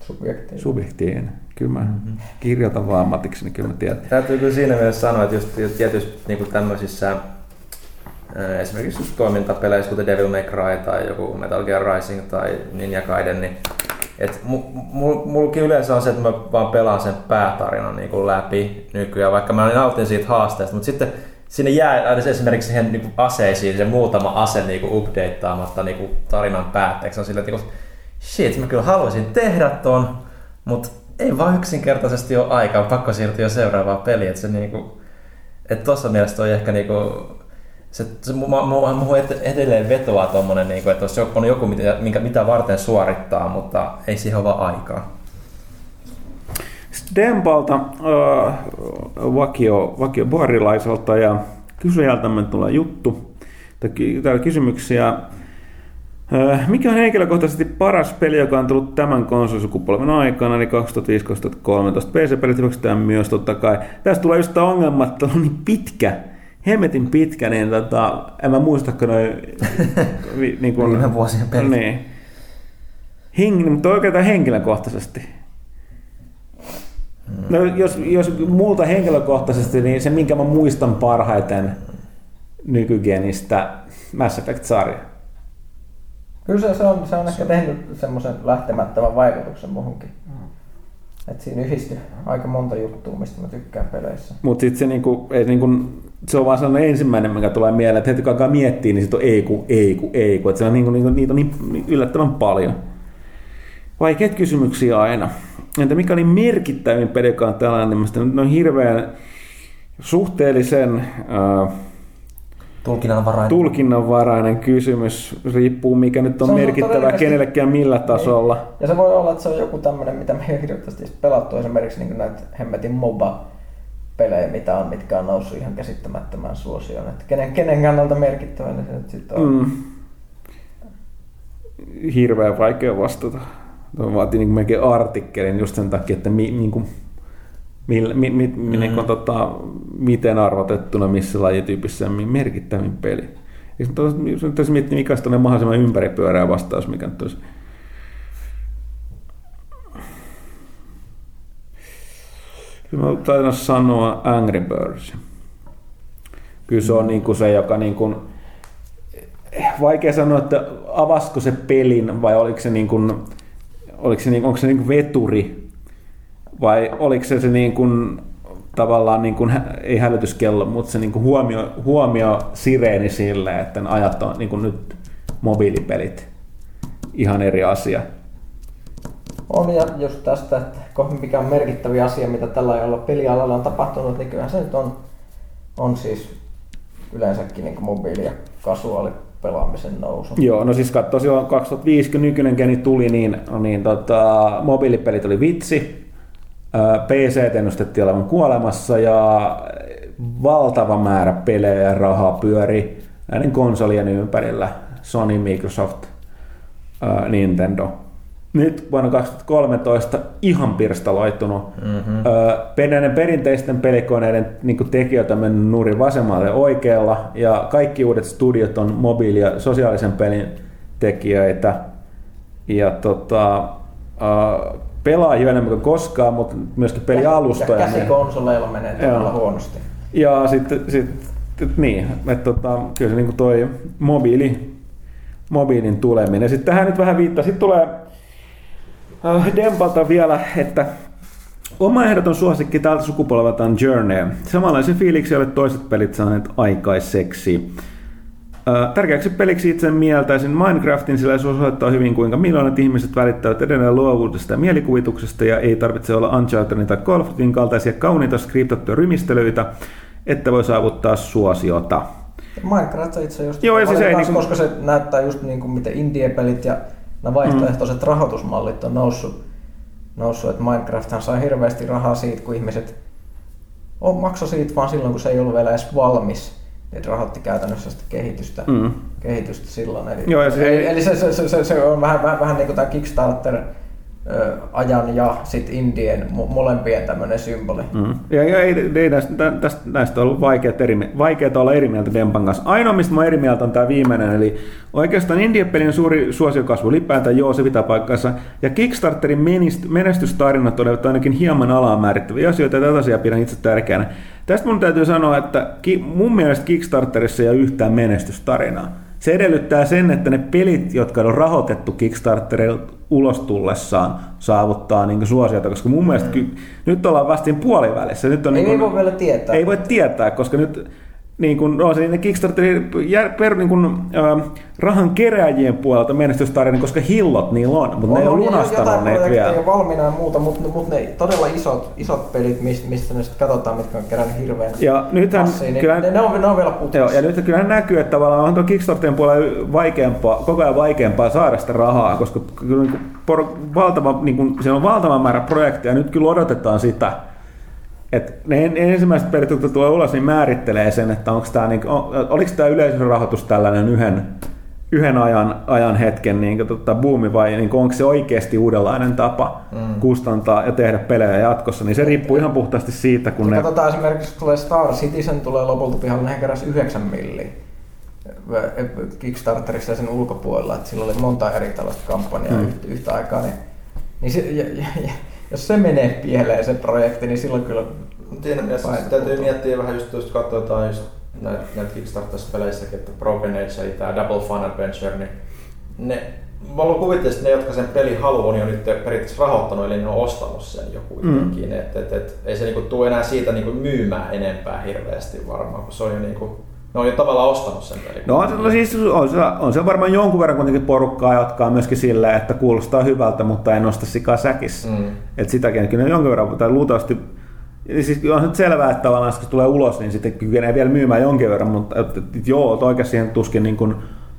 Subjektiivinen. Subjektiivinen. Kyllä mä mm-hmm. kirjoitan vaan ammatiksi, niin kyllä mä tiedän. Täytyy kyllä siinä mielessä sanoa, että just tietysti niin kuin tämmöisissä ää, esimerkiksi just toimintapeleissä, kuten Devil May Cry tai joku Metal Gear Rising tai Ninja Gaiden, niin Et mullakin yleensä on se, että mä vaan pelaan sen päätarinan niin kuin läpi nykyään, vaikka mä nautin siitä haasteesta, mutta sitten sinne jää esimerkiksi siihen niin aseisiin se muutama ase niin kuin updateaamatta niin kuin tarinan päätteeksi. On sillä, että niin kuin, shit, mä kyllä haluaisin tehdä ton, mutta ei vaan yksinkertaisesti ole aikaa, pakko siirtyä seuraavaan peliin. Että se niinku, että tuossa mielessä on ehkä niinku, se, se mua edelleen vetoaa tuommoinen, niinku, että jos on joku, mitä, mitä varten suorittaa, mutta ei siihen ole vaan aikaa. Dempalta äh, vakio, vakio boarilaiselta ja kysyjältä tulee juttu. Täällä kysymyksiä Äh, mikä on henkilökohtaisesti paras peli, joka on tullut tämän konsolisukupolven aikana, niin 2005-2013? PC-pelit hyväksytään myös totta kai. Tästä tulee just tämä ongelma, että on niin pitkä, hemmetin pitkä, niin tota, en mä muistakaan noin... niin kuin, Viime vuosien pelit. Niin. Heng, mutta oikeastaan henkilökohtaisesti. No, jos, jos multa henkilökohtaisesti, niin se minkä mä muistan parhaiten nykygenistä Mass Effect-sarja. Kyllä se, on, se on ehkä tehnyt semmoisen lähtemättömän vaikutuksen muhunkin. Mm. Et siinä yhdistyy aika monta juttua, mistä mä tykkään peleissä. Mutta sitten se, niinku, ei, niinku, se on vaan sellainen ensimmäinen, mikä tulee mieleen, että heti kun alkaa miettiä, niin sitten on ei ku, ei ku, ei ku. Et se on niinku, niinku, niitä on niin yllättävän paljon. Vaikeat kysymyksiä aina. Entä mikä oli merkittävin peli, joka on tällainen? Ne on hirveän suhteellisen... Äh, Tulkinnanvarainen. Tulkinnanvarainen kysymys, riippuu mikä nyt on, on merkittävä kenellekään millä niin. tasolla. Niin. Ja se voi olla, että se on joku tämmöinen, mitä me ei hirveästi pelattu, esimerkiksi niin näitä hemmetin MOBA pelejä, mitä on, mitkä on noussut ihan käsittämättömän suosioon. Että kenen, kenen kannalta merkittävä, niin se nyt sitten on. Mm. Hirveän vaikea vastata. Vaatii niin melkein artikkelin just sen takia, että mi, niin kuin millä, mi, mi, mm. niin kuin, tota, miten arvotettuna missä lajityypissä on merkittävin peli. Nyt tässä miettii, mikä on mahdollisimman ympäripyöreä vastaus, mikä nyt olisi Kyllä mä taidan sanoa Angry Birds. Kyllä se on niin kuin se, joka niin kuin, vaikea sanoa, että avasko se pelin vai oliko se, niin kuin, oliko se, niin, onko se niin kuin veturi vai oliko se se niin kuin, tavallaan, niin kuin, ei hälytyskello, mutta se niin kuin huomio, huomio sireeni sille, että ajat on niin kuin nyt mobiilipelit ihan eri asia. On ja just tästä, että mikä on merkittävä asia, mitä tällä ajalla pelialalla on tapahtunut, niin kyllähän se nyt on, on siis yleensäkin niin mobiili- ja kasuaali pelaamisen nousu. Joo, no siis katso, silloin 2005, kun nykyinen geni tuli, niin, niin tota, mobiilipelit oli vitsi, PC ennustettiin olevan kuolemassa ja valtava määrä pelejä ja rahaa pyöri näiden konsolien ympärillä. Sony, Microsoft, Nintendo. Nyt vuonna 2013 ihan pirstaloitunut. Mm-hmm. Näiden perinteisten pelikoneiden niin tekijöitä on mennyt nurin vasemmalle oikealla ja kaikki uudet studiot on mobiili- ja sosiaalisen pelin tekijöitä. Ja tota, pelaajia enemmän kuin koskaan, mutta myöskin pelialustoja. Ja käsikonsoleilla menee todella huonosti. Ja sitten sit, niin, että tota, kyllä se niin toi mobiili, mobiilin tuleminen. Sitten tähän nyt vähän viittaa. Sitten tulee Dempalta vielä, että Oma ehdoton suosikki tältä sukupolvelta on Journey. Samanlaisen fiiliksi olet toiset pelit saaneet aikaiseksi. Tärkeäksi peliksi itse mieltäisin Minecraftin, sillä se osoittaa hyvin, kuinka miljoonat ihmiset välittävät edelleen luovuudesta ja mielikuvituksesta, ja ei tarvitse olla Unchartedin tai Call of Dutyn kaltaisia kauniita skriptattuja rymistelyitä, että voi saavuttaa suosiota. Minecraft on itse just Joo, ja siis ei, niin kuin... koska se näyttää just niin kuin miten indie-pelit ja nämä vaihtoehtoiset mm. rahoitusmallit on noussut. noussut. Että Minecrafthan sai hirveästi rahaa siitä, kun ihmiset on makso siitä vaan silloin, kun se ei ollut vielä edes valmis että rahoitti käytännössä sitä kehitystä, mm. kehitystä silloin. Eli, Joo, se, eli, eli se, se, se, se, on vähän, vähän, vähän niin kuin tämä Kickstarter ajan ja sitten Indien molempien tämmöinen symboli. Mm. Ja, ja ei, ei näistä, tästä, näistä on ollut vaikeat, eri, vaikeat olla eri mieltä Dempan kanssa. Ainoa, mistä mä eri mieltä on tämä viimeinen, eli oikeastaan Indien-pelin suuri suosiokasvu ylipäätään joo, se pitää paikkansa. Ja Kickstarterin menestystarinat ovat ainakin hieman alaa määrittäviä asioita, ja tätä asiaa pidän itse tärkeänä. Tästä mun täytyy sanoa, että mun mielestä Kickstarterissa ei ole yhtään menestystarinaa se edellyttää sen, että ne pelit, jotka on rahoitettu Kickstarterin ulos tullessaan, saavuttaa niin suosiota, koska mun mielestä ky- nyt ollaan vastin puolivälissä. Nyt on Ei, niin ei kuin, voi vielä tietää. ei voi tietää, koska nyt niin kuin, no, se, ne Kickstarterin per, niin kuin, äh, rahan keräjien puolelta menestystarina, koska hillot niillä on, mutta ne ei ole lunastanut ne vielä. jo valmiina ja muuta, mutta, mutta ne todella isot, isot pelit, mistä, mistä ne sitten katsotaan, mitkä on kerännyt hirveän Ja nythän, niin kyllä, ne, ne, on, ne on vielä putkessa. Joo, ja nyt kyllähän näkyy, että tavallaan on tuo Kickstarterin puolella vaikeampaa, koko ajan vaikeampaa saada sitä rahaa, koska kyllä niin kuin por, valtava, niin kuin, siellä on valtava määrä projekteja, ja nyt kyllä odotetaan sitä, että ne en- ensimmäiset pelit, jotka tulee ulos, niin määrittelee sen, että onko tämä, niin, oliko tämä yleisörahoitus tällainen yhden, yhden ajan, ajan hetken niin tota, buumi vai niin onko se oikeasti uudenlainen tapa mm. kustantaa ja tehdä pelejä jatkossa, niin se riippuu ihan puhtaasti siitä, kun ne... Katsotaan esimerkiksi, kun tulee Star Citizen, tulee lopulta pihalle, nehän keräsi 9 milliä Kickstarterissa ja sen ulkopuolella, että sillä oli monta eri tällaista kampanjaa mm. yhtä, yhtä aikaa, niin, niin se, ja, ja, ja, jos se menee pieleen se projekti, niin silloin kyllä Siinä mielessä täytyy miettiä vähän just, just katsotaan just näitä, näitä Kickstarter-peleissäkin, että Broken Age eli tämä Double Fun Adventure, niin ne, mä haluan kuvitella, että ne, jotka sen pelin haluaa, on jo nyt periaatteessa rahoittanut, eli ne on ostanut sen jo kuitenkin. Mm. Et, et, et, ei se niinku tule enää siitä niinku myymään enempää hirveästi varmaan, kun se on jo niinku, ne on jo tavallaan ostanut sen pelin. No, on, se- no siis on se, on se varmaan jonkun verran kuitenkin porukkaa, jotka on myöskin silleen, että kuulostaa hyvältä, mutta ei nosta sikaa säkissä. Mm. Että sitäkin kyllä ne jonkun verran, tai luultavasti, siis on nyt selvää, että tavallaan kun se tulee ulos, niin sitten kykenee vielä myymään jonkin verran, mutta et, et, et, joo, että oikeasti siihen tuskin niin kuin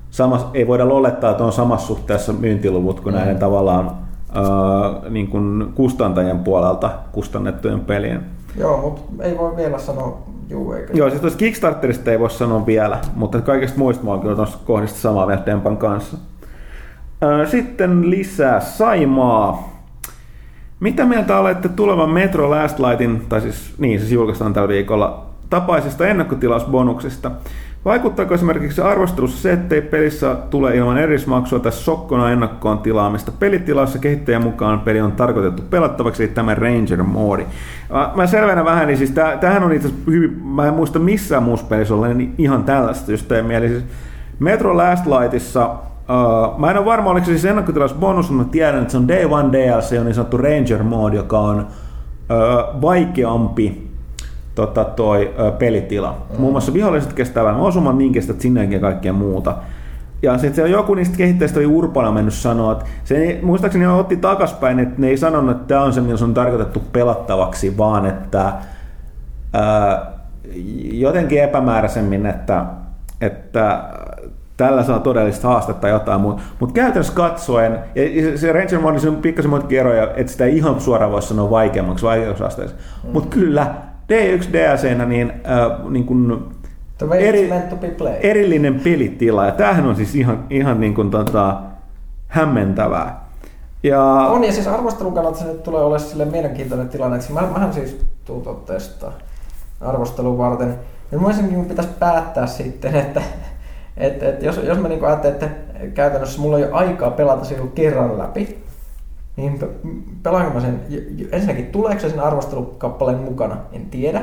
samas, ei voida olettaa, että on samassa suhteessa myyntiluvut kuin mm. näiden tavallaan äh, niin kuin kustantajien puolelta kustannettujen pelien. Joo, mutta ei voi vielä sanoa juu eikä. Joo, siis tuosta Kickstarterista ei voi sanoa vielä, mutta kaikista muista mä oon kyllä tuosta kohdista samaa mieltä Dempan kanssa. Sitten lisää Saimaa. Mitä mieltä olette tulevan Metro Last Lightin, tai siis niin, siis julkaistaan tällä viikolla, tapaisesta ennakkotilausbonuksesta? Vaikuttaako esimerkiksi arvostelussa se, ettei pelissä tule ilman erismaksua tai sokkona ennakkoon tilaamista? Pelitilassa kehittäjän mukaan peli on tarkoitettu pelattavaksi, eli tämä Ranger-moodi. Mä selvennän vähän, niin siis tää, tämähän on itse asiassa hyvin, mä en muista missään muussa pelissä olleen ihan tällaista systeemiä. Eli siis Metro Last Lightissa Uh, mä en ole varma, oliko se siis ennakkotilausbonus, mutta tiedän, että se on Day One DLC, on niin sanottu Ranger Mode, joka on uh, vaikeampi tota, toi uh, pelitila. Mm. Muun muassa viholliset kestää vähän osuman, niin kestät sinnekin ja kaikkea muuta. Ja sitten se joku niistä kehittäjistä oli Urpana mennyt sanoa, että se ei, muistaakseni ne otti takaspäin, että ne ei sanonut, että tämä on se, millä se on tarkoitettu pelattavaksi, vaan että ää, jotenkin epämääräisemmin, että, että tällä saa todellista haastetta jotain muuta. Mutta käytännössä katsoen, ja se- Ranger Mode, on pikkasen muitakin eroja, että sitä ei ihan suoraan voi sanoa vaikeammaksi vaikeusasteessa. Mm. Mutta kyllä, D1 DLCnä niin, äh, niin way eri- erillinen pelitila, ja tämähän on siis ihan, ihan niin kuin tota, hämmentävää. Ja, On ja siis arvostelun kannalta se nyt tulee olemaan sille mielenkiintoinen tilanne, että mä, mähän siis tuutot testaa arvostelun varten. Ja ensinnäkin mun pitäisi päättää sitten, että et, et jos, jos mä niinku ajattelen, että käytännössä mulla ei ole aikaa pelata se joku kerran läpi, niin pe- pelaanko mä sen, ensinnäkin tuleeko se sen arvostelukappaleen mukana, en tiedä.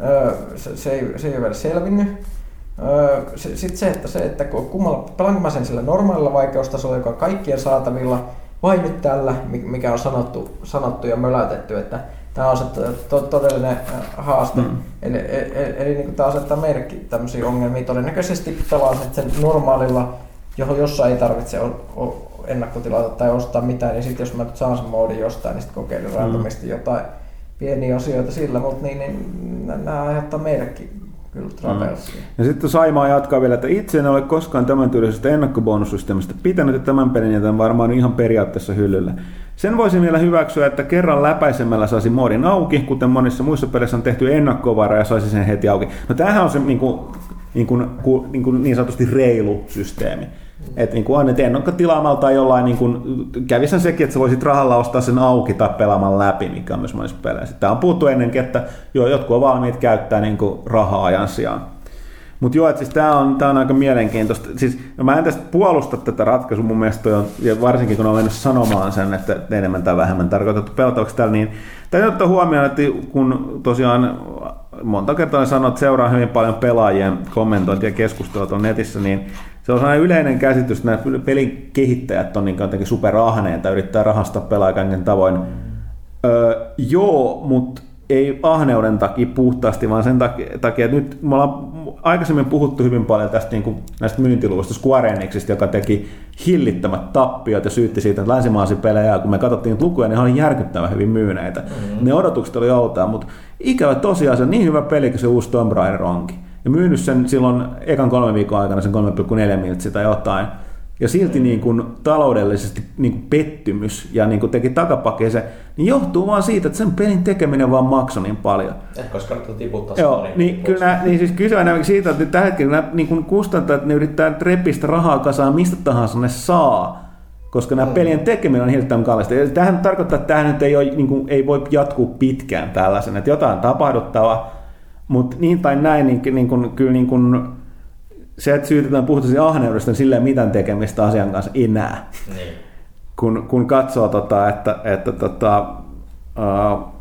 Öö, se, se, ei, se ei ole vielä selvinnyt. Öö, se, Sitten se, että, se, että ku- kummalla, pelaanko mä sen sillä normaalilla vaikeustasolla, joka on kaikkien saatavilla, vai nyt tällä, mi- mikä on sanottu, sanottu ja möläytetty, että tämä on se to- to- todellinen haaste. Mm. Eli, eli, eli niin tämä asettaa meillekin tämmöisiä ongelmia. Todennäköisesti pelaan sen normaalilla, johon jossa ei tarvitse ennakkotilata tai ostaa mitään, niin sitten jos mä nyt saan sen moodin jostain, niin sitten kokeilin randomisti jotain pieniä asioita sillä, mutta niin, niin nämä aiheuttaa meillekin kyllä travelsia. Ja sitten Saimaa jatkaa vielä, että itse en ole koskaan tämän tyylisestä ennakkobonusysteemistä pitänyt, että tämän pelin jätän varmaan ihan periaatteessa hyllylle. Sen voisin vielä hyväksyä, että kerran läpäisemällä saisi moodin auki, kuten monissa muissa peleissä on tehty ennakkovara ja saisi sen heti auki. No tämähän on se niin, kuin, niin, kuin, ku- niin, kuin niin sanotusti reilu systeemi. Että niin kuin on, että ennakkotilaamalla tai jollain, niin kuin, kävi sen sekin, että sä voisit rahalla ostaa sen auki tai pelaamaan läpi, mikä on myös monissa peleissä. Tämä on puhuttu ennenkin, että joo, jotkut on valmiit käyttää niin kuin rahaa ajan sijaan. Mutta joo, että siis tämä on, tää on aika mielenkiintoista. Siis, mä en tästä puolusta tätä ratkaisua, mun mielestä on, ja varsinkin kun on mennyt sanomaan sen, että enemmän tai vähemmän tarkoitettu pelattavaksi tällä, niin täytyy ottaa huomioon, että kun tosiaan monta kertaa sanon, että seuraa hyvin paljon pelaajien kommentointia ja keskustelua tuolla netissä, niin se on sellainen yleinen käsitys, että nämä pelin kehittäjät on niin jotenkin superahneita, yrittää rahastaa pelaajia kaiken tavoin. Öö, joo, mutta ei ahneuden takia puhtaasti, vaan sen takia, että nyt me ollaan aikaisemmin puhuttu hyvin paljon tästä niin kuin, näistä myyntiluvuista Square Enixistä, joka teki hillittömät tappiot ja syytti siitä että länsimaisia pelejä, kun me katsottiin niitä lukuja, niin oli järkyttävän hyvin myyneitä. Mm-hmm. Ne odotukset oli outoa, mutta ikävä tosiaan se on niin hyvä peli kuin se uusi Tomb Raider onkin. Ja myynyt sen silloin ekan kolmen viikon aikana sen 3,4 miltsiä tai jotain ja silti niin kuin taloudellisesti niin kuin pettymys ja niin kuin teki takapakeeseen, niin johtuu vaan siitä, että sen pelin tekeminen vaan maksoi niin paljon. Ehkä koska nyt tiputtaa Joo, niin, kyllä, niin siis kyse on siitä, että tällä hetkellä nämä niin kuin kustantajat, ne yrittää repistä rahaa kasaan mistä tahansa ne saa, koska nämä mm. pelien tekeminen on hirveän kallista. Ja tähän tarkoittaa, että tähän nyt ei, ole, niin kuin, ei voi jatkuu pitkään tällaisen, että jotain tapahduttava, mutta niin tai näin, niin, niin kuin, kyllä niin kuin, se, että syytetään puhtaasti ahneudesta, niin sillä ei mitään tekemistä asian kanssa enää. Niin. Kun, kun katsoo, tota, että, että tota, uh,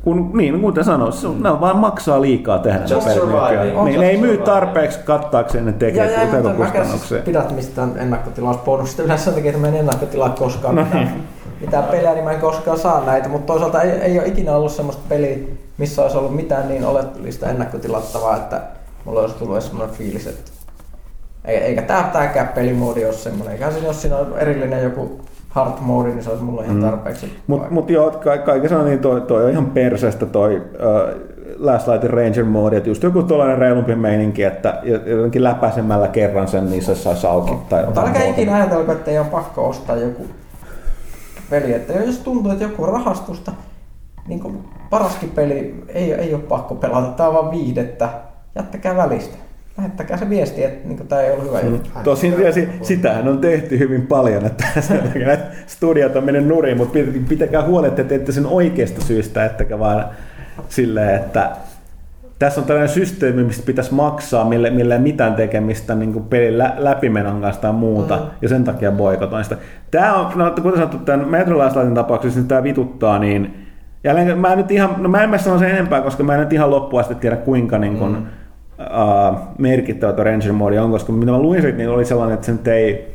kun, niin, kuten sanoin, mm. ne vaan maksaa liikaa tehdä Just ne Niin, ne ei myy tarpeeksi kattaakseen ne tekee tekokustannuksia. Pidät mistään ennakkotilausbonusta yleensä sen takia, että mä en ennakkotilaa koskaan no, mitään, niin. mitään pelejä, niin mä en koskaan saa näitä, mutta toisaalta ei, ei ole ikinä ollut semmoista peliä, missä olisi ollut mitään niin oleellista ennakkotilattavaa, että mulla olisi tullut semmoinen fiilis, että eikä tää, tääkään pelimoodi ole semmoinen. Eikä siinä, jos siinä on erillinen joku hard mode, niin se olisi mulle ihan mm. tarpeeksi. Mm. Mutta mut joo, ka- kaikessa on niin toi, toi on ihan perseestä toi uh, Last Light Ranger mode, että just joku tuollainen reilumpi meininki, että jotenkin läpäisemällä kerran sen, niin se saisi auki. No. Tai Mutta älkää ikinä ajatella, että ei ole pakko ostaa joku peli. Että jos tuntuu, että joku rahastusta, niin kuin paraskin peli ei, ei ole pakko pelata, tämä on vaan viihdettä, jättäkää välistä lähettäkää se viesti, että niin tämä ei ollut hyvä juttu. Mm. Tosin ja sitähän on tehty hyvin paljon, että studiot on mennyt nurin, mutta pitäkää huolet, että teette sen oikeasta syystä, ettekä vaan silleen, että tässä on tällainen systeemi, mistä pitäisi maksaa, mille, mille ei mitään tekemistä niin kuin pelin lä- läpimenon kanssa tai muuta, mm. ja sen takia boikotoin sitä. Tämä on, no, kuten sanottu, tämän Metrolaislaitin tapauksessa, niin tämä vituttaa, niin jälleen mä en nyt ihan, no mä en mä sano sen enempää, koska mä en nyt ihan loppuun asti tiedä, kuinka niin kuin, mm uh, merkittävä tuo Ranger Mode on, koska mitä mä luin siitä, niin oli sellainen, että se nyt ei,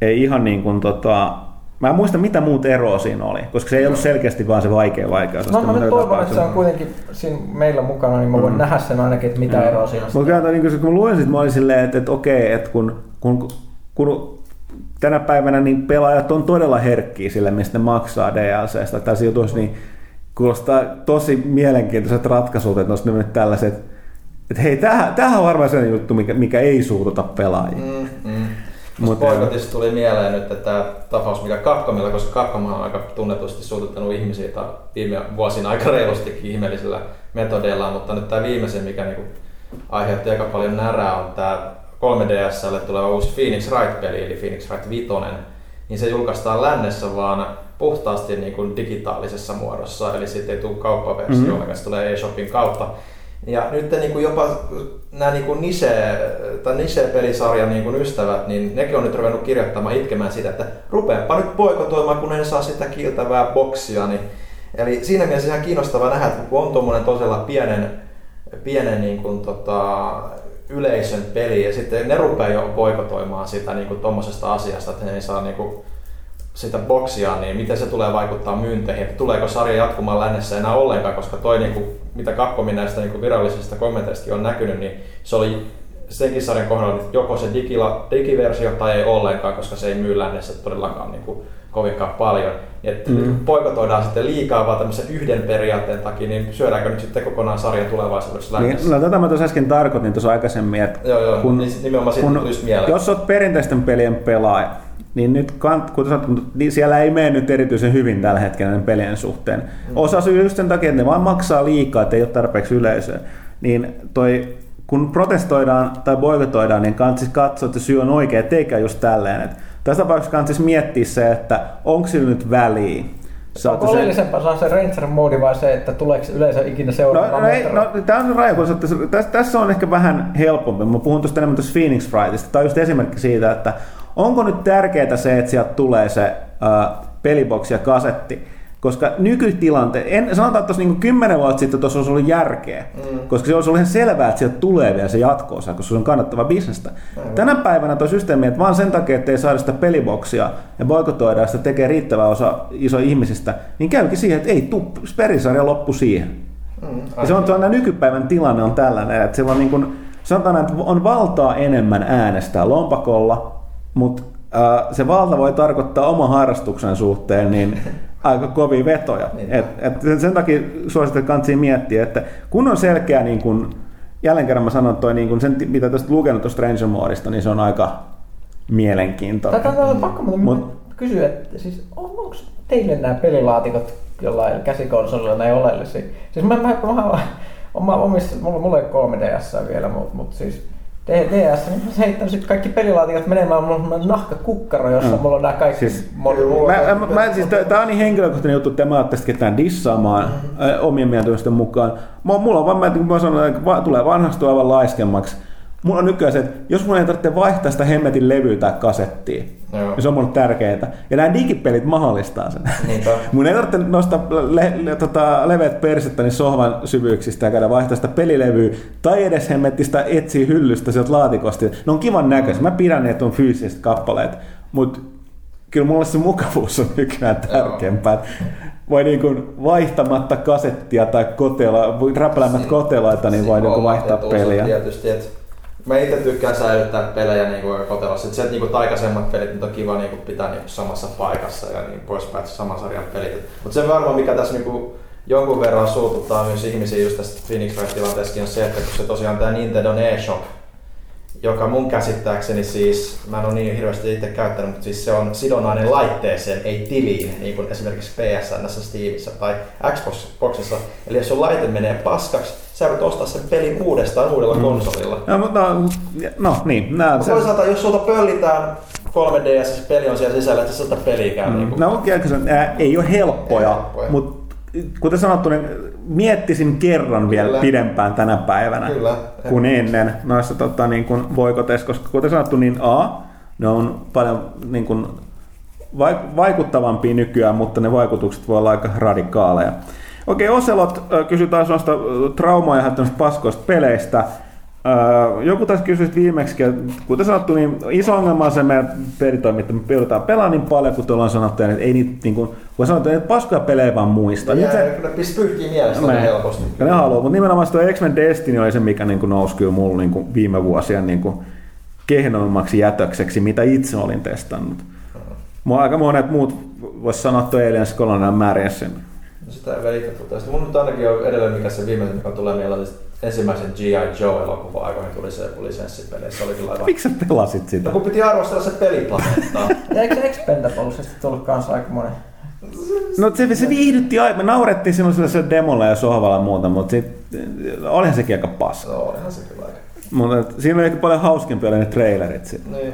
ei ihan niin kuin tota, Mä en muista, mitä muut eroa siinä oli, koska se ei ollut selkeästi vaan se vaikea vaikeus. No mä nyt toivon, että se on kuitenkin siinä meillä mukana, niin mä voin mm. nähdä sen ainakin, että mitä mm. eroa siinä on. Mutta niin kun, kun mä luin sitä, mä olin silleen, että, että okei, että kun, kun, kun tänä päivänä niin pelaajat on todella herkkiä sille, mistä ne maksaa DLCstä. Tässä jutuissa niin kuulostaa tosi mielenkiintoiset ratkaisut, että olisi nyt tällaiset että hei, tämähän on varmaan sellainen juttu, mikä, mikä ei suututa pelaajia. Mm, mm. Mutta Boikotista tuli mieleen nyt että tämä tapaus, mikä Capcomilla, koska Capcom on aika tunnetusti suututtanut ihmisiä viime vuosina aika reilustikin ihmeellisillä metodeilla, mutta nyt tämä viimeisin, mikä niinku aiheutti aika paljon närää, on tämä 3DSlle tuleva uusi Phoenix Wright-peli, eli Phoenix Wright 5, niin se julkaistaan lännessä vaan puhtaasti niin kuin digitaalisessa muodossa, eli sitten ei tule kauppaversio, mm-hmm. se tulee eShopin kautta. Ja nyt niin kuin jopa nämä niin kuin Nise, tai Nise-pelisarjan niin kuin ystävät, niin nekin on nyt ruvennut kirjoittamaan itkemään sitä, että rupeapa nyt poikotoimaan, kun en saa sitä kiiltävää boksia. Niin, eli siinä mielessä ihan kiinnostava nähdä, että kun on tuommoinen tosiaan pienen, pienen niin kuin, tota, yleisön peli, ja sitten ne rupeaa jo poikotoimaan sitä niin tuommoisesta asiasta, että ne ei saa niin kuin, sitä boksia, niin miten se tulee vaikuttaa myynteihin, että tuleeko sarja jatkumaan lännessä enää ollenkaan, koska toi niin kuin, mitä Capcomin näistä niin kuin virallisista kommenteista on näkynyt, niin se oli senkin sarjan kohdalla että joko se digila, digiversio tai ei ollenkaan, koska se ei myy lännessä todellakaan niin kuin, kovinkaan paljon. Että mm. poikotoidaan sitten liikaa vaan tämmöisen yhden periaatteen takia, niin syödäänkö nyt sitten kokonaan sarjan tulevaisuudessa niin, lännessä? Niin, no tätä mä tuossa äsken tarkoitin tuossa aikaisemmin, että joo, joo, kun, niin nimenomaan kun, jos olet perinteisten pelien pelaaja, niin nyt, kuten sanottu, niin siellä ei mene nyt erityisen hyvin tällä hetkellä pelien suhteen. Mm. Osa syy just sen takia, että ne vaan maksaa liikaa, että ei ole tarpeeksi yleisöä. Niin toi, kun protestoidaan tai boikotoidaan, niin kannattaa katsoa, että syy on oikea, eikä just tälleen. Että tässä tapauksessa kannattaa miettiä se, että onko sillä nyt väliä. Onko oleellisempaa se Ranger moodi vai se, että tuleeko yleensä ikinä seuraamaan? No, no, ei, no tämä on raja, että tässä, tässä on ehkä vähän helpompi. Mä puhun tuosta enemmän tuosta Phoenix Frightista. Tämä on just esimerkki siitä, että onko nyt tärkeää se, että sieltä tulee se uh, peliboksi ja kasetti, Koska nykytilante, en, sanotaan, että tuossa niin 10 vuotta sitten tuossa olisi ollut järkeä, mm. koska se olisi ollut ihan selvää, että sieltä tulee vielä se jatkoosa, koska se on kannattava bisnestä. Mm. Tänä päivänä tuo systeemi, että vaan sen takia, että ei saada sitä peliboksia ja boikotoida sitä tekee riittävä osa iso ihmisistä, niin käykin siihen, että ei tuu, pelisarja loppu siihen. Mm, ja se on tuonne nykypäivän tilanne on tällainen, että on niin kuin, sanotaan, että on valtaa enemmän äänestää lompakolla, mutta äh, se valta voi tarkoittaa oman harrastuksen suhteen niin aika kovia vetoja. Niin. Et, et sen takia suosittelen kansi miettiä, että kun on selkeä, niin kun, jälleen kerran mä sanon, toi, niin kun sen, mitä tästä lukenut tuosta Stranger Moodista, niin se on aika mielenkiintoinen. Tätä on pakko Mut, kysyä, että siis onko teille nämä pelilaatikot jollain käsikonsolilla näin oleellisia? Siis mä, mä, mä, mä, mä omissa, mulla, mulla ei 3DS vielä, mutta mut siis DS, niin mä heittänyt sitten kaikki pelilaatikot menemään, mulla on nahkakukkaro, jossa mm. mulla on nämä kaikki siis, mä, mä, mä, siis tää on niin henkilökohtainen juttu, että mä oon tästä ketään dissaamaan mm-hmm. äh, omien mieltymysten mukaan. Mulla on vaan, mä, kun mä sanon, että tulee vanhastua aivan laiskemmaksi, mulla on nykyään se, että jos mun ei tarvitse vaihtaa sitä hemmetin levyä tai kasettia, Joo. niin se on mulle tärkeää. Ja nämä digipelit mahdollistaa sen. Niinpä. mun ei tarvitse nostaa le, le, tota, leveät persettä niin sohvan syvyyksistä ja käydä vaihtaa sitä pelilevyä, tai edes hemmettistä etsiä hyllystä sieltä laatikosta. Ne on kivan näköisiä. Mä pidän ne, että on fyysiset kappaleet, mutta kyllä mulle se mukavuus on nykyään tärkeämpää. Voi niin kuin vaihtamatta kasettia tai kotela, räpäläämät kotelaita, niin voi niin vaihtaa peliä. Tietysti, että Mä itse tykkään säilyttää pelejä niin kuin kotelossa. Et se, niin aikaisemmat pelit niin on kiva niin kuin pitää niin kuin samassa paikassa ja niin poispäin, saman sarjan pelit. Mutta se varmaan mikä tässä niin kuin jonkun verran suututtaa myös ihmisiä just tästä Phoenix Wright-tilanteessakin on se, että kun se tosiaan tämä Nintendo eShop, joka mun käsittääkseni siis, mä en ole niin hirveästi itse käyttänyt, mutta siis se on sidonnainen laitteeseen, ei tiliin, niin kuin esimerkiksi PSN, Steamissa tai Xboxissa. Eli jos sun laite menee paskaksi, sä voit ostaa sen pelin uudestaan uudella mm. konsolilla. No, mutta no, no niin. Nää, se... Toisaalta, jos sulta pöllitään 3DS, peli on siellä sisällä, että sä sitä peliä käy. Mm. Niin kuin... No, ää, ei ole helppoja, helppoja. mutta kuten sanottu, niin miettisin kerran vielä Kyllä. pidempään tänä päivänä Kyllä. kuin ennen noissa tota, niin kuin voikoteissa, koska kuten sanottu, niin A, ne on paljon niin kuin, vaikuttavampia nykyään, mutta ne vaikutukset voi olla aika radikaaleja. Okei, Oselot kysyi taas noista traumaa ja paskoista peleistä. Joku taas kysyi viimeksi, että kuten sanottu, niin iso ongelma on se meidän että me joudutaan pelaamaan niin paljon, kun tuolla on sanottu, että ei niitä, niin kuin, kun sanottu, että paskoja pelejä vaan muista. Jää, se, kyllä pyyhkii mielestä me, helposti. Ja ne haluaa, mutta nimenomaan tuo X-Men Destiny oli se, mikä niin kuin nousi kyllä mulla niin kuin viime vuosien niin kuin kehnoimmaksi jätökseksi, mitä itse olin testannut. Mua aika monet muut, voisi sanoa, että Aliens Colonial Mariesin No sitä ei välitä tuota. mun nyt ainakin on edelleen mikä se viimeinen, mikä tulee mieleen, ensimmäisen G.I. Joe-elokuvan aikoihin tuli se lisenssipeleissä. Se oli kyllä aivan... Miksi sä pelasit sitä? No kun piti arvostella se peliplaneettaa. ja eikö Expendableista tullut kanssa aika monen? No se, se viihdytti aivan. Me naurettiin sinun sellaisella demolla ja sohvalla ja muuta, mutta sit, olihan sekin aika paska. No, olihan se kyllä aika. Mutta siinä oli ehkä paljon hauskempia ne trailerit sitten. Niin.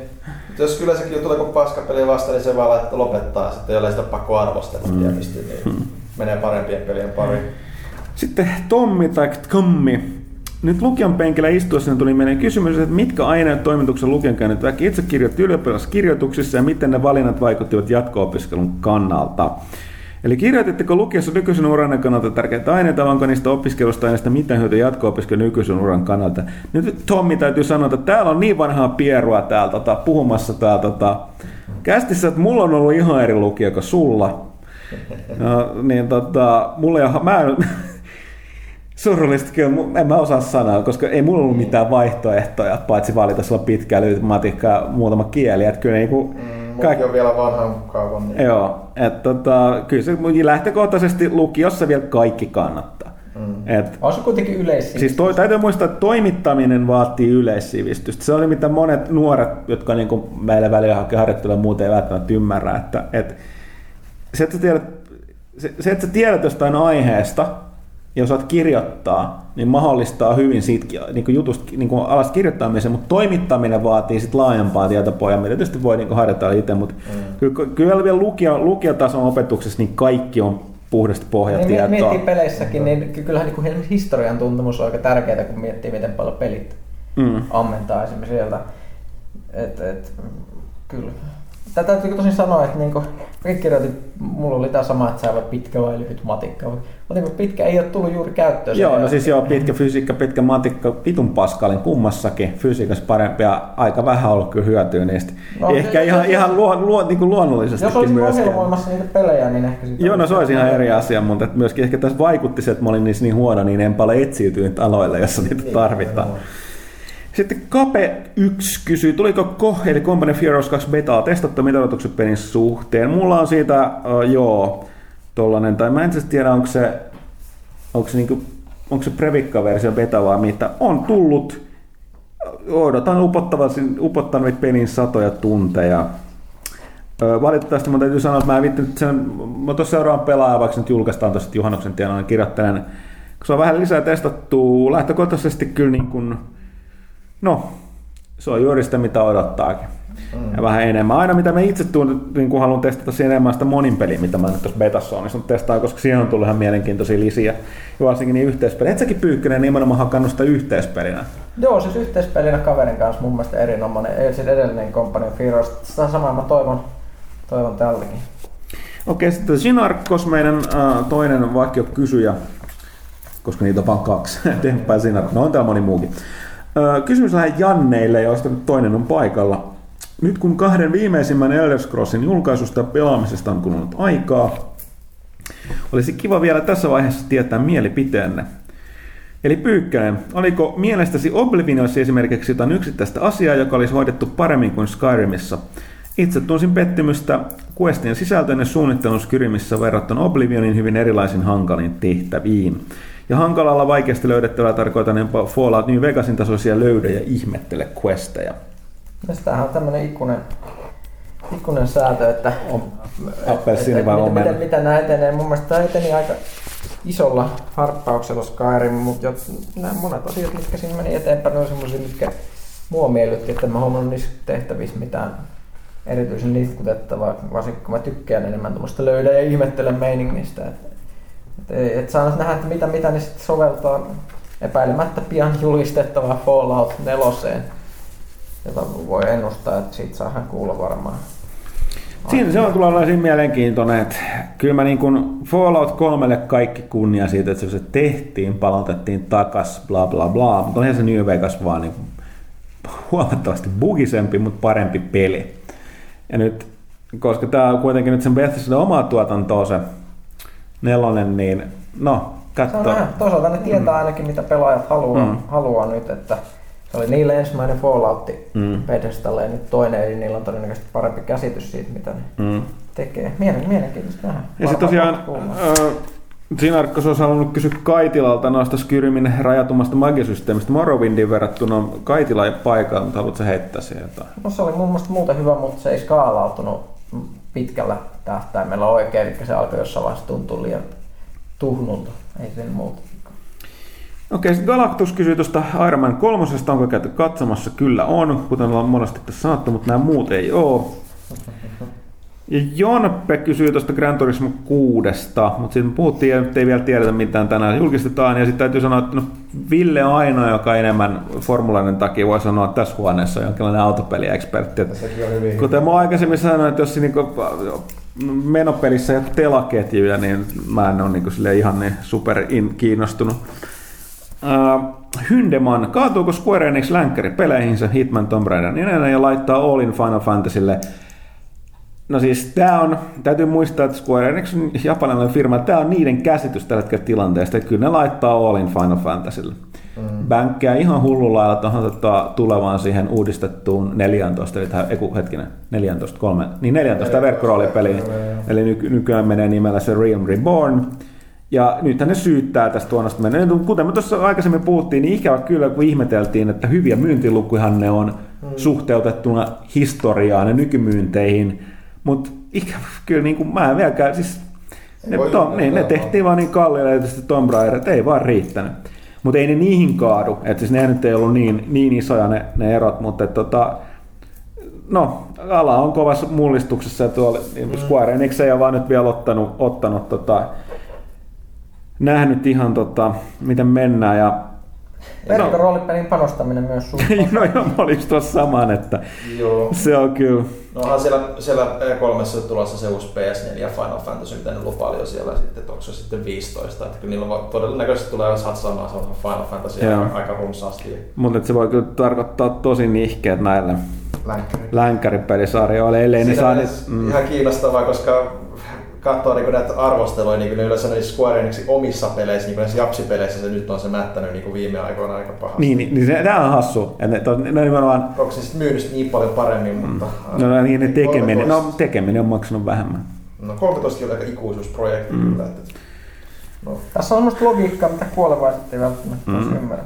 Jos kyllä sekin tulee kun paskapeli vasta, niin se vaan laittaa lopettaa sitten, jollei sitä pakko arvostella mm. tietysti. Niin. Hmm menee parempien pelien pariin. Sitten Tommi tai Tommi. Nyt lukion penkillä istuessa tuli meidän kysymys, että mitkä aineet toimituksen lukion käynyt väki itse kirjoitti ylioppilaskirjoituksissa ja miten ne valinnat vaikuttivat jatko-opiskelun kannalta. Eli kirjoititteko lukiossa nykyisen uran kannalta tärkeitä aineita, vai onko niistä opiskelusta aineista mitään hyötyä jatko-opiskelun nykyisen uran kannalta? Nyt Tommi täytyy sanoa, että täällä on niin vanhaa pierua täällä tota, puhumassa täällä tota, kästissä, että mulla on ollut ihan eri lukio kuin sulla. No, niin tota, mulla ei mä en, surullista kyllä, en mä osaa sanoa, koska ei mulla ollut mitään vaihtoehtoja, paitsi valita sulla pitkä matikka ja muutama kieli. Että kyllä niin kuin, mm, kaikki... on vielä vanhan kaavan. Niin... Joo, että tota, kyllä se lähtökohtaisesti lukiossa vielä kaikki kannattaa. Mm. Et, on se kuitenkin yleissivistys. Siis toi, täytyy muistaa, että toimittaminen vaatii yleissivistystä. Se oli mitä monet nuoret, jotka niin kuin meillä välillä hakee harjoittelua muuten ei välttämättä ymmärrä, että, että se, että sä tiedät, se, se, että sä tiedät jostain aiheesta ja osaat kirjoittaa, niin mahdollistaa hyvin siitä niin kuin jutusta, niin kuin alasta kirjoittamisen, mutta toimittaminen vaatii sit laajempaa tietopohjaa, mitä tietysti voi niin kuin harjoittaa itse, mutta mm. kyllä, kyllä vielä lukio, lukiotason opetuksessa niin kaikki on puhdasta pohjatietoa. Niin, miettii peleissäkin, niin kyllähän niin historian tuntemus on aika tärkeää, kun miettii, miten paljon pelit mm. ammentaa esimerkiksi sieltä. Et, et, kyllä Tätä täytyy tosin sanoa, että niinku, mäkin kirjoitin, mulla oli tämä sama, että sä pitkä vai lyhyt matikka. Mutta pitkä ei ole tullut juuri käyttöön. Joo, no siis joo, pitkä fysiikka, pitkä matikka, pitun paskalin kummassakin fysiikassa parempi ja aika vähän ollut kyllä hyötyä niistä. No, ehkä se, ihan, se, ihan luo, luo, niin kuin luonnollisestikin Jos myöskin. Jos ohjelmoimassa niitä pelejä, niin ehkä sitten... Joo, no se olisi ihan eri asia, mutta myöskin ehkä tässä vaikutti se, että mä olin niissä niin huono, niin en paljon etsiytynyt aloille, jossa niitä tarvitaan. Niin, sitten Kape 1 kysyy, tuliko Ko, eli Company Heroes 2 betaa testattu mitä odotukset pelin suhteen? Mulla on siitä, uh, joo, tollanen, tai mä en siis tiedä, onko se, onko se, niinku, onko se previkka-versio beta vai mitä. On tullut, odotan upottanut pelin satoja tunteja. Valitettavasti mä täytyy sanoa, että mä en vittinyt sen, mä tuossa seuraan pelaaja, vaikka nyt julkaistaan tuossa Juhannuksen tienoilla, niin kirjoittelen, kun se on vähän lisää testattu, lähtökohtaisesti kyllä niin kuin, No, se on juuri sitä, mitä odottaakin. Mm. Ja vähän enemmän. Aina mitä mä itse tuun, niin kun haluan testata siinä enemmän sitä monin peliä, mitä mä nyt tuossa betassa on, niin testaa, koska siihen on tullut ihan mielenkiintoisia lisiä. Ja varsinkin niin yhteispeliä. Et säkin Pyykkönen nimenomaan hakannut sitä yhteispelinä. Joo, siis yhteispelinä kaverin kanssa mun mielestä erinomainen. Ei siis edellinen Company of Heroes. Sitä samaa mä toivon, toivon tältäkin. Okei, sitten Sinarkos, meidän äh, toinen vakio kysyjä, koska niitä on vain kaksi. Demppa ja No on täällä moni muukin. Kysymys lähde Janneille, joista nyt toinen on paikalla. Nyt kun kahden viimeisimmän Elder Scrollsin julkaisusta ja pelaamisesta on kulunut aikaa, olisi kiva vielä tässä vaiheessa tietää mielipiteenne. Eli Pyykkänen, oliko mielestäsi Oblivionissa esimerkiksi jotain yksittäistä asiaa, joka olisi hoidettu paremmin kuin Skyrimissa? Itse tunsin pettymystä questien sisältöön ja suunnittelun Skyrimissä verrattuna Oblivionin hyvin erilaisin hankaliin tehtäviin. Ja hankalalla vaikeasti löydettävällä tarkoitan jopa Fallout New Vegasin tasoisia löydä ja ihmettele questeja. Tämähän on tämmöinen ikuinen, ikuinen säätö, että, on, appelsiini vai miten, miten, miten nämä etenee. Mun mielestä tämä eteni aika isolla harppauksella Skyrim, mutta nämä monet asiat, mitkä siinä meni eteenpäin, on semmoisia, mitkä mua miellytti, että mä huomannut niissä tehtävissä mitään erityisen nitkutettavaa, varsinkin kun mä tykkään enemmän tuommoista löydä ja ihmettele meiningistä. Että et, et saa nähdä, että mitä, mitä ne sitten soveltaa epäilemättä pian julistettavaa Fallout 4, jota voi ennustaa, että siitä saa kuulla varmaan. Siinä se on kyllä olla mielenkiintoinen, että kyllä mä niin kuin Fallout 3 kaikki kunnia siitä, että se tehtiin, palautettiin takas, bla bla bla, mutta onhan se New Vegas vaan niin huomattavasti bugisempi, mutta parempi peli. Ja nyt, koska tämä on kuitenkin nyt sen Bethesda omaa tuotantoa se nelonen, niin no, katso. On Toisaalta ne tietää mm. ainakin, mitä pelaajat haluaa, mm. haluaa nyt, että se oli niille ensimmäinen Fallout mm. Bethesdalle ja nyt toinen, eli niillä on todennäköisesti parempi käsitys siitä, mitä ne mm. tekee. Mielen, mielenkiintoista nähdä. Ja sitten tosiaan, äh, Sinarkkos olisi halunnut kysyä Kaitilalta noista Skyrimin rajatumasta magiasysteemistä Morrowindin verrattuna. Kaitila ei paikalla, mutta haluatko heittää siihen jotain? No se oli mun mielestä muuten hyvä, mutta se ei skaalautunut pitkällä tähtäimellä oikein, eli se alkoi jossain vaiheessa tuntua liian tuhnulta, ei sen muuta. Okei, sitten Galactus kysyy tuosta Iron Man 3, onko käyty katsomassa? Kyllä on, kuten ollaan monesti tässä sanottu, mutta nämä muut ei ole. Ja Jonpe kysyy tuosta Gran Turismo 6, mutta sitten puhuttiin ja nyt ei vielä tiedetä mitään tänään julkistetaan. Ja sitten täytyy sanoa, että no, Ville on ainoa, joka enemmän formulainen takia voi sanoa että tässä huoneessa on jonkinlainen autopeliekspertti. Kuten mä aikaisemmin sanoin, että jos niin menopelissä ja telaketjuja, niin mä en ole niin ihan niin super in, kiinnostunut. Uh, Hyndeman, kaatuuko Square Enix länkkäri peleihinsä Hitman Tomb Raider niin ja laittaa All in Final Fantasylle No siis tämä on, täytyy muistaa, että Square Enix on japanilainen firma, tämä on niiden käsitys tällä hetkellä tilanteesta, että kyllä ne laittaa All in Final Fantasylle. Mm. Bänkkää ihan hullulla lailla tuohon tota, tulevaan siihen uudistettuun 14, eli tähän, eku, hetkinen, 14, 3, niin 14 verkkoroolipeliin, eli ny, nykyään menee nimellä se Realm Reborn. Ja nythän ne syyttää tästä tuonnasta menee. Kuten me tuossa aikaisemmin puhuttiin, niin ikävä kyllä, kun ihmeteltiin, että hyviä myyntilukuihan ne on mm. suhteutettuna historiaan ja nykymyynteihin, mutta ikävä kyllä niin kuin, mä en vieläkään, siis ne, to, niin, ne tehtiin vaan niin kalliilla, että Tomb Raider, ei vaan riittänyt. Mutta ei ne niihin kaadu, että siis ne nyt ei ollut niin, niin isoja ne, ne erot, mutta et, tota, no, ala on kovassa mullistuksessa ja tuolla mm. Square Enix ei ole vaan nyt vielä ottanut, ottanut tota, nähnyt ihan tota, miten mennään ja Verkkoroolipelin panostaminen myös suht no joo, mä olin tuossa saman, että Joo. se on kyllä. No onhan siellä, siellä E3 tulossa se uusi PS4 ja Final Fantasy, mitä ne lupaili jo siellä sitten, että onko se sitten 15, että kyllä niillä todennäköisesti tulee satsaamaan se Final Fantasy Joo. aika, runsaasti Mutta se voi kyllä tarkoittaa tosi nihkeet näille länkkäripelisarjoille, ellei ne saa niitä... Mm. Ihan kiinnostavaa, koska katsoo niin näitä arvosteluja, niin ne yleensä niissä Square Enixin omissa peleissä, niin kuin näissä japsipeleissä se nyt on se mättänyt niin viime aikoina aika pahasti. Niin, niin, niin se, tämä on hassu. Ja ne, to, ne nimenomaan, Onko se sitten myynyt niin paljon paremmin, mutta... no, no, niin, ne tekeminen, 13 no, tekeminen on maksanut vähemmän. No 13 on aika ikuisuusprojekti mm. kyllä. Että, no, Tässä on semmoista logiikkaa, mitä kuolevaiset ei välttämättä mm. ymmärrä.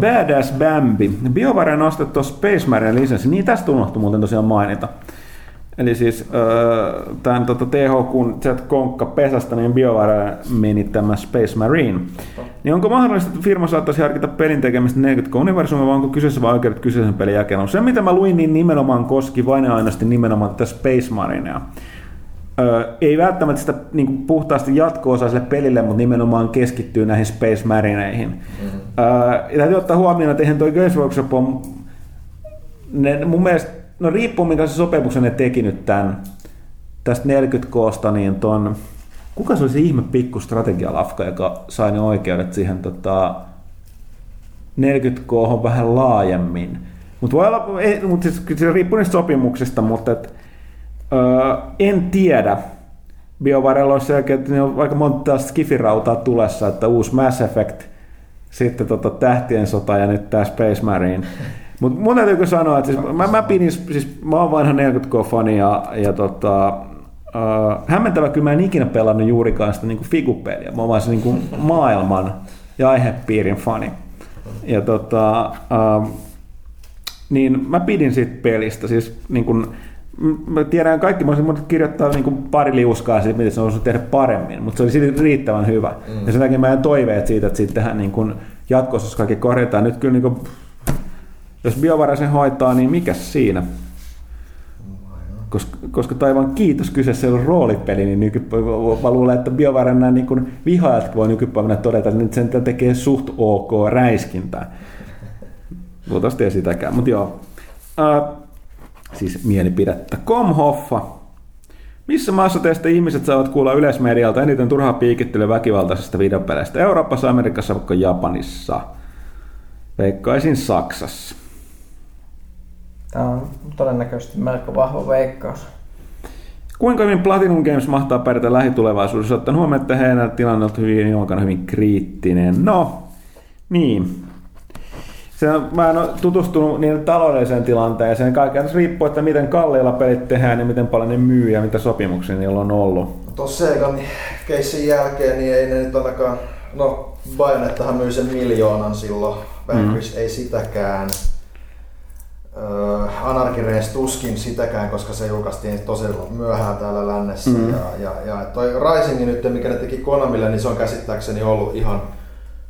Badass Bambi. BioWare on ostettu Space Marine lisenssi. Niin tästä unohtui muuten tosiaan mainita. Eli siis tämän tota, THQ Z Konkka pesästä, niin BioWare meni tämä Space Marine. Niin onko mahdollista, että firma saattaisi harkita pelin tekemistä 40 universumia, vai onko kyseessä vain oikeudet kyseisen pelin jakeluun? Se, mitä mä luin, niin nimenomaan koski vain ja ainoastaan nimenomaan tätä Space Marinea. Öö, ei välttämättä sitä niin kuin puhtaasti jatko-osaa sille pelille, mutta nimenomaan keskittyy näihin Space Marineihin. Mm-hmm. Öö, ja täytyy ottaa huomioon, että eihän toi Games Workshop on, ne, mun mielestä, no riippuu minkälaisen sopimuksen ne teki nyt tämän, tästä 40 koosta, niin ton, kuka se oli se ihme pikku strategialafka, joka sai ne oikeudet siihen tota, 40 k vähän laajemmin. Mutta voi olla, ei, mut siis, se riippuu niistä sopimuksista, mutta et, öö, en tiedä. BioWarella on selkeä, että ne on aika monta skifirautaa tulessa, että uusi Mass Effect, sitten tota Tähtien sota ja nyt tämä Space Marine. Mutta mun täytyy kyllä sanoa, että siis mä, mä, pidin, siis mä oon vanha 40K-fani ja, ja tota, Uh, hämmentävä kyllä mä en ikinä pelannut juurikaan sitä niin figupeliä. Mä oon vaan se niin kuin maailman ja aihepiirin fani. Ja tota, uh, niin mä pidin siitä pelistä. Siis niin kuin, mä tiedän kaikki, mä olisin kirjoittaa niin kuin pari liuskaa siitä, miten se olisi tehdä paremmin, mutta se oli silti riittävän hyvä. Mm. Ja sen takia mä en toiveet siitä, että siitä tehdään niin kuin jatkossa, jos kaikki korjataan. Nyt kyllä niin kuin, jos BioWare sen hoitaa, niin mikä siinä? koska, koska taivaan kiitos kyseessä ole roolipeli, niin mä luulen, että BioWare nämä niin vihaajat voi nykypäivänä todeta, että nyt sen tekee suht ok räiskintää. Luultavasti ei sitäkään, mutta joo. Uh, siis mielipidettä. Komhoffa. Missä maassa teistä ihmiset saavat kuulla yleismedialta eniten turhaa piikittelyä väkivaltaisesta videopeleistä? Euroopassa, Amerikassa vai Japanissa? Veikkaisin Saksassa. Tämä on todennäköisesti melko vahva veikkaus. Kuinka hyvin Platinum Games mahtaa pärjätä lähitulevaisuudessa, ottaen huomioon, että heidän tilanne on hyvin, jonkun hyvin kriittinen? No, niin. Se on, mä en ole tutustunut niiden taloudelliseen tilanteeseen. Kaiken riippuu, että miten kalliilla pelit tehdään ja miten paljon ne myy ja mitä sopimuksia niillä on ollut. Tuossa Segan keissin jälkeen niin ei ne nyt ainakaan... No, Bayonettahan myi sen miljoonan silloin. Vanquish mm. ei sitäkään. Anarkires tuskin sitäkään, koska se julkaistiin tosi myöhään täällä lännessä. Mm. Ja, ja, ja toi Rising nyt, mikä ne teki Konamille, niin se on käsittääkseni ollut ihan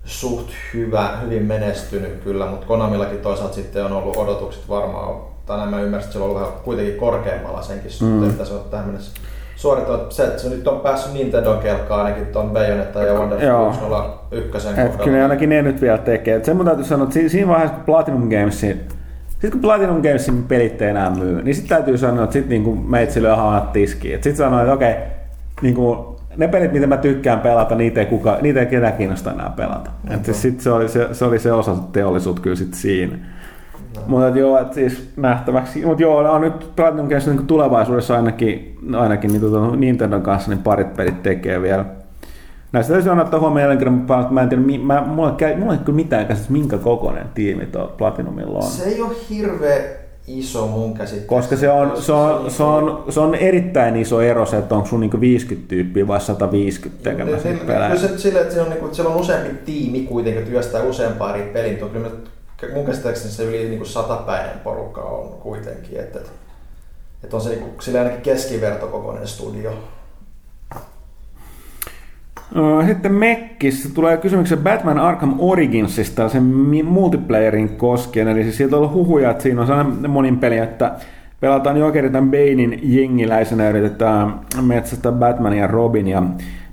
suht hyvä, hyvin menestynyt kyllä, mutta Konamillakin toisaalta sitten on ollut odotukset varmaan, tai näin mä ymmärsin, että se on ollut vähän kuitenkin korkeammalla senkin suhteen, mm. että se on tähän mennessä suorittanut. Se, että se nyt on päässyt Nintendo kelkaan ainakin tuon Bayonetta ja Wonderful 101 kohdalla. Kyllä ainakin ne nyt vielä tekee. Et sen mun täytyy sanoa, että siinä vaiheessa kun Platinum Gamesin sitten kun Platinum Gamesin pelit ei enää myy, niin sitten täytyy sanoa, että sitten niinku meitsi lyö haanat tiskiin. Sitten sanoo, että okei, niinku, ne pelit, mitä mä tykkään pelata, niitä ei, kuka, niitä ei ketään kiinnosta enää pelata. Mm-hmm. Et siis sit se, oli se, se, oli se osa teollisuutta kyllä sit siinä. No. Mutta joo, että siis nähtäväksi. Mutta joo, on nyt Platinum Games niin tulevaisuudessa ainakin, ainakin niin tuota, Nintendon kanssa niin parit pelit tekee vielä. Näistä täytyy aina ottaa huomioon jälleen kerran, että mä en tiedä, mä, mulla, ei, mulla ei kyllä mitään käsitystä, minkä kokoinen tiimi tuo Platinumilla on. Se ei ole hirveä iso mun käsittääkseni. Koska se on, se on, se on, se on erittäin iso ero se, että onko sun niinku 50 tyyppiä vai 150 tekemässä niin, pelejä. Kyllä se, sille, että, se on, niinku, että siellä on useampi tiimi kuitenkin työstää useampaa eri pelin. Kyllä mun käsittääkseni se yli niinku satapäinen porukka on kuitenkin. Että, että on se niinku, sille ainakin keskivertokokoinen studio. Sitten Mekkissä tulee kysymyksen Batman Arkham Originsista sen multiplayerin koskien. Eli siis sieltä on ollut huhuja, että siinä on sellainen monin peli, että pelataan Jokerin tämän Banein jengiläisenä yritetään metsästä Batman ja Robin. Ja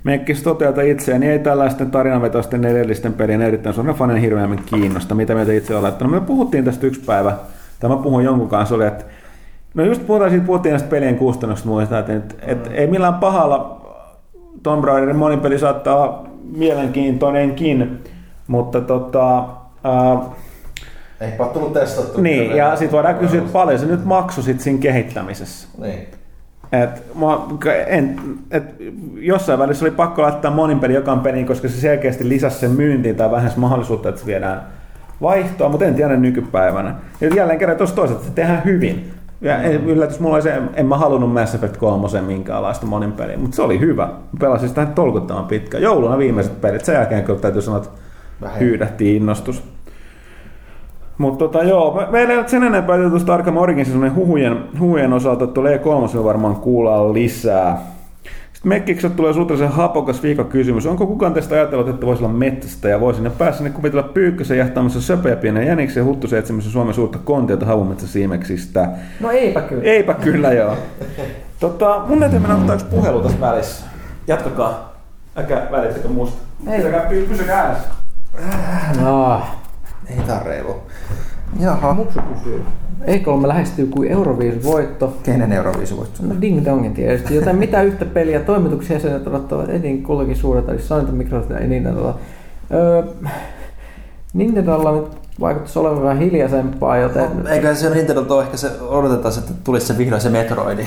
Mekkis toteata itseään, niin ei tällaisten tarinavetoisten edellisten pelien erittäin suuren fanin hirveämmin kiinnosta. Mitä mieltä itse olet? No me puhuttiin tästä yksi päivä, tai mä puhun jonkun kanssa, oli, että No just puhutaan siitä, puhuttiin näistä pelien kustannuksista muista, että, että, mm. että ei millään pahalla Tomb Raiderin monipeli saattaa olla mielenkiintoinenkin, mutta tota, ää, ei tullut testattu. Niin, ja sitten voidaan kysyä, että paljon se nyt maksoi sit siinä kehittämisessä. Niin. Et, mä, en, et, jossain välissä oli pakko laittaa monin peli jokaan peliin, koska se selkeästi lisäsi sen myyntiin tai vähän mahdollisuutta, että se viedään vaihtoa, mutta en tiedä nykypäivänä. Ja jälleen kerran tuossa toisaalta se tehdään hyvin. Ja yllätys, mulla oli se, en mä halunnut Mass Effect 3 minkäänlaista monin peliä, mutta se oli hyvä. Pelasin sitä tolkuttavan pitkään. Jouluna viimeiset pelit, sen jälkeen kyllä täytyy sanoa, että hyydähti innostus. Mutta tota, joo, meillä ei ole sen enempää tuosta Arkham Originsin huhujen, huhujen osalta, että tulee E3 varmaan kuulla lisää. Sitten Mekkikset tulee suhteellisen hapokas kysymys. Onko kukaan teistä ajatellut, että voisi olla metsästä ja voisi ne päässä ne kuvitella pyykkösen jahtaamassa söpöjä pienen jäniksen ja huttusen etsimässä Suomen suurta kontiota havumetsä siimeksistä? No eipä kyllä. Eipä kyllä, joo. tota, mun täytyy mennä ottaa yksi puhelu tässä välissä. Jatkakaa. Äkä välittäkö musta. Ei. Pysykää, pysykää äänessä. No. Ei tää reilu. Jaha. Muksu kysyy. E3 lähestyy kuin Euroviisun voitto. Kenen Euroviisun voitto? No Ding Dongin tietysti. Joten mitä yhtä peliä toimituksia jäsenet odottavat etin kullakin suurelta, eli Sony, Microsoft ja Nintendolla. Öö, Nintendolla nyt vaikuttaisi olevan vähän hiljaisempaa, joten... No, eikö se Nintendo ehkä se odotetaan, että tulisi se vihdoin se Metroidi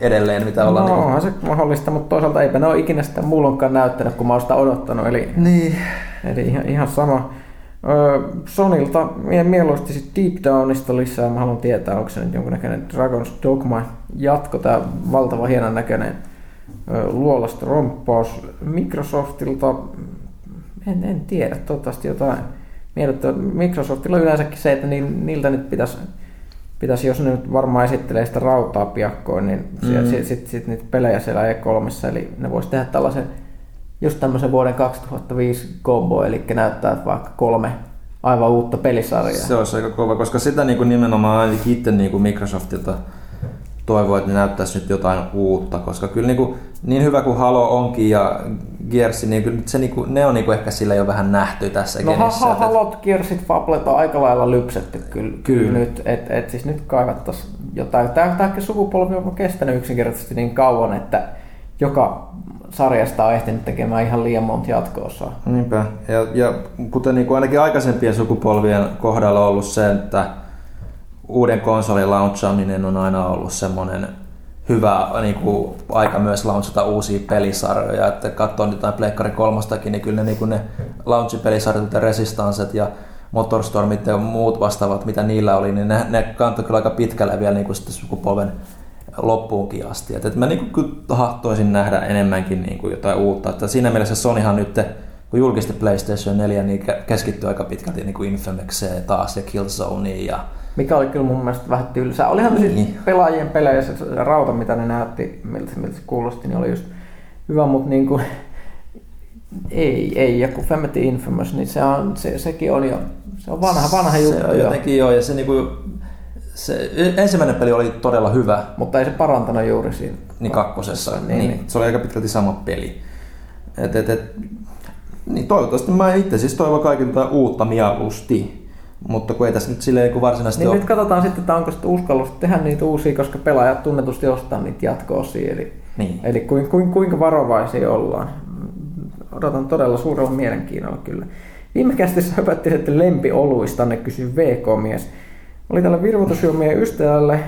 edelleen, mitä ollaan... No, niin kuin... se mahdollista, mutta toisaalta eipä ne ole ikinä sitä mullonkaan näyttänyt, kun mä oon sitä odottanut. Eli, niin. eli ihan, ihan sama. Sonilta mieluusti sit Deep Downista lisää. Mä haluan tietää, onko se nyt jonkunnäköinen Dragon's Dogma jatko, tämä valtava hienon näköinen luolasta romppaus. Microsoftilta, en, en tiedä, toivottavasti jotain miellyttävää. Microsoftilla on yleensäkin se, että niiltä nyt pitäisi, pitäisi jos ne nyt varmaan esittelee sitä rautaa piakkoin, niin mm. sitten sit, sit niitä pelejä siellä E3, eli ne voisi tehdä tällaisen just tämmöisen vuoden 2005 combo, eli näyttää vaikka kolme aivan uutta pelisarjaa. Se olisi aika kova, koska sitä niin kuin nimenomaan ainakin itse niin kuin Microsoftilta toivoo, että ne näyttäisi nyt jotain uutta, koska kyllä niin, kuin, niin hyvä kuin Halo onkin ja Gears, niin kyllä se, niin kuin, ne on niin kuin ehkä sillä jo vähän nähty tässä No genissä, ha, Halot, Gearsit, Fablet on aika lailla lypsetty kyllä, kyllä. kyllä nyt, että et siis nyt kaivattaisiin jotain. Tämä, tämä sukupolvi on kestänyt yksinkertaisesti niin kauan, että joka sarjasta on ehtinyt tekemään ihan liian monta jatkoosaa. Niinpä. Ja, ja kuten niin kuin ainakin aikaisempien sukupolvien kohdalla on ollut se, että uuden konsolin launchaaminen on aina ollut semmoinen hyvä niin kuin, aika myös launchata uusia pelisarjoja. Että katsoo nyt jotain Pleikkari kolmostakin, niin kyllä ne, niin ne launchipelisarjat, ja Resistanset ja Motorstormit ja muut vastaavat, mitä niillä oli, niin ne, ne kantoi kyllä aika pitkälle vielä niin kuin sitten sukupolven loppuunkin asti. Et, et mä niinku tahtoisin nähdä enemmänkin niinku jotain uutta. Että siinä mielessä Sonyhan nyt, kun julkisti PlayStation 4, niin keskittyy aika pitkälti niinku Infamexeen taas ja Killzoneen ja mikä oli kyllä mun mielestä vähän tylsää. Olihan niin. siis pelaajien pelejä se, se rauta, mitä ne näytti, miltä, miltä se kuulosti, niin oli just hyvä, mutta niin kuin, ei, ei. Ja kun Femity Infamous, niin se on, se, sekin on jo, se on vanha, vanha juttu. Se on jotenkin joo, ja se niinku, se ensimmäinen peli oli todella hyvä. Mutta ei se parantanut juuri siinä. Niin kakkosessa. Niin, niin. niin. Se oli aika pitkälti sama peli. Et, et, et, niin toivottavasti mä itse siis toivon kaikilta uutta mieluusti. Mutta kun ei tässä nyt silleen kun varsinaisesti niin ole... nyt katsotaan sitten, että onko sitten uskallus tehdä niitä uusia, koska pelaajat tunnetusti ostaa niitä jatko-osia. Eli, niin. eli kuin, kuin, kuinka varovaisia ollaan. Odotan todella suurella mielenkiinnolla kyllä. Viime kästissä höpättiin, että lempioluista ne kysyy VK-mies. Oli tällä virvoitusjuomien ystävälle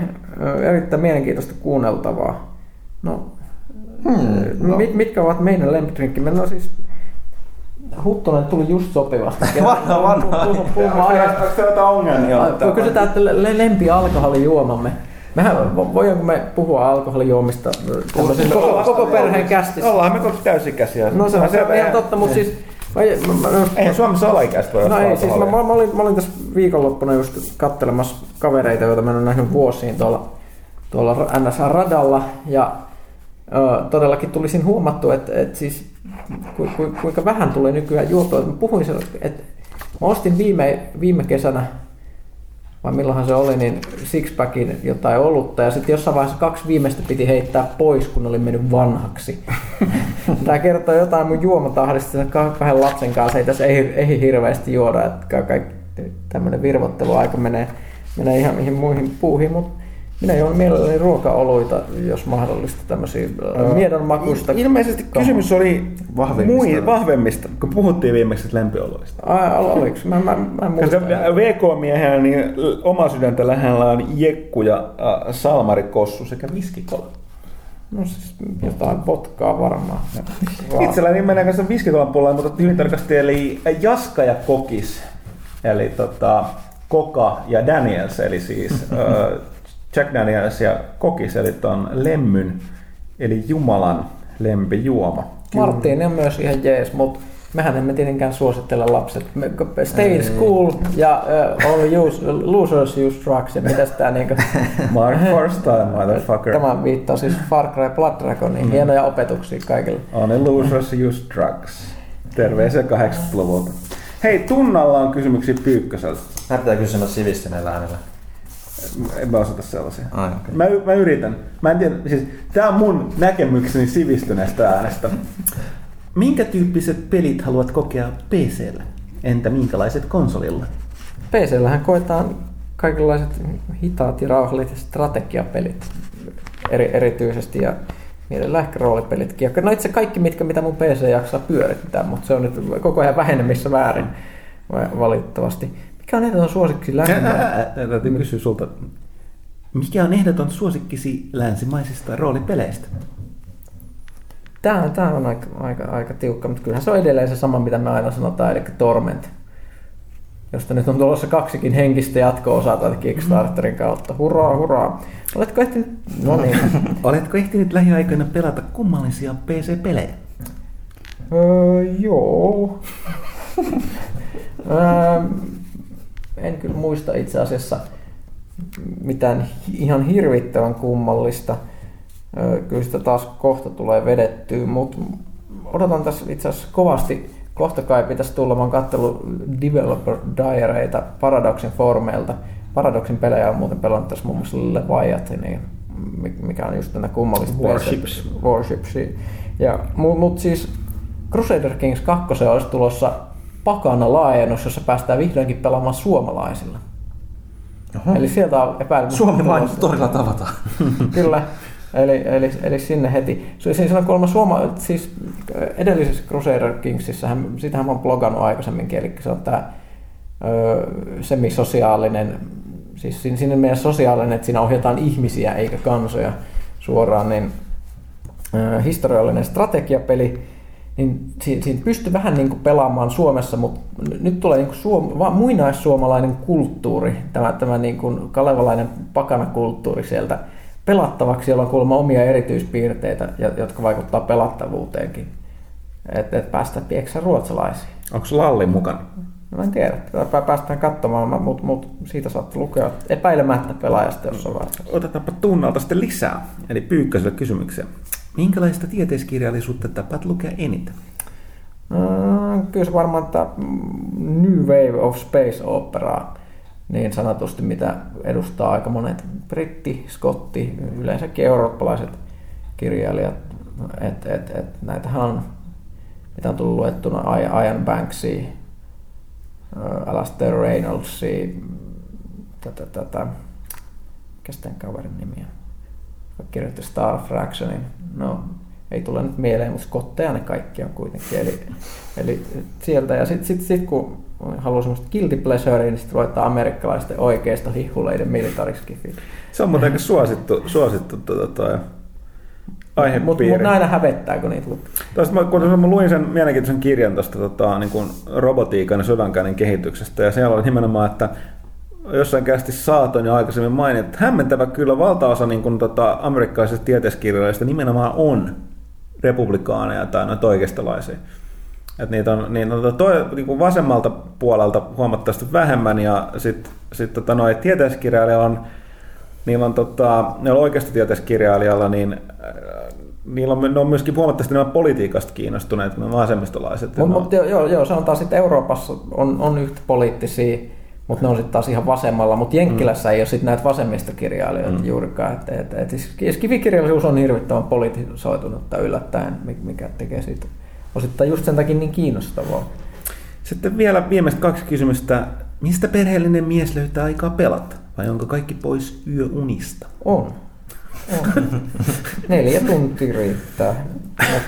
erittäin mielenkiintoista kuunneltavaa. No, hmm, no. Mit, mitkä ovat meidän lempidrinkkimme? No siis Huttunen tuli just sopivasti. vanha, vanha. Onko se jotain ongelmia? Kysytään, että lempi alkoholijuomamme. Mehän voidaanko me puhua alkoholijuomista koko, koko perheen kästissä? Ollaan me koko täysikäisiä. No se on, se on ihan totta, mutta siis Eihän Suomessa alaikäistä voi No ei, siis mä, mä, olin, mä olin tässä viikonloppuna just kattelemassa kavereita, joita mä en ole nähnyt vuosiin tuolla, tuolla NSA-radalla. Ja ö, todellakin tulisin huomattu, että, että siis ku, ku, kuinka vähän tulee nykyään juotua. Mä puhuin sen, että mä ostin viime, viime kesänä vai milloinhan se oli, niin sixpackin jotain olutta ja sitten jossain vaiheessa kaksi viimeistä piti heittää pois, kun oli mennyt vanhaksi. Tämä kertoo jotain mun juomatahdista kahden lapsen kanssa. Ei tässä ei, ei hirveästi juoda, että kaikki tämmöinen virvotteluaika menee, menee ihan mihin muihin puuhiin, mutta minä juon mielelläni ruokaoluita, jos mahdollista, tämmöisiä miedon makuista. Ilmeisesti kysymys oli vahvemmista, mui, vahvemmista kun puhuttiin viimeksi lempioloista. Ai, oliko? Mä, mä, mä en muista. VK-miehellä niin oma sydäntä lähellä on Jekku ja äh, Salmari Kossu sekä viskikola. No siis jotain potkaa varmaan. Itselläni menee kanssa viskikolan puolella, mutta hyvin tarkasti eli Jaska ja Kokis. Eli tota, Koka ja Daniels, eli siis äh, Jack Daniels ja kokis, eli on lemmyn, eli Jumalan lempijuoma. Martin on myös ihan jees, mutta mehän emme tietenkään suosittele lapset. Stay in school ja uh, all use, losers use drugs ja mitäs tää niinku... Mark first time, motherfucker. Tämä viittaa siis Far Cry Blood Dragoniin. Mm. Hienoja opetuksia kaikille. Only losers use drugs. Terveisiä 80-luvulta. Hei, tunnalla on kysymyksiä Pyykköseltä. Mä pitää kysyä sivistyneen äänellä. En mä osata sellaisia. Ai, okay. mä, mä, yritän. Mä en tiedä, siis tää on mun näkemykseni sivistyneestä äänestä. Minkä tyyppiset pelit haluat kokea PCllä? Entä minkälaiset konsolilla? PCllähän koetaan kaikenlaiset hitaat ja rauhalliset strategiapelit eri, erityisesti ja mielellään ehkä roolipelitkin. No itse kaikki, mitkä, mitä mun PC jaksaa pyörittää, mutta se on nyt koko ajan vähenemmissä väärin valitettavasti. Mikä on ehdoton suosikkisi länsimaisista? Täytyy kysyä sulta. Mikä on ehdoton suosikkisi länsimaisista roolipeleistä? Tämä on, tämä on aika, aika, aika tiukka, mutta kyllähän se on edelleen se sama, mitä me aina sanotaan, eli Torment. Josta nyt on tulossa kaksikin henkistä jatko-osaa täältä Kickstarterin kautta. Hurraa, hurraa. Oletko ehtinyt, no niin. Oletko ehtinyt lähiaikoina pelata kummallisia PC-pelejä? Öö, joo. öö, en kyllä muista itse asiassa mitään ihan hirvittävän kummallista. Kyllä sitä taas kohta tulee vedettyä, mutta odotan tässä itse asiassa kovasti. Kohta kai pitäisi tulla, mä oon Developer Diareita Paradoxin formeilta. Paradoxin pelejä on muuten pelannut tässä muun muassa Leviathanin, mikä on just tänä kummallista Warships. Warships. Ja, mutta mut siis Crusader Kings 2 olisi tulossa pakana laajennus, jossa päästään vihdoinkin pelaamaan suomalaisilla. Oho. Eli sieltä on epäilemättä. Suomi vain torilla tavataan. Kyllä. Eli, eli, eli, sinne heti. Siis on kuulemma suoma, siis edellisessä Crusader Kingsissä, sitähän mä oon blogannut aikaisemminkin, eli se on tämä semisosiaalinen, siis sinne meidän sosiaalinen, että siinä ohjataan ihmisiä eikä kansoja suoraan, niin ö, historiallinen strategiapeli, niin siinä pystyy vähän niin kuin pelaamaan Suomessa, mutta nyt tulee niin kuin suom- vaan muinaissuomalainen kulttuuri, tämä, tämä niin kuin kalevalainen pakanakulttuuri sieltä pelattavaksi, jolla on kuulemma omia erityispiirteitä, jotka vaikuttaa pelattavuuteenkin. Että et päästä pieksä ruotsalaisiin. Onko Lalli mukana? No en tiedä, päästään katsomaan, mutta mut siitä saatte lukea epäilemättä pelaajasta jossain vaiheessa. Otetaanpa tunnalta sitten lisää, eli pyykkäiselle kysymyksiä. Minkälaista tieteiskirjallisuutta tapat lukea eniten? Mm, kyllä se varmaan että New Wave of Space Opera niin sanotusti, mitä edustaa aika monet britti, skotti, yleensäkin eurooppalaiset kirjailijat. Et, et, et, näitähän on, mitä on tullut luettuna, Ian Banksia, Alastair Reynoldsia, tätä, tätä, mikä kaverin nimi on? Kirjoitti Star Fractionin. No, ei tule nyt mieleen, mutta skotteja ne kaikki on kuitenkin. Eli, eli sieltä, ja sitten sit, sit, kun haluaa semmoista guilty pleasurea, niin sitten ruvetaan amerikkalaisten oikeista hihuleiden militariskifiin. Se on muuten aika suosittu, suosittu tuota, toi aihepiiri. Mutta mut aina hävettää, kun niitä lukee. Tuosta mä, kun mä luin sen mielenkiintoisen kirjan tuosta tota, niin kuin robotiikan ja sodankäynnin kehityksestä, ja siellä oli nimenomaan, että jossain kästi saatoin jo aikaisemmin mainita, että hämmentävä kyllä valtaosa niin kuin, tota, amerikkalaisista tieteiskirjoista nimenomaan on republikaaneja tai noita oikeistolaisia. Et niitä on, niin on toi, niin kuin vasemmalta puolelta huomattavasti vähemmän ja sitten sit, tota, noi tieteiskirjailijalla on, niillä on, tota, ne on oikeasti tieteiskirjailijalla, niin äh, niillä on, ne on myöskin huomattavasti enemmän politiikasta kiinnostuneet kuin vasemmistolaiset. Mutta mut, joo, joo, sanotaan sitten Euroopassa on, on yhtä poliittisia mutta ne on sitten taas ihan vasemmalla, mutta Jenkkilässä mm. ei ole sitten näitä vasemmista kirjailijoita mm. juurikaan. Et, et, et, siis kivikirjallisuus on hirvittävän politisoitunutta yllättäen, mikä tekee siitä osittain just sen takia niin kiinnostavaa. Sitten vielä viimeiset kaksi kysymystä. Mistä perheellinen mies löytää aikaa pelata? Vai onko kaikki pois yöunista? On. on. Neljä tuntia riittää.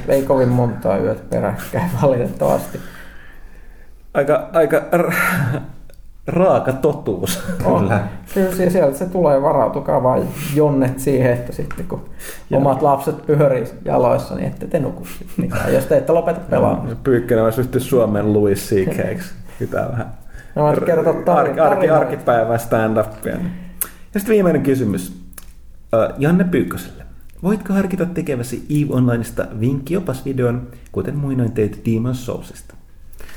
Ei kovin montaa yöt peräkkäin valitettavasti. Aika, aika raaka totuus. On. Kyllä. Kyllä sieltä se tulee, varautukaa vain jonnet siihen, että sitten kun Joo. omat lapset pyörii jaloissa, niin ette te nuku mitään, jos te ette lopeta pelaamaan. Pyykkönen olisi yhtä Suomen Louis C.K. Pitää vähän no, kertoa arki, arki, arkipäivää stand-upia. Ja sitten viimeinen kysymys. Janne Pyykköselle. Voitko harkita tekeväsi EVE Onlineista vinkkiopasvideon, kuten muinoin teit Demon's Soulsista?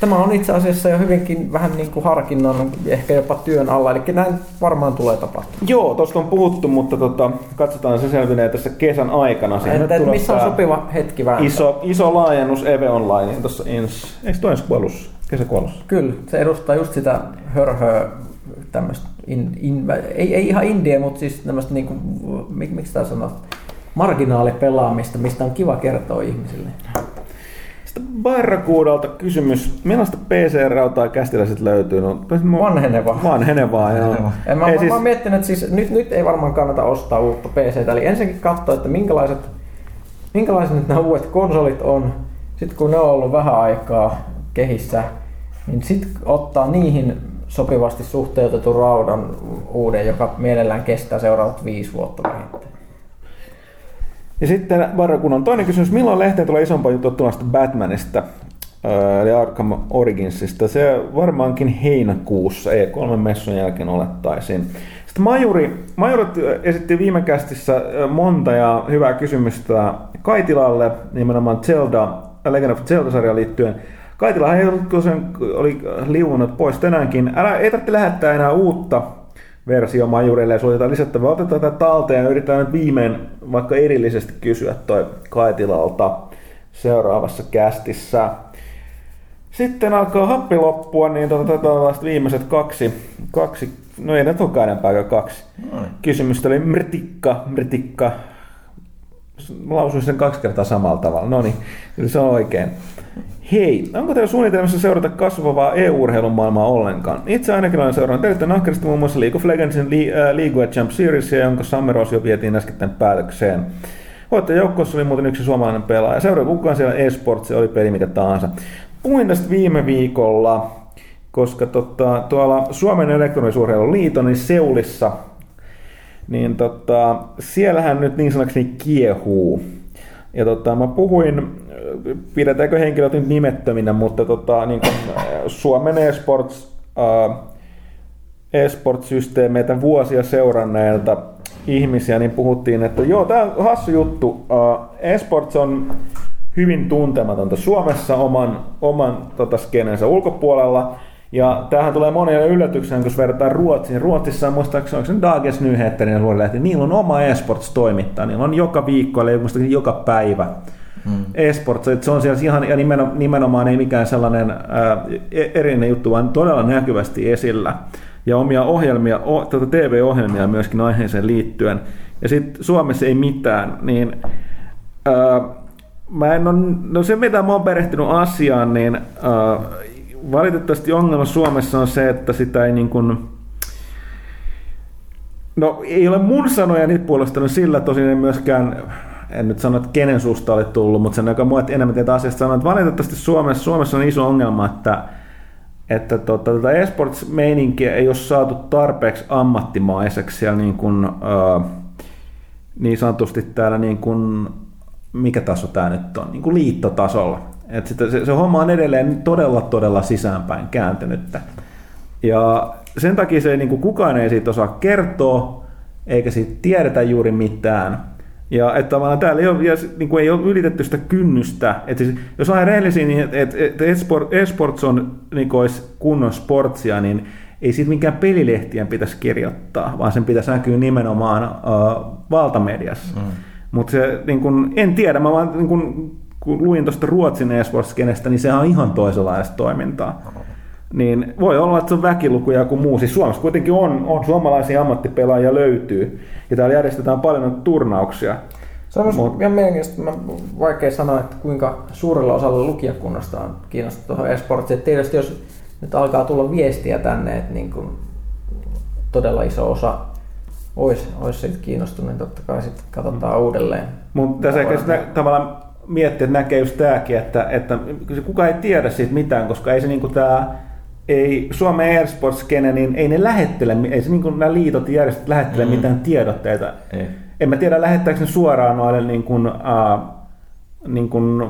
Tämä on itse asiassa jo hyvinkin vähän niin kuin harkinnan, ehkä jopa työn alla, eli näin varmaan tulee tapahtumaan. Joo, tuosta on puhuttu, mutta tota, katsotaan se selvinee tässä kesän aikana. Entä, että missä on sopiva hetki vähän? Iso, iso laajennus EVE Online tuossa ensi, eikö tuo ensi kuolussa, kesäkuolussa? Kyllä, se edustaa just sitä hörhöä, tämmöistä, in, in, ei, ei ihan indie, mutta siis tämmöistä, niin kuin, mik, miksi tämä sanoo, marginaalipelaamista, mistä on kiva kertoa ihmisille. Sitten Barracuudalta kysymys, millaista PC-rautaa kästiläiset löytyy? No, vanhenevaa. Vanhenevaa, joo. Ja mä, mä, siis... mä oon miettinyt, että siis nyt, nyt ei varmaan kannata ostaa uutta PC, eli ensinnäkin katsoa, että minkälaiset, minkälaiset nyt nämä uudet konsolit on. Sitten kun ne on ollut vähän aikaa kehissä, niin sitten ottaa niihin sopivasti suhteutetun raudan uuden, joka mielellään kestää seuraavat viisi vuotta vähintään. Ja sitten Barrakunnan toinen kysymys, milloin lehteen tulee isompaa juttua Batmanista, eli Arkham Originsista? Se varmaankin heinäkuussa E3-messun jälkeen olettaisin. Sitten Majuri, Majurit esitti viime kästissä monta ja hyvää kysymystä Kaitilalle, nimenomaan Zelda, Legend of Zelda-sarjaan liittyen. Kaitilahan ei ollut, kun sen oli liuunut pois tänäänkin. Älä, ei tarvitse lähettää enää uutta versio majurille ja suotetaan lisättävää. Otetaan tätä talteen ja yritetään nyt viimein vaikka erillisesti kysyä toi Kaitilalta seuraavassa kästissä. Sitten alkaa happi loppua, niin tota, tota, viimeiset kaksi, kaksi, no ei ne olekaan enempää kaksi. Noin. Kysymystä oli mritikka, mritikka. Lausuin sen kaksi kertaa samalla tavalla. No niin, se on oikein. Hei, onko teillä suunnitelmassa seurata kasvavaa EU-urheilun maailmaa ollenkaan? Itse ainakin olen seurannut erittäin ahkerasti muun muassa League of Legendsin League of Champ Series, jonka Summer jo vietiin äsken päätökseen. Voittajoukkoissa oli muuten yksi suomalainen pelaaja. Seuraa kukaan siellä eSports, se oli peli mikä tahansa. Puhuin tästä viime viikolla, koska tota, tuolla Suomen elektronisuurheilun liiton niin Seulissa, niin tota, siellähän nyt niin sanokseni kiehuu. Ja tota, mä puhuin pidetäänkö henkilöt nyt nimettöminä, mutta tota, niin kuin, äh, Suomen eSports, uh, eSports-systeemeitä vuosia seuranneilta ihmisiä, niin puhuttiin, että joo, tämä on hassu juttu. Uh, eSports on hyvin tuntematonta Suomessa oman, oman tota, skenensä ulkopuolella. Ja tämähän tulee monia yllätyksenä, kun verrataan Ruotsiin. Ruotsissa on muistaakseni, onko se Dagens Nyheterin luolehti, niillä on oma eSports-toimittaja. Niillä on joka viikko, eli joka päivä mm. eSports, että se on siellä ihan, ja nimenomaan, nimenomaan ei mikään sellainen ää, e, erinen juttu, vaan todella näkyvästi esillä. Ja omia ohjelmia, o, tuota TV-ohjelmia myöskin aiheeseen liittyen. Ja sitten Suomessa ei mitään, niin ää, mä en ole, no se mitä mä oon perehtynyt asiaan, niin ää, valitettavasti ongelma Suomessa on se, että sitä ei niin kuin, No ei ole mun sanoja niitä puolustanut sillä tosin ei myöskään en nyt sano, että kenen suusta oli tullut, mutta sen, joka mua enemmän tietää asiasta sanoo, että valitettavasti Suomessa, Suomessa on iso ongelma, että että tota, tätä esports-meininkiä ei ole saatu tarpeeksi ammattimaiseksi siellä niin, kuin, niin sanotusti täällä niin kuin, mikä taso tämä nyt on, niin kuin liittotasolla. Et sitä, se, se homma on edelleen todella, todella sisäänpäin kääntynyttä. Ja sen takia se niin kuin kukaan ei siitä osaa kertoa, eikä siitä tiedetä juuri mitään. Ja että tavallaan täällä ei ole, ja, niin kuin ei ole ylitetty sitä kynnystä. Että siis, jos on rehellisiä, niin että et, et esports on niin kuin olisi kunnon sportsia, niin ei siitä mikään pelilehtien pitäisi kirjoittaa, vaan sen pitäisi näkyä nimenomaan uh, valtamediassa. Mm. Mutta se, niin kun, en tiedä, mä vaan niin kun, kun luin tuosta Ruotsin esports niin sehän on ihan toisenlaista toimintaa. niin voi olla, että se on väkilukuja joku muu. Siis Suomessa kuitenkin on, on suomalaisia ammattipelaajia löytyy, ja täällä järjestetään paljon turnauksia. Se on Mut- ihan mielenkiintoista. Mä vaikea sanoa, että kuinka suurella osalla lukijakunnasta on kiinnostunut tuohon esportsiin. Et Tietysti jos nyt alkaa tulla viestiä tänne, että niin kuin todella iso osa olisi, olisi siitä kiinnostunut, niin totta kai sitten katsotaan uudelleen. Mutta tässä ehkä sitä tavallaan miettiä, että näkee just tämäkin, että, että kukaan ei tiedä siitä mitään, koska ei se niinku tää, ei Suomen esports niin ei ne lähettele, ei se niinku nämä liitot ja järjestöt lähettele mm. mitään tiedotteita. Ei. En mä tiedä, lähettääkö ne suoraan noille niin kuin, uh, niin kuin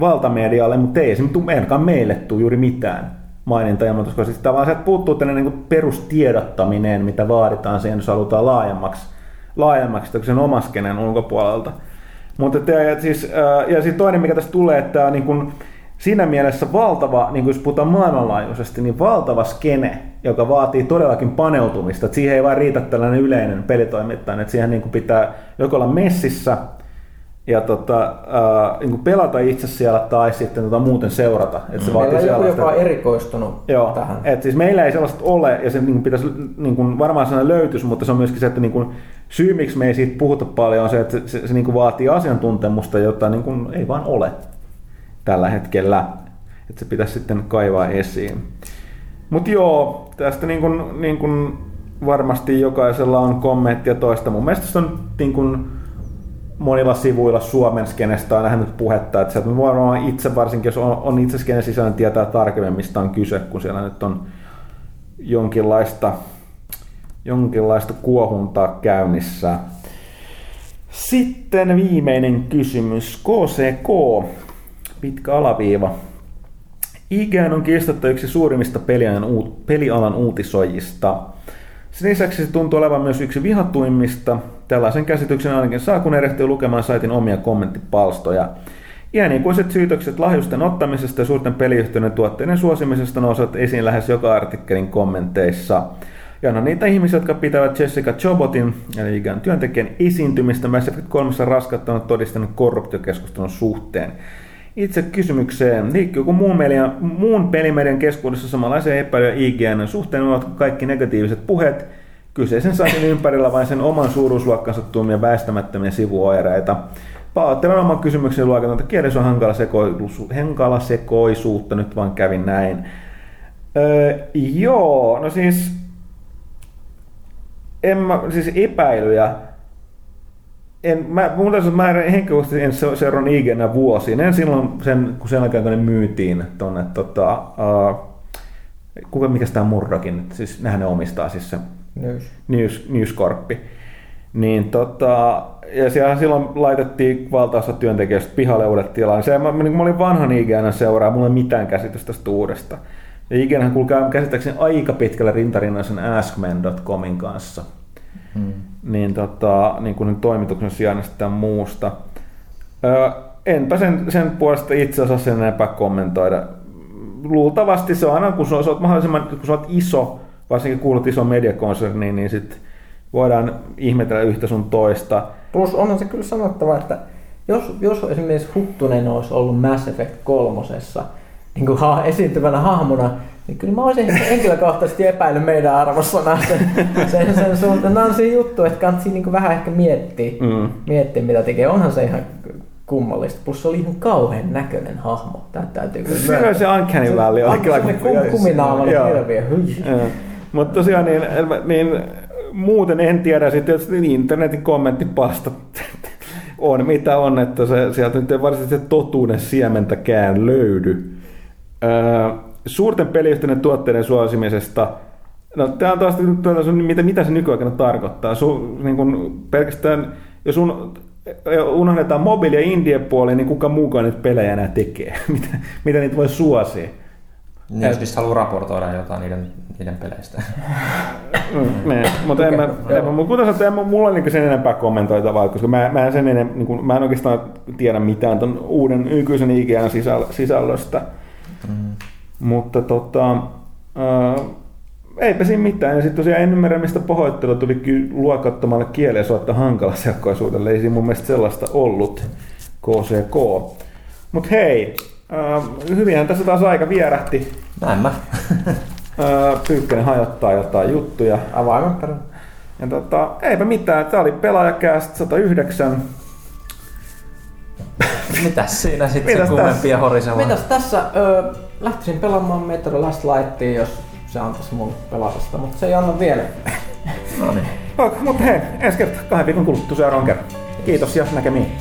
valtamedialle, mutta ei se ainakaan meille tule juuri mitään maininta koska siis tavallaan sieltä puuttuu tällainen niin kuin perustiedottaminen, mitä vaaditaan siihen, jos halutaan laajemmaksi, laajemmaksi sen omaskenen ulkopuolelta. Mutta te, ja, siis, ja sitten toinen, mikä tästä tulee, että niin kuin siinä mielessä valtava, niin kuin jos puhutaan maailmanlaajuisesti, niin valtava skene, joka vaatii todellakin paneutumista. Että siihen ei vain riitä tällainen yleinen pelitoimittaja, että siihen niin pitää joko olla messissä ja tota, ää, niin kuin pelata itse siellä tai sitten tota muuten seurata. Että se Meillä vaatii on joku, joka on erikoistunut Joo, tähän. et siis meillä ei sellaista ole, ja se niin kuin pitäisi niin kuin varmaan sellainen löytys, mutta se on myöskin se, että niin kuin, syy, miksi me ei siitä puhuta paljon, on se, että se, se, se niin kuin vaatii asiantuntemusta, jota niin kuin ei vaan ole tällä hetkellä. Että se pitäisi sitten kaivaa esiin. Mutta joo, tästä niin kuin, niin kuin varmasti jokaisella on kommenttia toista. Mun mielestä se on niin kuin monilla sivuilla Suomen skenestä on nähnyt puhetta, että sieltä varmaan itse, varsinkin jos on, on itse skenen sisällä, niin tietää tarkemmin, mistä on kyse, kun siellä nyt on jonkinlaista, jonkinlaista kuohuntaa käynnissä. Sitten viimeinen kysymys. KCK, pitkä alaviiva. IGN on kiistatta yksi suurimmista uut, pelialan uutisoijista. Sen lisäksi se tuntuu olevan myös yksi vihatuimmista. Tällaisen käsityksen ainakin saa, kun erehtyy lukemaan saitin omia kommenttipalstoja. Iänikuiset syytökset lahjusten ottamisesta ja suurten peliyhtiöiden tuotteiden suosimisesta nousevat esiin lähes joka artikkelin kommenteissa. Ja on niitä ihmisiä, jotka pitävät Jessica Chobotin, eli ikään työntekijän esiintymistä Mass Effect 3 raskauttanut todistanut korruptiokeskustelun suhteen. Itse kysymykseen, liikkuuko muun, media, muun pelimedian keskuudessa samanlaisia epäilyjä IGN suhteen, ovatko kaikki negatiiviset puheet kyseisen saitin ympärillä vain sen oman suuruusluokkansa tuomia väistämättömiä sivuoireita. Pahoittelen oman kysymyksen luokatonta kielessä on hankala, sekoilu- hankala sekoisuutta, nyt vaan kävin näin. Öö, joo, no siis, en mä, siis epäilyjä. En, mä, mun täytyy, mä en henkilökohtaisesti en se- seurannut IGN vuosiin. En silloin sen, kun sen jälkeen kun ne myytiin tonne, tota, uh, kuka, mikä tämä Murdokin nyt, siis nehän ne omistaa siis se News. News, News. Niin tota, ja siellä silloin laitettiin valtaosa työntekijöistä pihalle uudet tilaan. Se, mä, niin mä olin vanhan IGN seuraa, mulla ei mitään käsitystä tästä uudesta. Ja IGN kulkee käsittääkseni aika pitkälle rintarinnaisen Askman.comin kanssa. Hmm. Niin, tota, niin kuin toimituksen sijaan sitten muusta. Öö, enpä sen, sen puolesta itse asiassa sen enempää kommentoida. Luultavasti se on aina, kun sä oot mahdollisimman, kun sä oot iso, varsinkin kuulut iso mediakonserniin, niin sit voidaan ihmetellä yhtä sun toista. Plus onhan se kyllä sanottava, että jos, jos esimerkiksi Huttunen olisi ollut Mass Effect kolmosessa niin kuin ha- esiintyvänä hahmona, niin kyllä mä olisin henkilökohtaisesti epäillyt meidän arvossana sen, sen, sen suhteen. Nämä on se juttu, että kannattaa niin vähän ehkä miettiä, Mm. miettiä, mitä tekee. Onhan se ihan kummallista. Plus se oli ihan kauhean näköinen hahmo. Tämä täytyy kyllä Siis se Uncanny Valley oli kyllä Se kum. Hyi. Joo. Mutta tosiaan niin, niin, muuten en tiedä sitten, niin internetin kommenttipasta on mitä on, että se, sieltä nyt ei varsinaisesti se totuuden siementäkään löydy. Öö, suurten peliyhtiöiden tuotteiden suosimisesta No, tämä on taas, sun- mitä, mitä se nykyaikana tarkoittaa. Su, niin kun pelkästään, jos un, unohdetaan mobiili- ja indie-puoli, niin kuka muukaan niitä pelejä enää tekee? mitä, mitä niitä voi suosia? Niin, jos niistä haluaa raportoida jotain niiden, niiden peleistä. Mm, niin, mutta en mä, en mä, mutta kuten sanottu, en mä- mulla on niin sen enempää kommentoitavaa, koska mä, mä, en sen enem, niin kuin, mä en oikeastaan tiedä mitään ton uuden nykyisen IGN sisäl, sisällöstä. Mm. Mutta tota, ää, eipä siinä mitään. Ja sitten tosiaan en ymmärrä, mistä pahoittelu tuli ky- luokattomalle kielen hankala selkkoisuudelle. Ei siinä mun mielestä sellaista ollut. KCK. Mutta hei, Öö, hyvinhän tässä taas aika vierähti. Näin mä. Öö, Pyykkönen hajottaa jotain juttuja. Avaimen perään. Ja tota, eipä mitään, tää oli pelaajakäst 109. Mitäs siinä sitten Mitäs se kuumempia horisemaan? Mitäs tässä? Ö, lähtisin pelaamaan Metro Last Lightia, jos se antaisi mun pelata sitä, mutta se ei anna vielä. No niin. Okay, mutta hei, ensi kertaa kahden viikon kuluttua seuraavan kerran. Kiitos ja näkemiin.